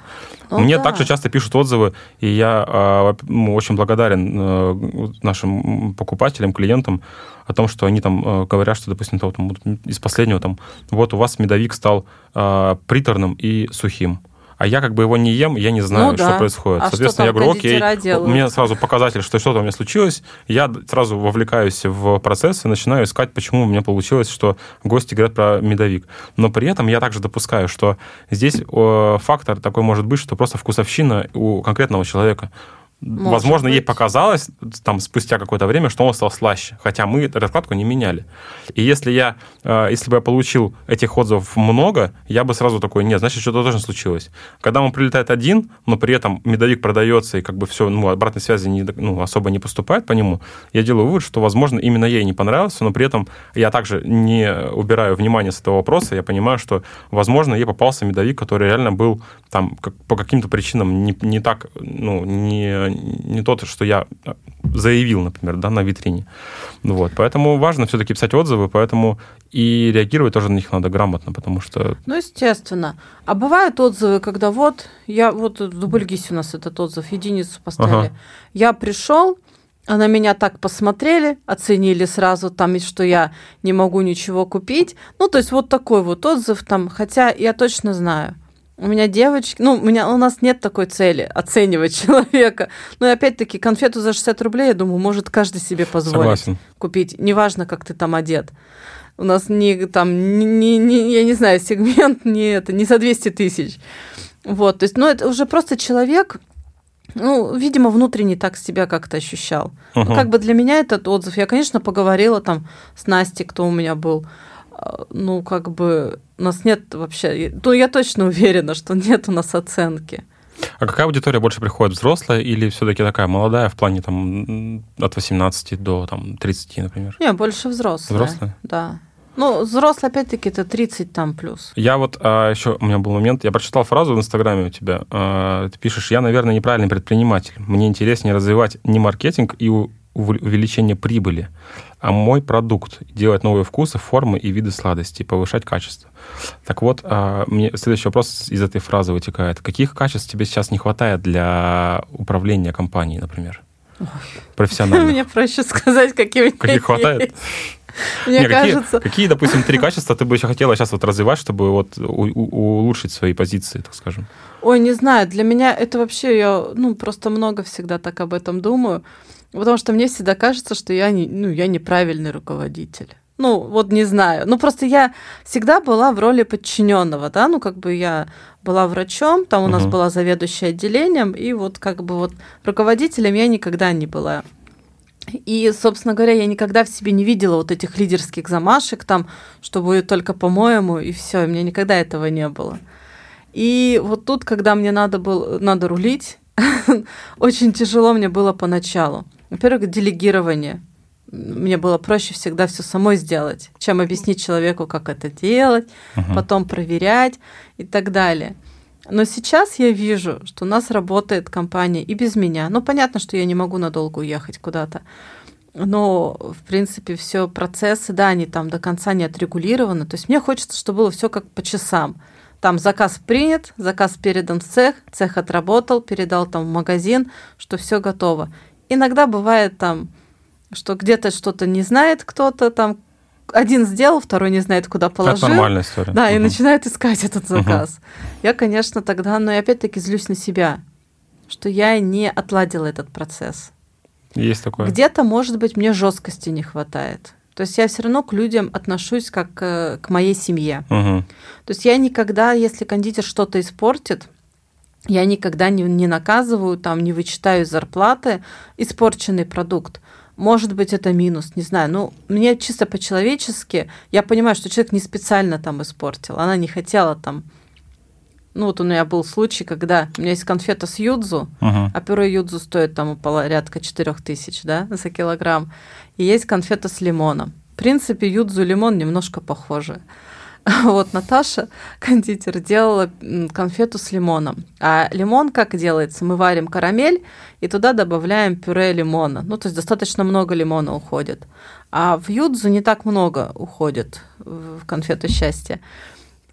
ну. Мне да. также часто пишут отзывы, и я э, очень благодарен благодарен э, нашим покупателям, клиентам о том, что они там э, говорят, что, допустим, то, там, из последнего там, вот у вас медовик стал э, приторным и сухим а я как бы его не ем, я не знаю, ну, да. что происходит.
А
Соответственно, я говорю, окей,
делают?
меня сразу показатель, что что-то у меня случилось, я сразу вовлекаюсь в процесс и начинаю искать, почему у меня получилось, что гости говорят про медовик. Но при этом я также допускаю, что здесь фактор такой может быть, что просто вкусовщина у конкретного человека. Может Возможно, быть. ей показалось там спустя какое-то время, что он стал слаще, хотя мы раскладку не меняли. И если я, э, если бы я получил этих отзывов много, я бы сразу такой, нет, значит, что-то тоже случилось. Когда он прилетает один, но при этом медовик продается, и как бы все, ну, обратной связи не, ну, особо не поступает по нему, я делаю вывод, что, возможно, именно ей не понравился, но при этом я также не убираю внимание с этого вопроса, я понимаю, что, возможно, ей попался медовик, который реально был там как, по каким-то причинам не, не так, ну, не не тот, что я заявил, например, да, на витрине. Вот. Поэтому важно все-таки писать отзывы, поэтому и реагировать тоже на них надо грамотно, потому что...
Ну, естественно. А бывают отзывы, когда вот, я вот в Дубльгисе у нас этот отзыв, единицу поставили. Ага. Я пришел, а на меня так посмотрели, оценили сразу там, что я не могу ничего купить. Ну, то есть вот такой вот отзыв там, хотя я точно знаю, у меня девочки, ну, у, меня, у нас нет такой цели оценивать человека. Но и опять-таки конфету за 60 рублей, я думаю, может каждый себе позволить
Согласен.
купить. Неважно, как ты там одет. У нас не там, не, не, я не знаю, сегмент не, это, не за 200 тысяч. Вот, то есть, ну, это уже просто человек, ну, видимо, внутренне так себя как-то ощущал. Uh-huh. Ну, как бы для меня этот отзыв, я, конечно, поговорила там с Настей, кто у меня был, ну, как бы у нас нет вообще... Ну, я точно уверена, что нет у нас оценки.
А какая аудитория больше приходит, взрослая или все-таки такая молодая в плане там от 18 до там, 30, например?
Не, больше взрослая.
Взрослая?
Да. Ну, взрослый, опять-таки, это 30 там плюс.
Я вот а, еще, у меня был момент, я прочитал фразу в Инстаграме у тебя. А, ты пишешь, я, наверное, неправильный предприниматель. Мне интереснее развивать не маркетинг и увеличение прибыли, а мой продукт, делать новые вкусы, формы и виды сладостей, повышать качество. Так вот, а, мне следующий вопрос из этой фразы вытекает. Каких качеств тебе сейчас не хватает для управления компанией, например? Профессионально.
Мне проще сказать, какие у
Каких хватает?
Мне кажется...
Какие, допустим, три качества ты бы еще хотела сейчас вот развивать, чтобы вот улучшить свои позиции, так скажем?
Ой, не знаю, для меня это вообще, я, ну, просто много всегда так об этом думаю, потому что мне всегда кажется, что я, не, ну, я неправильный руководитель. Ну, вот не знаю. Ну, просто я всегда была в роли подчиненного, да, ну, как бы я была врачом, там у угу. нас была заведующая отделением, и вот как бы вот руководителем я никогда не была. И, собственно говоря, я никогда в себе не видела вот этих лидерских замашек, там, что будет только по-моему, и все, у меня никогда этого не было. И вот тут, когда мне надо было, надо рулить, очень тяжело мне было поначалу. Во-первых, делегирование. Мне было проще всегда все самой сделать, чем объяснить человеку, как это делать, uh-huh. потом проверять и так далее. Но сейчас я вижу, что у нас работает компания и без меня. Ну, понятно, что я не могу надолго уехать куда-то. Но, в принципе, все процессы, да, они там до конца не отрегулированы. То есть мне хочется, чтобы было все как по часам. Там заказ принят, заказ передан в цех, цех отработал, передал там в магазин, что все готово. Иногда бывает там, что где-то что-то не знает кто-то, там один сделал, второй не знает, куда положил.
Это нормальная история.
Да, угу. и начинает искать этот заказ. Угу. Я, конечно, тогда, но я опять-таки злюсь на себя, что я не отладила этот процесс.
Есть такое.
Где-то, может быть, мне жесткости не хватает. То есть я все равно к людям отношусь как к, к моей семье.
Угу.
То есть я никогда, если кондитер что-то испортит, я никогда не, не наказываю, там, не вычитаю из зарплаты испорченный продукт. Может быть, это минус, не знаю. Ну, мне чисто по-человечески, я понимаю, что человек не специально там испортил. Она не хотела там... Ну, вот у меня был случай, когда у меня есть конфета с юдзу, uh-huh. а пюре юдзу стоит там порядка 4 тысяч, да, за килограмм. И есть конфета с лимоном. В принципе, юдзу и лимон немножко похожи. Вот Наташа, кондитер, делала конфету с лимоном. А лимон как делается? Мы варим карамель и туда добавляем пюре лимона. Ну, то есть достаточно много лимона уходит. А в юдзу не так много уходит в конфету счастья.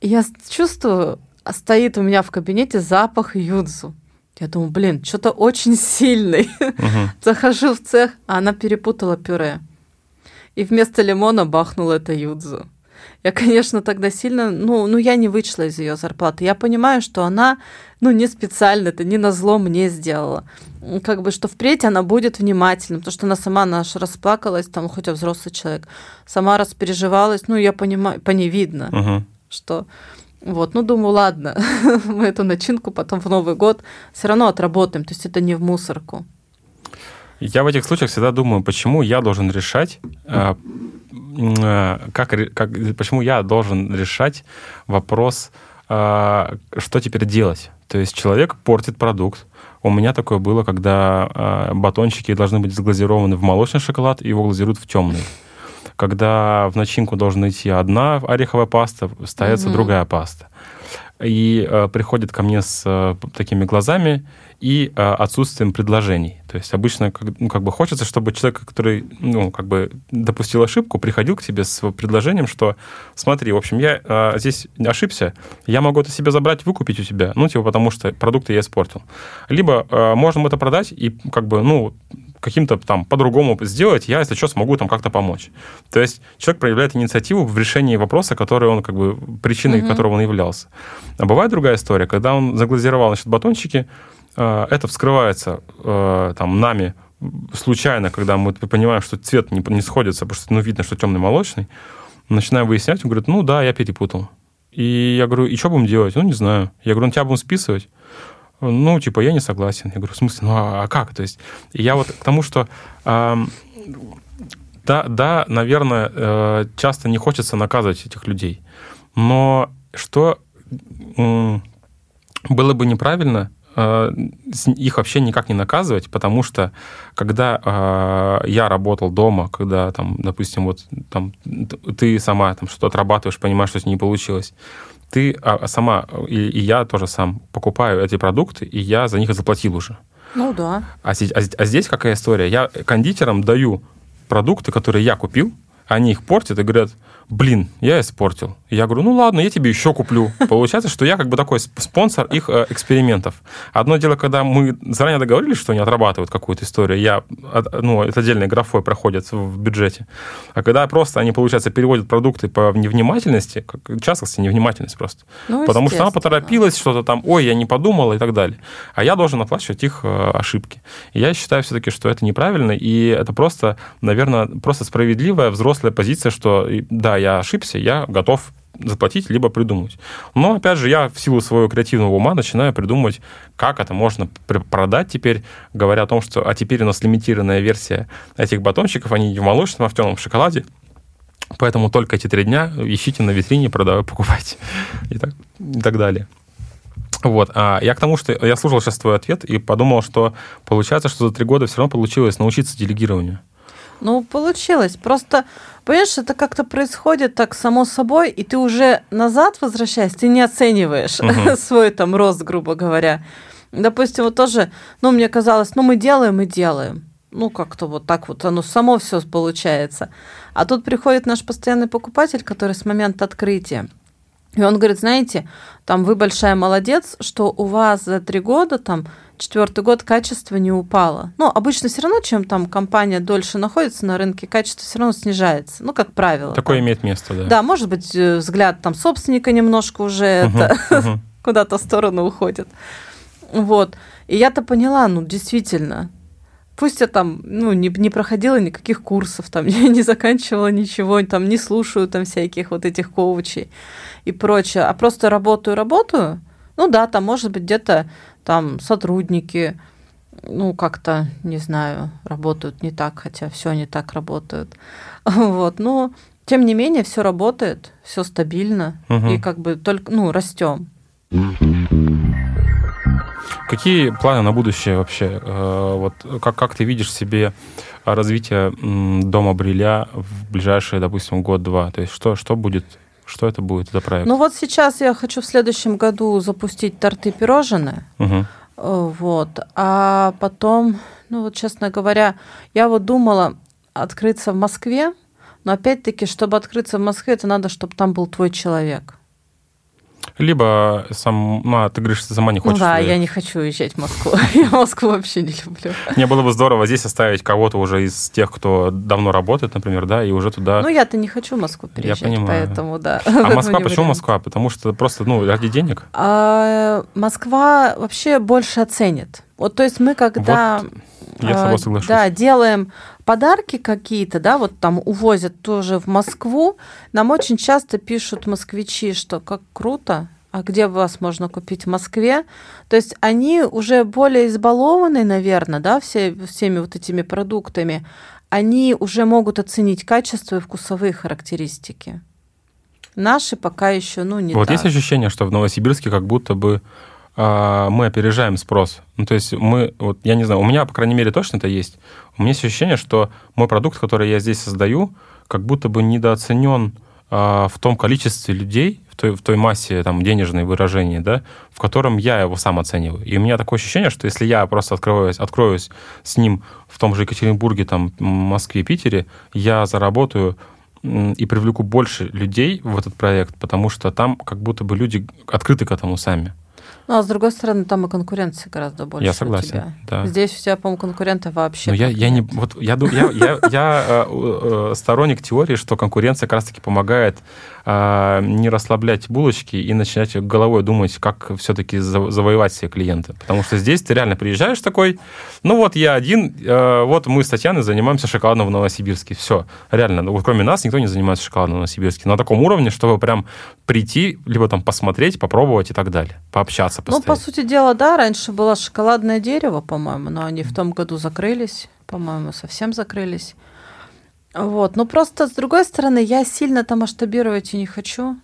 Я чувствую, стоит у меня в кабинете запах юдзу. Я думаю, блин, что-то очень сильный. Uh-huh. Захожу в цех, а она перепутала пюре. И вместо лимона бахнула это юдзу. Я, конечно, тогда сильно, ну, ну, я не вычла из ее зарплаты. Я понимаю, что она, ну, не специально, это не на зло мне сделала. Как бы, что впредь она будет внимательна, потому что она сама наша расплакалась, там, хотя взрослый человек, сама распереживалась, ну, я понимаю, по ней видно, uh-huh. что... Вот, ну, думаю, ладно, мы эту начинку потом в Новый год все равно отработаем, то есть это не в мусорку.
Я в этих случаях всегда думаю, почему я должен решать, а, как, как, почему я должен решать вопрос, э, что теперь делать. То есть человек портит продукт. У меня такое было, когда э, батончики должны быть заглазированы в молочный шоколад, и его глазируют в темный. Когда в начинку должна идти одна ореховая паста, ставится mm-hmm. другая паста. И э, приходит ко мне с э, такими глазами, и э, отсутствием предложений. То есть обычно как, ну, как бы хочется, чтобы человек, который ну, как бы допустил ошибку, приходил к тебе с предложением, что смотри, в общем, я э, здесь ошибся, я могу это себе забрать, выкупить у тебя, ну, типа, потому что продукты я испортил. Либо э, можем это продать и как бы, ну, каким-то там по-другому сделать, я, если что, смогу там как-то помочь. То есть человек проявляет инициативу в решении вопроса, который он, как бы, причиной угу. которого он являлся. А бывает другая история, когда он заглазировал, значит, батончики, Э, это вскрывается э, там, нами случайно, когда мы понимаем, что цвет не, не сходится, потому что ну, видно, что темный молочный, начинаем выяснять, он говорит, ну да, я перепутал. И я говорю, и что будем делать? Ну, не знаю. Я говорю, ну, тебя будем списывать? Ну, типа, я не согласен. Я говорю, в смысле, ну, а, а как? То есть, я вот к тому, что э, да, да, наверное, э, часто не хочется наказывать этих людей. Но что э, было бы неправильно, Э, их вообще никак не наказывать, потому что когда э, я работал дома, когда там, допустим, вот там ты сама там что-то отрабатываешь, понимаешь, что не получилось, ты а, сама и, и я тоже сам покупаю эти продукты, и я за них заплатил уже.
Ну да.
А, а, а здесь какая история? Я кондитерам даю продукты, которые я купил, они их портят и говорят, блин, я испортил. Я говорю, ну ладно, я тебе еще куплю. Получается, что я как бы такой спонсор их э, экспериментов. Одно дело, когда мы заранее договорились, что они отрабатывают какую-то историю, я, ну, это отдельной графой проходит в бюджете. А когда просто они, получается, переводят продукты по невнимательности, как частности, невнимательность просто. Ну, Потому что она поторопилась, что-то там, ой, я не подумала и так далее. А я должен оплачивать их э, ошибки. И я считаю все-таки, что это неправильно, и это просто, наверное, просто справедливая взрослая позиция, что да, я ошибся, я готов заплатить, либо придумать. Но, опять же, я в силу своего креативного ума начинаю придумывать, как это можно продать теперь, говоря о том, что а теперь у нас лимитированная версия этих батончиков, они в молочном, а в темном шоколаде. Поэтому только эти три дня ищите на витрине, продавай, покупайте. И так, и так далее. Вот. А я к тому, что я слушал сейчас твой ответ и подумал, что получается, что за три года все равно получилось научиться делегированию.
Ну, получилось. Просто, понимаешь, это как-то происходит так само собой, и ты уже назад возвращаешься, ты не оцениваешь uh-huh. свой там рост, грубо говоря. Допустим, вот тоже, ну, мне казалось, ну, мы делаем и делаем. Ну, как-то вот так вот оно само все получается. А тут приходит наш постоянный покупатель, который с момента открытия. И он говорит, знаете, там вы большая молодец, что у вас за три года там четвертый год качество не упало. Ну, обычно все равно, чем там компания дольше находится на рынке, качество все равно снижается. Ну, как правило.
Такое там. имеет место, да.
Да, может быть, э, взгляд там собственника немножко уже это куда-то в сторону уходит. Вот. И я-то поняла, ну, действительно, пусть я там, ну, не, не проходила никаких курсов, там, не, не заканчивала ничего, там, не слушаю там всяких вот этих коучей и прочее, а просто работаю, работаю, ну да, там, может быть, где-то там сотрудники, ну, как-то, не знаю, работают не так, хотя все не так работают. Вот, но тем не менее все работает, все стабильно, угу. и как бы только, ну, растем.
Какие планы на будущее вообще? Э, вот как, как ты видишь себе развитие дома Бриля в ближайшие, допустим, год-два? То есть что, что будет что это будет за проект?
Ну вот сейчас я хочу в следующем году запустить торты пирожные. Угу. Вот. А потом, ну вот, честно говоря, я вот думала открыться в Москве, но опять-таки, чтобы открыться в Москве, это надо, чтобы там был твой человек.
Либо сам, ну, ты говоришь, ты сама не хочешь.
Ну, да, я не хочу уезжать в Москву. я Москву вообще не люблю.
Не было бы здорово здесь оставить кого-то уже из тех, кто давно работает, например, да, и уже туда...
Ну, я-то не хочу в Москву переезжать, я понимаю. поэтому, да.
А Москва, почему Москва? Потому что просто, ну, ради денег?
А, Москва вообще больше оценит. Вот, то есть мы когда... Вот.
Я с тобой а, соглашусь.
Да, делаем подарки какие-то, да, вот там увозят тоже в Москву. Нам очень часто пишут москвичи, что как круто, а где вас можно купить в Москве? То есть они уже более избалованы, наверное, да, все, всеми вот этими продуктами. Они уже могут оценить качество и вкусовые характеристики. Наши пока еще, ну, не
Вот
так.
есть ощущение, что в Новосибирске как будто бы мы опережаем спрос. Ну, то есть мы, вот я не знаю, у меня, по крайней мере, точно это есть. У меня есть ощущение, что мой продукт, который я здесь создаю, как будто бы недооценен э, в том количестве людей, той, в той массе там, денежной выражения, да, в котором я его сам оцениваю. И у меня такое ощущение, что если я просто откроюсь, откроюсь с ним в том же Екатеринбурге, там, Москве, Питере, я заработаю и привлеку больше людей в этот проект, потому что там как будто бы люди открыты к этому сами.
Ну, а с другой стороны, там и конкуренция гораздо больше.
Я согласен.
У тебя.
Да.
Здесь у тебя, по-моему, конкуренты вообще.
Но я, я не. Вот я, я, я, я э, э, сторонник теории, что конкуренция как раз-таки помогает а, не расслаблять булочки и начинать головой думать, как все-таки завоевать себе клиента. Потому что здесь ты реально приезжаешь такой, ну вот я один, э, вот мы с Татьяной занимаемся шоколадом в Новосибирске. Все, реально, ну, кроме нас никто не занимается шоколадом в Новосибирске. На таком уровне, чтобы прям прийти, либо там посмотреть, попробовать и так далее, пообщаться,
постоять. Ну, по сути дела, да, раньше было шоколадное дерево, по-моему, но они в том году закрылись, по-моему, совсем закрылись. Вот. Но просто, с другой стороны, я сильно-то масштабировать и не хочу.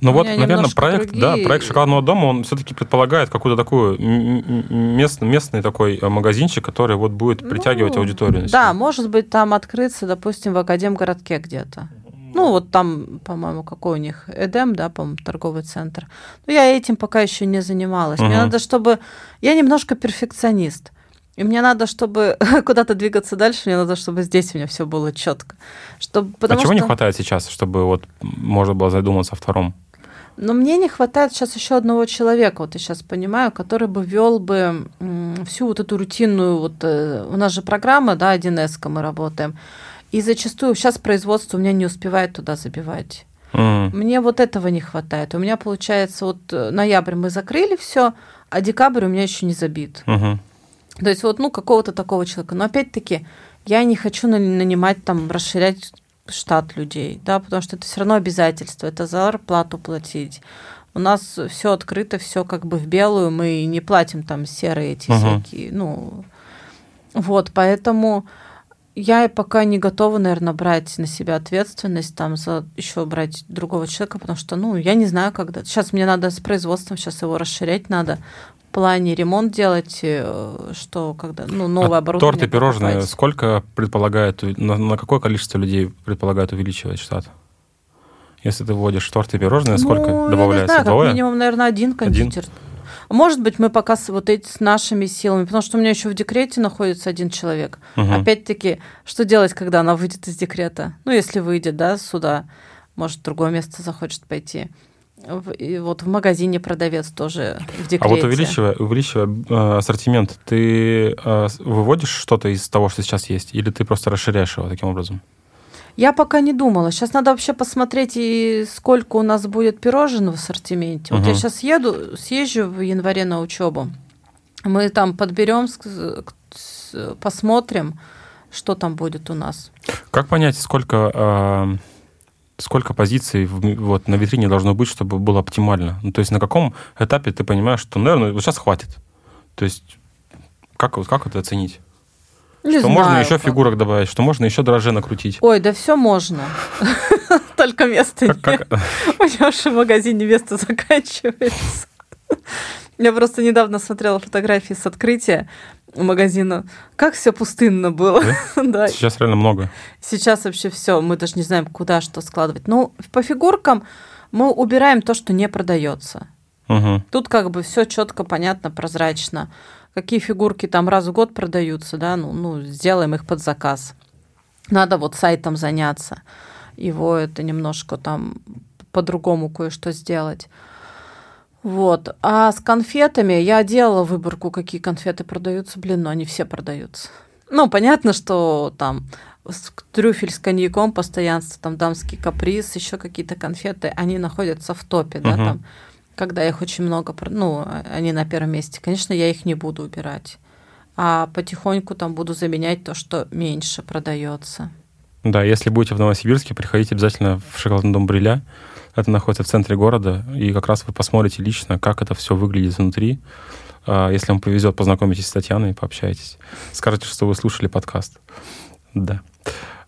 Ну вот, наверное, проект, другие... да, проект шоколадного дома, он все-таки предполагает какую-то такую местный, местный такой э, магазинчик, который вот будет притягивать ну, аудиторию.
Да, может быть, там открыться, допустим, в Академгородке где-то. Ну, вот там, по-моему, какой у них Эдем, да, по-моему, торговый центр. Но я этим пока еще не занималась. Угу. Мне надо, чтобы... Я немножко перфекционист. И мне надо, чтобы куда-то двигаться дальше, мне надо, чтобы здесь у меня все было четко. Чтобы,
а чего что... не хватает сейчас, чтобы вот можно было задуматься о втором?
Но мне не хватает сейчас еще одного человека, вот я сейчас понимаю, который бы вел бы всю вот эту рутинную, вот э, у нас же программа, да, 1С мы работаем, и зачастую сейчас производство у меня не успевает туда забивать. Mm. Мне вот этого не хватает. У меня получается вот э, ноябрь мы закрыли все, а декабрь у меня еще не забит.
Mm-hmm.
То есть вот ну какого-то такого человека. Но опять-таки я не хочу нанимать там расширять штат людей, да, потому что это все равно обязательство, это зарплату платить. У нас все открыто, все как бы в белую, мы не платим там серые эти uh-huh. всякие, ну, вот, поэтому я пока не готова, наверное, брать на себя ответственность, там, за еще брать другого человека, потому что, ну, я не знаю, когда. Сейчас мне надо с производством, сейчас его расширять надо плане ремонт делать, э, что когда, ну, новое а оборудование.
Торты, пирожные, покупать. сколько предполагает, на, на какое количество людей предполагает увеличивать штат? Если ты вводишь торты и пирожные, сколько ну, добавляется?
Я не знаю, как минимум, наверное, один кондитер. Один? Может быть, мы пока с вот эти с нашими силами, потому что у меня еще в декрете находится один человек. Угу. Опять-таки, что делать, когда она выйдет из декрета? Ну, если выйдет, да, сюда, может, в другое место захочет пойти и вот в магазине продавец тоже в декрете.
А вот увеличивая, увеличивая э, ассортимент, ты э, выводишь что-то из того, что сейчас есть, или ты просто расширяешь его таким образом?
Я пока не думала. Сейчас надо вообще посмотреть, и сколько у нас будет пирожен в ассортименте. Вот угу. я сейчас еду, съезжу в январе на учебу. Мы там подберем, посмотрим, что там будет у нас.
Как понять, сколько э, сколько позиций вот, на витрине должно быть, чтобы было оптимально? Ну, то есть на каком этапе ты понимаешь, что, наверное, вот сейчас хватит? То есть как, как это оценить? Не что знаю, можно еще как. фигурок добавить, что можно еще дрожжи накрутить.
Ой, да все можно. Только место нет. У меня в магазине место заканчивается. Я просто недавно смотрела фотографии с открытия магазина. Как все пустынно было.
Да? да. Сейчас реально много.
Сейчас вообще все. Мы даже не знаем, куда что складывать. Ну, по фигуркам мы убираем то, что не продается.
Угу.
Тут как бы все четко, понятно, прозрачно. Какие фигурки там раз в год продаются, да, ну, ну, сделаем их под заказ. Надо вот сайтом заняться. Его это немножко там по-другому кое-что сделать. Вот. А с конфетами я делала выборку, какие конфеты продаются. Блин, но они все продаются. Ну, понятно, что там трюфель с коньяком, постоянство, там дамский каприз, еще какие-то конфеты, они находятся в топе, да, uh-huh. там, когда их очень много, ну, они на первом месте. Конечно, я их не буду убирать. А потихоньку там буду заменять то, что меньше продается.
Да, если будете в Новосибирске, приходите обязательно в шоколадный дом Бриля. Это находится в центре города, и как раз вы посмотрите лично, как это все выглядит внутри. А, если вам повезет, познакомитесь с Татьяной, пообщайтесь. Скажите, что вы слушали подкаст. Да.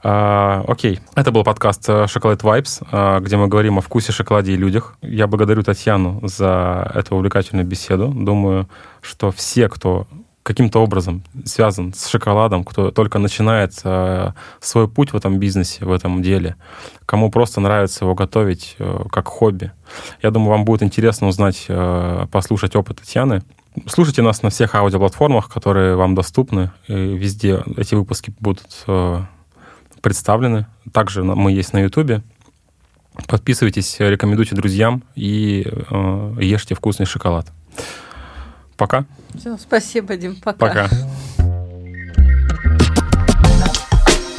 А, окей, это был подкаст Chocolate Vibes, а, где мы говорим о вкусе шоколаде и людях. Я благодарю Татьяну за эту увлекательную беседу. Думаю, что все, кто каким-то образом связан с шоколадом, кто только начинает э, свой путь в этом бизнесе, в этом деле, кому просто нравится его готовить э, как хобби. Я думаю, вам будет интересно узнать, э, послушать опыт Татьяны. Слушайте нас на всех аудиоплатформах, которые вам доступны. И везде эти выпуски будут э, представлены. Также мы есть на Ютубе. Подписывайтесь, рекомендуйте друзьям и э, ешьте вкусный шоколад. Пока.
Все, спасибо, Дим. Пока.
Пока.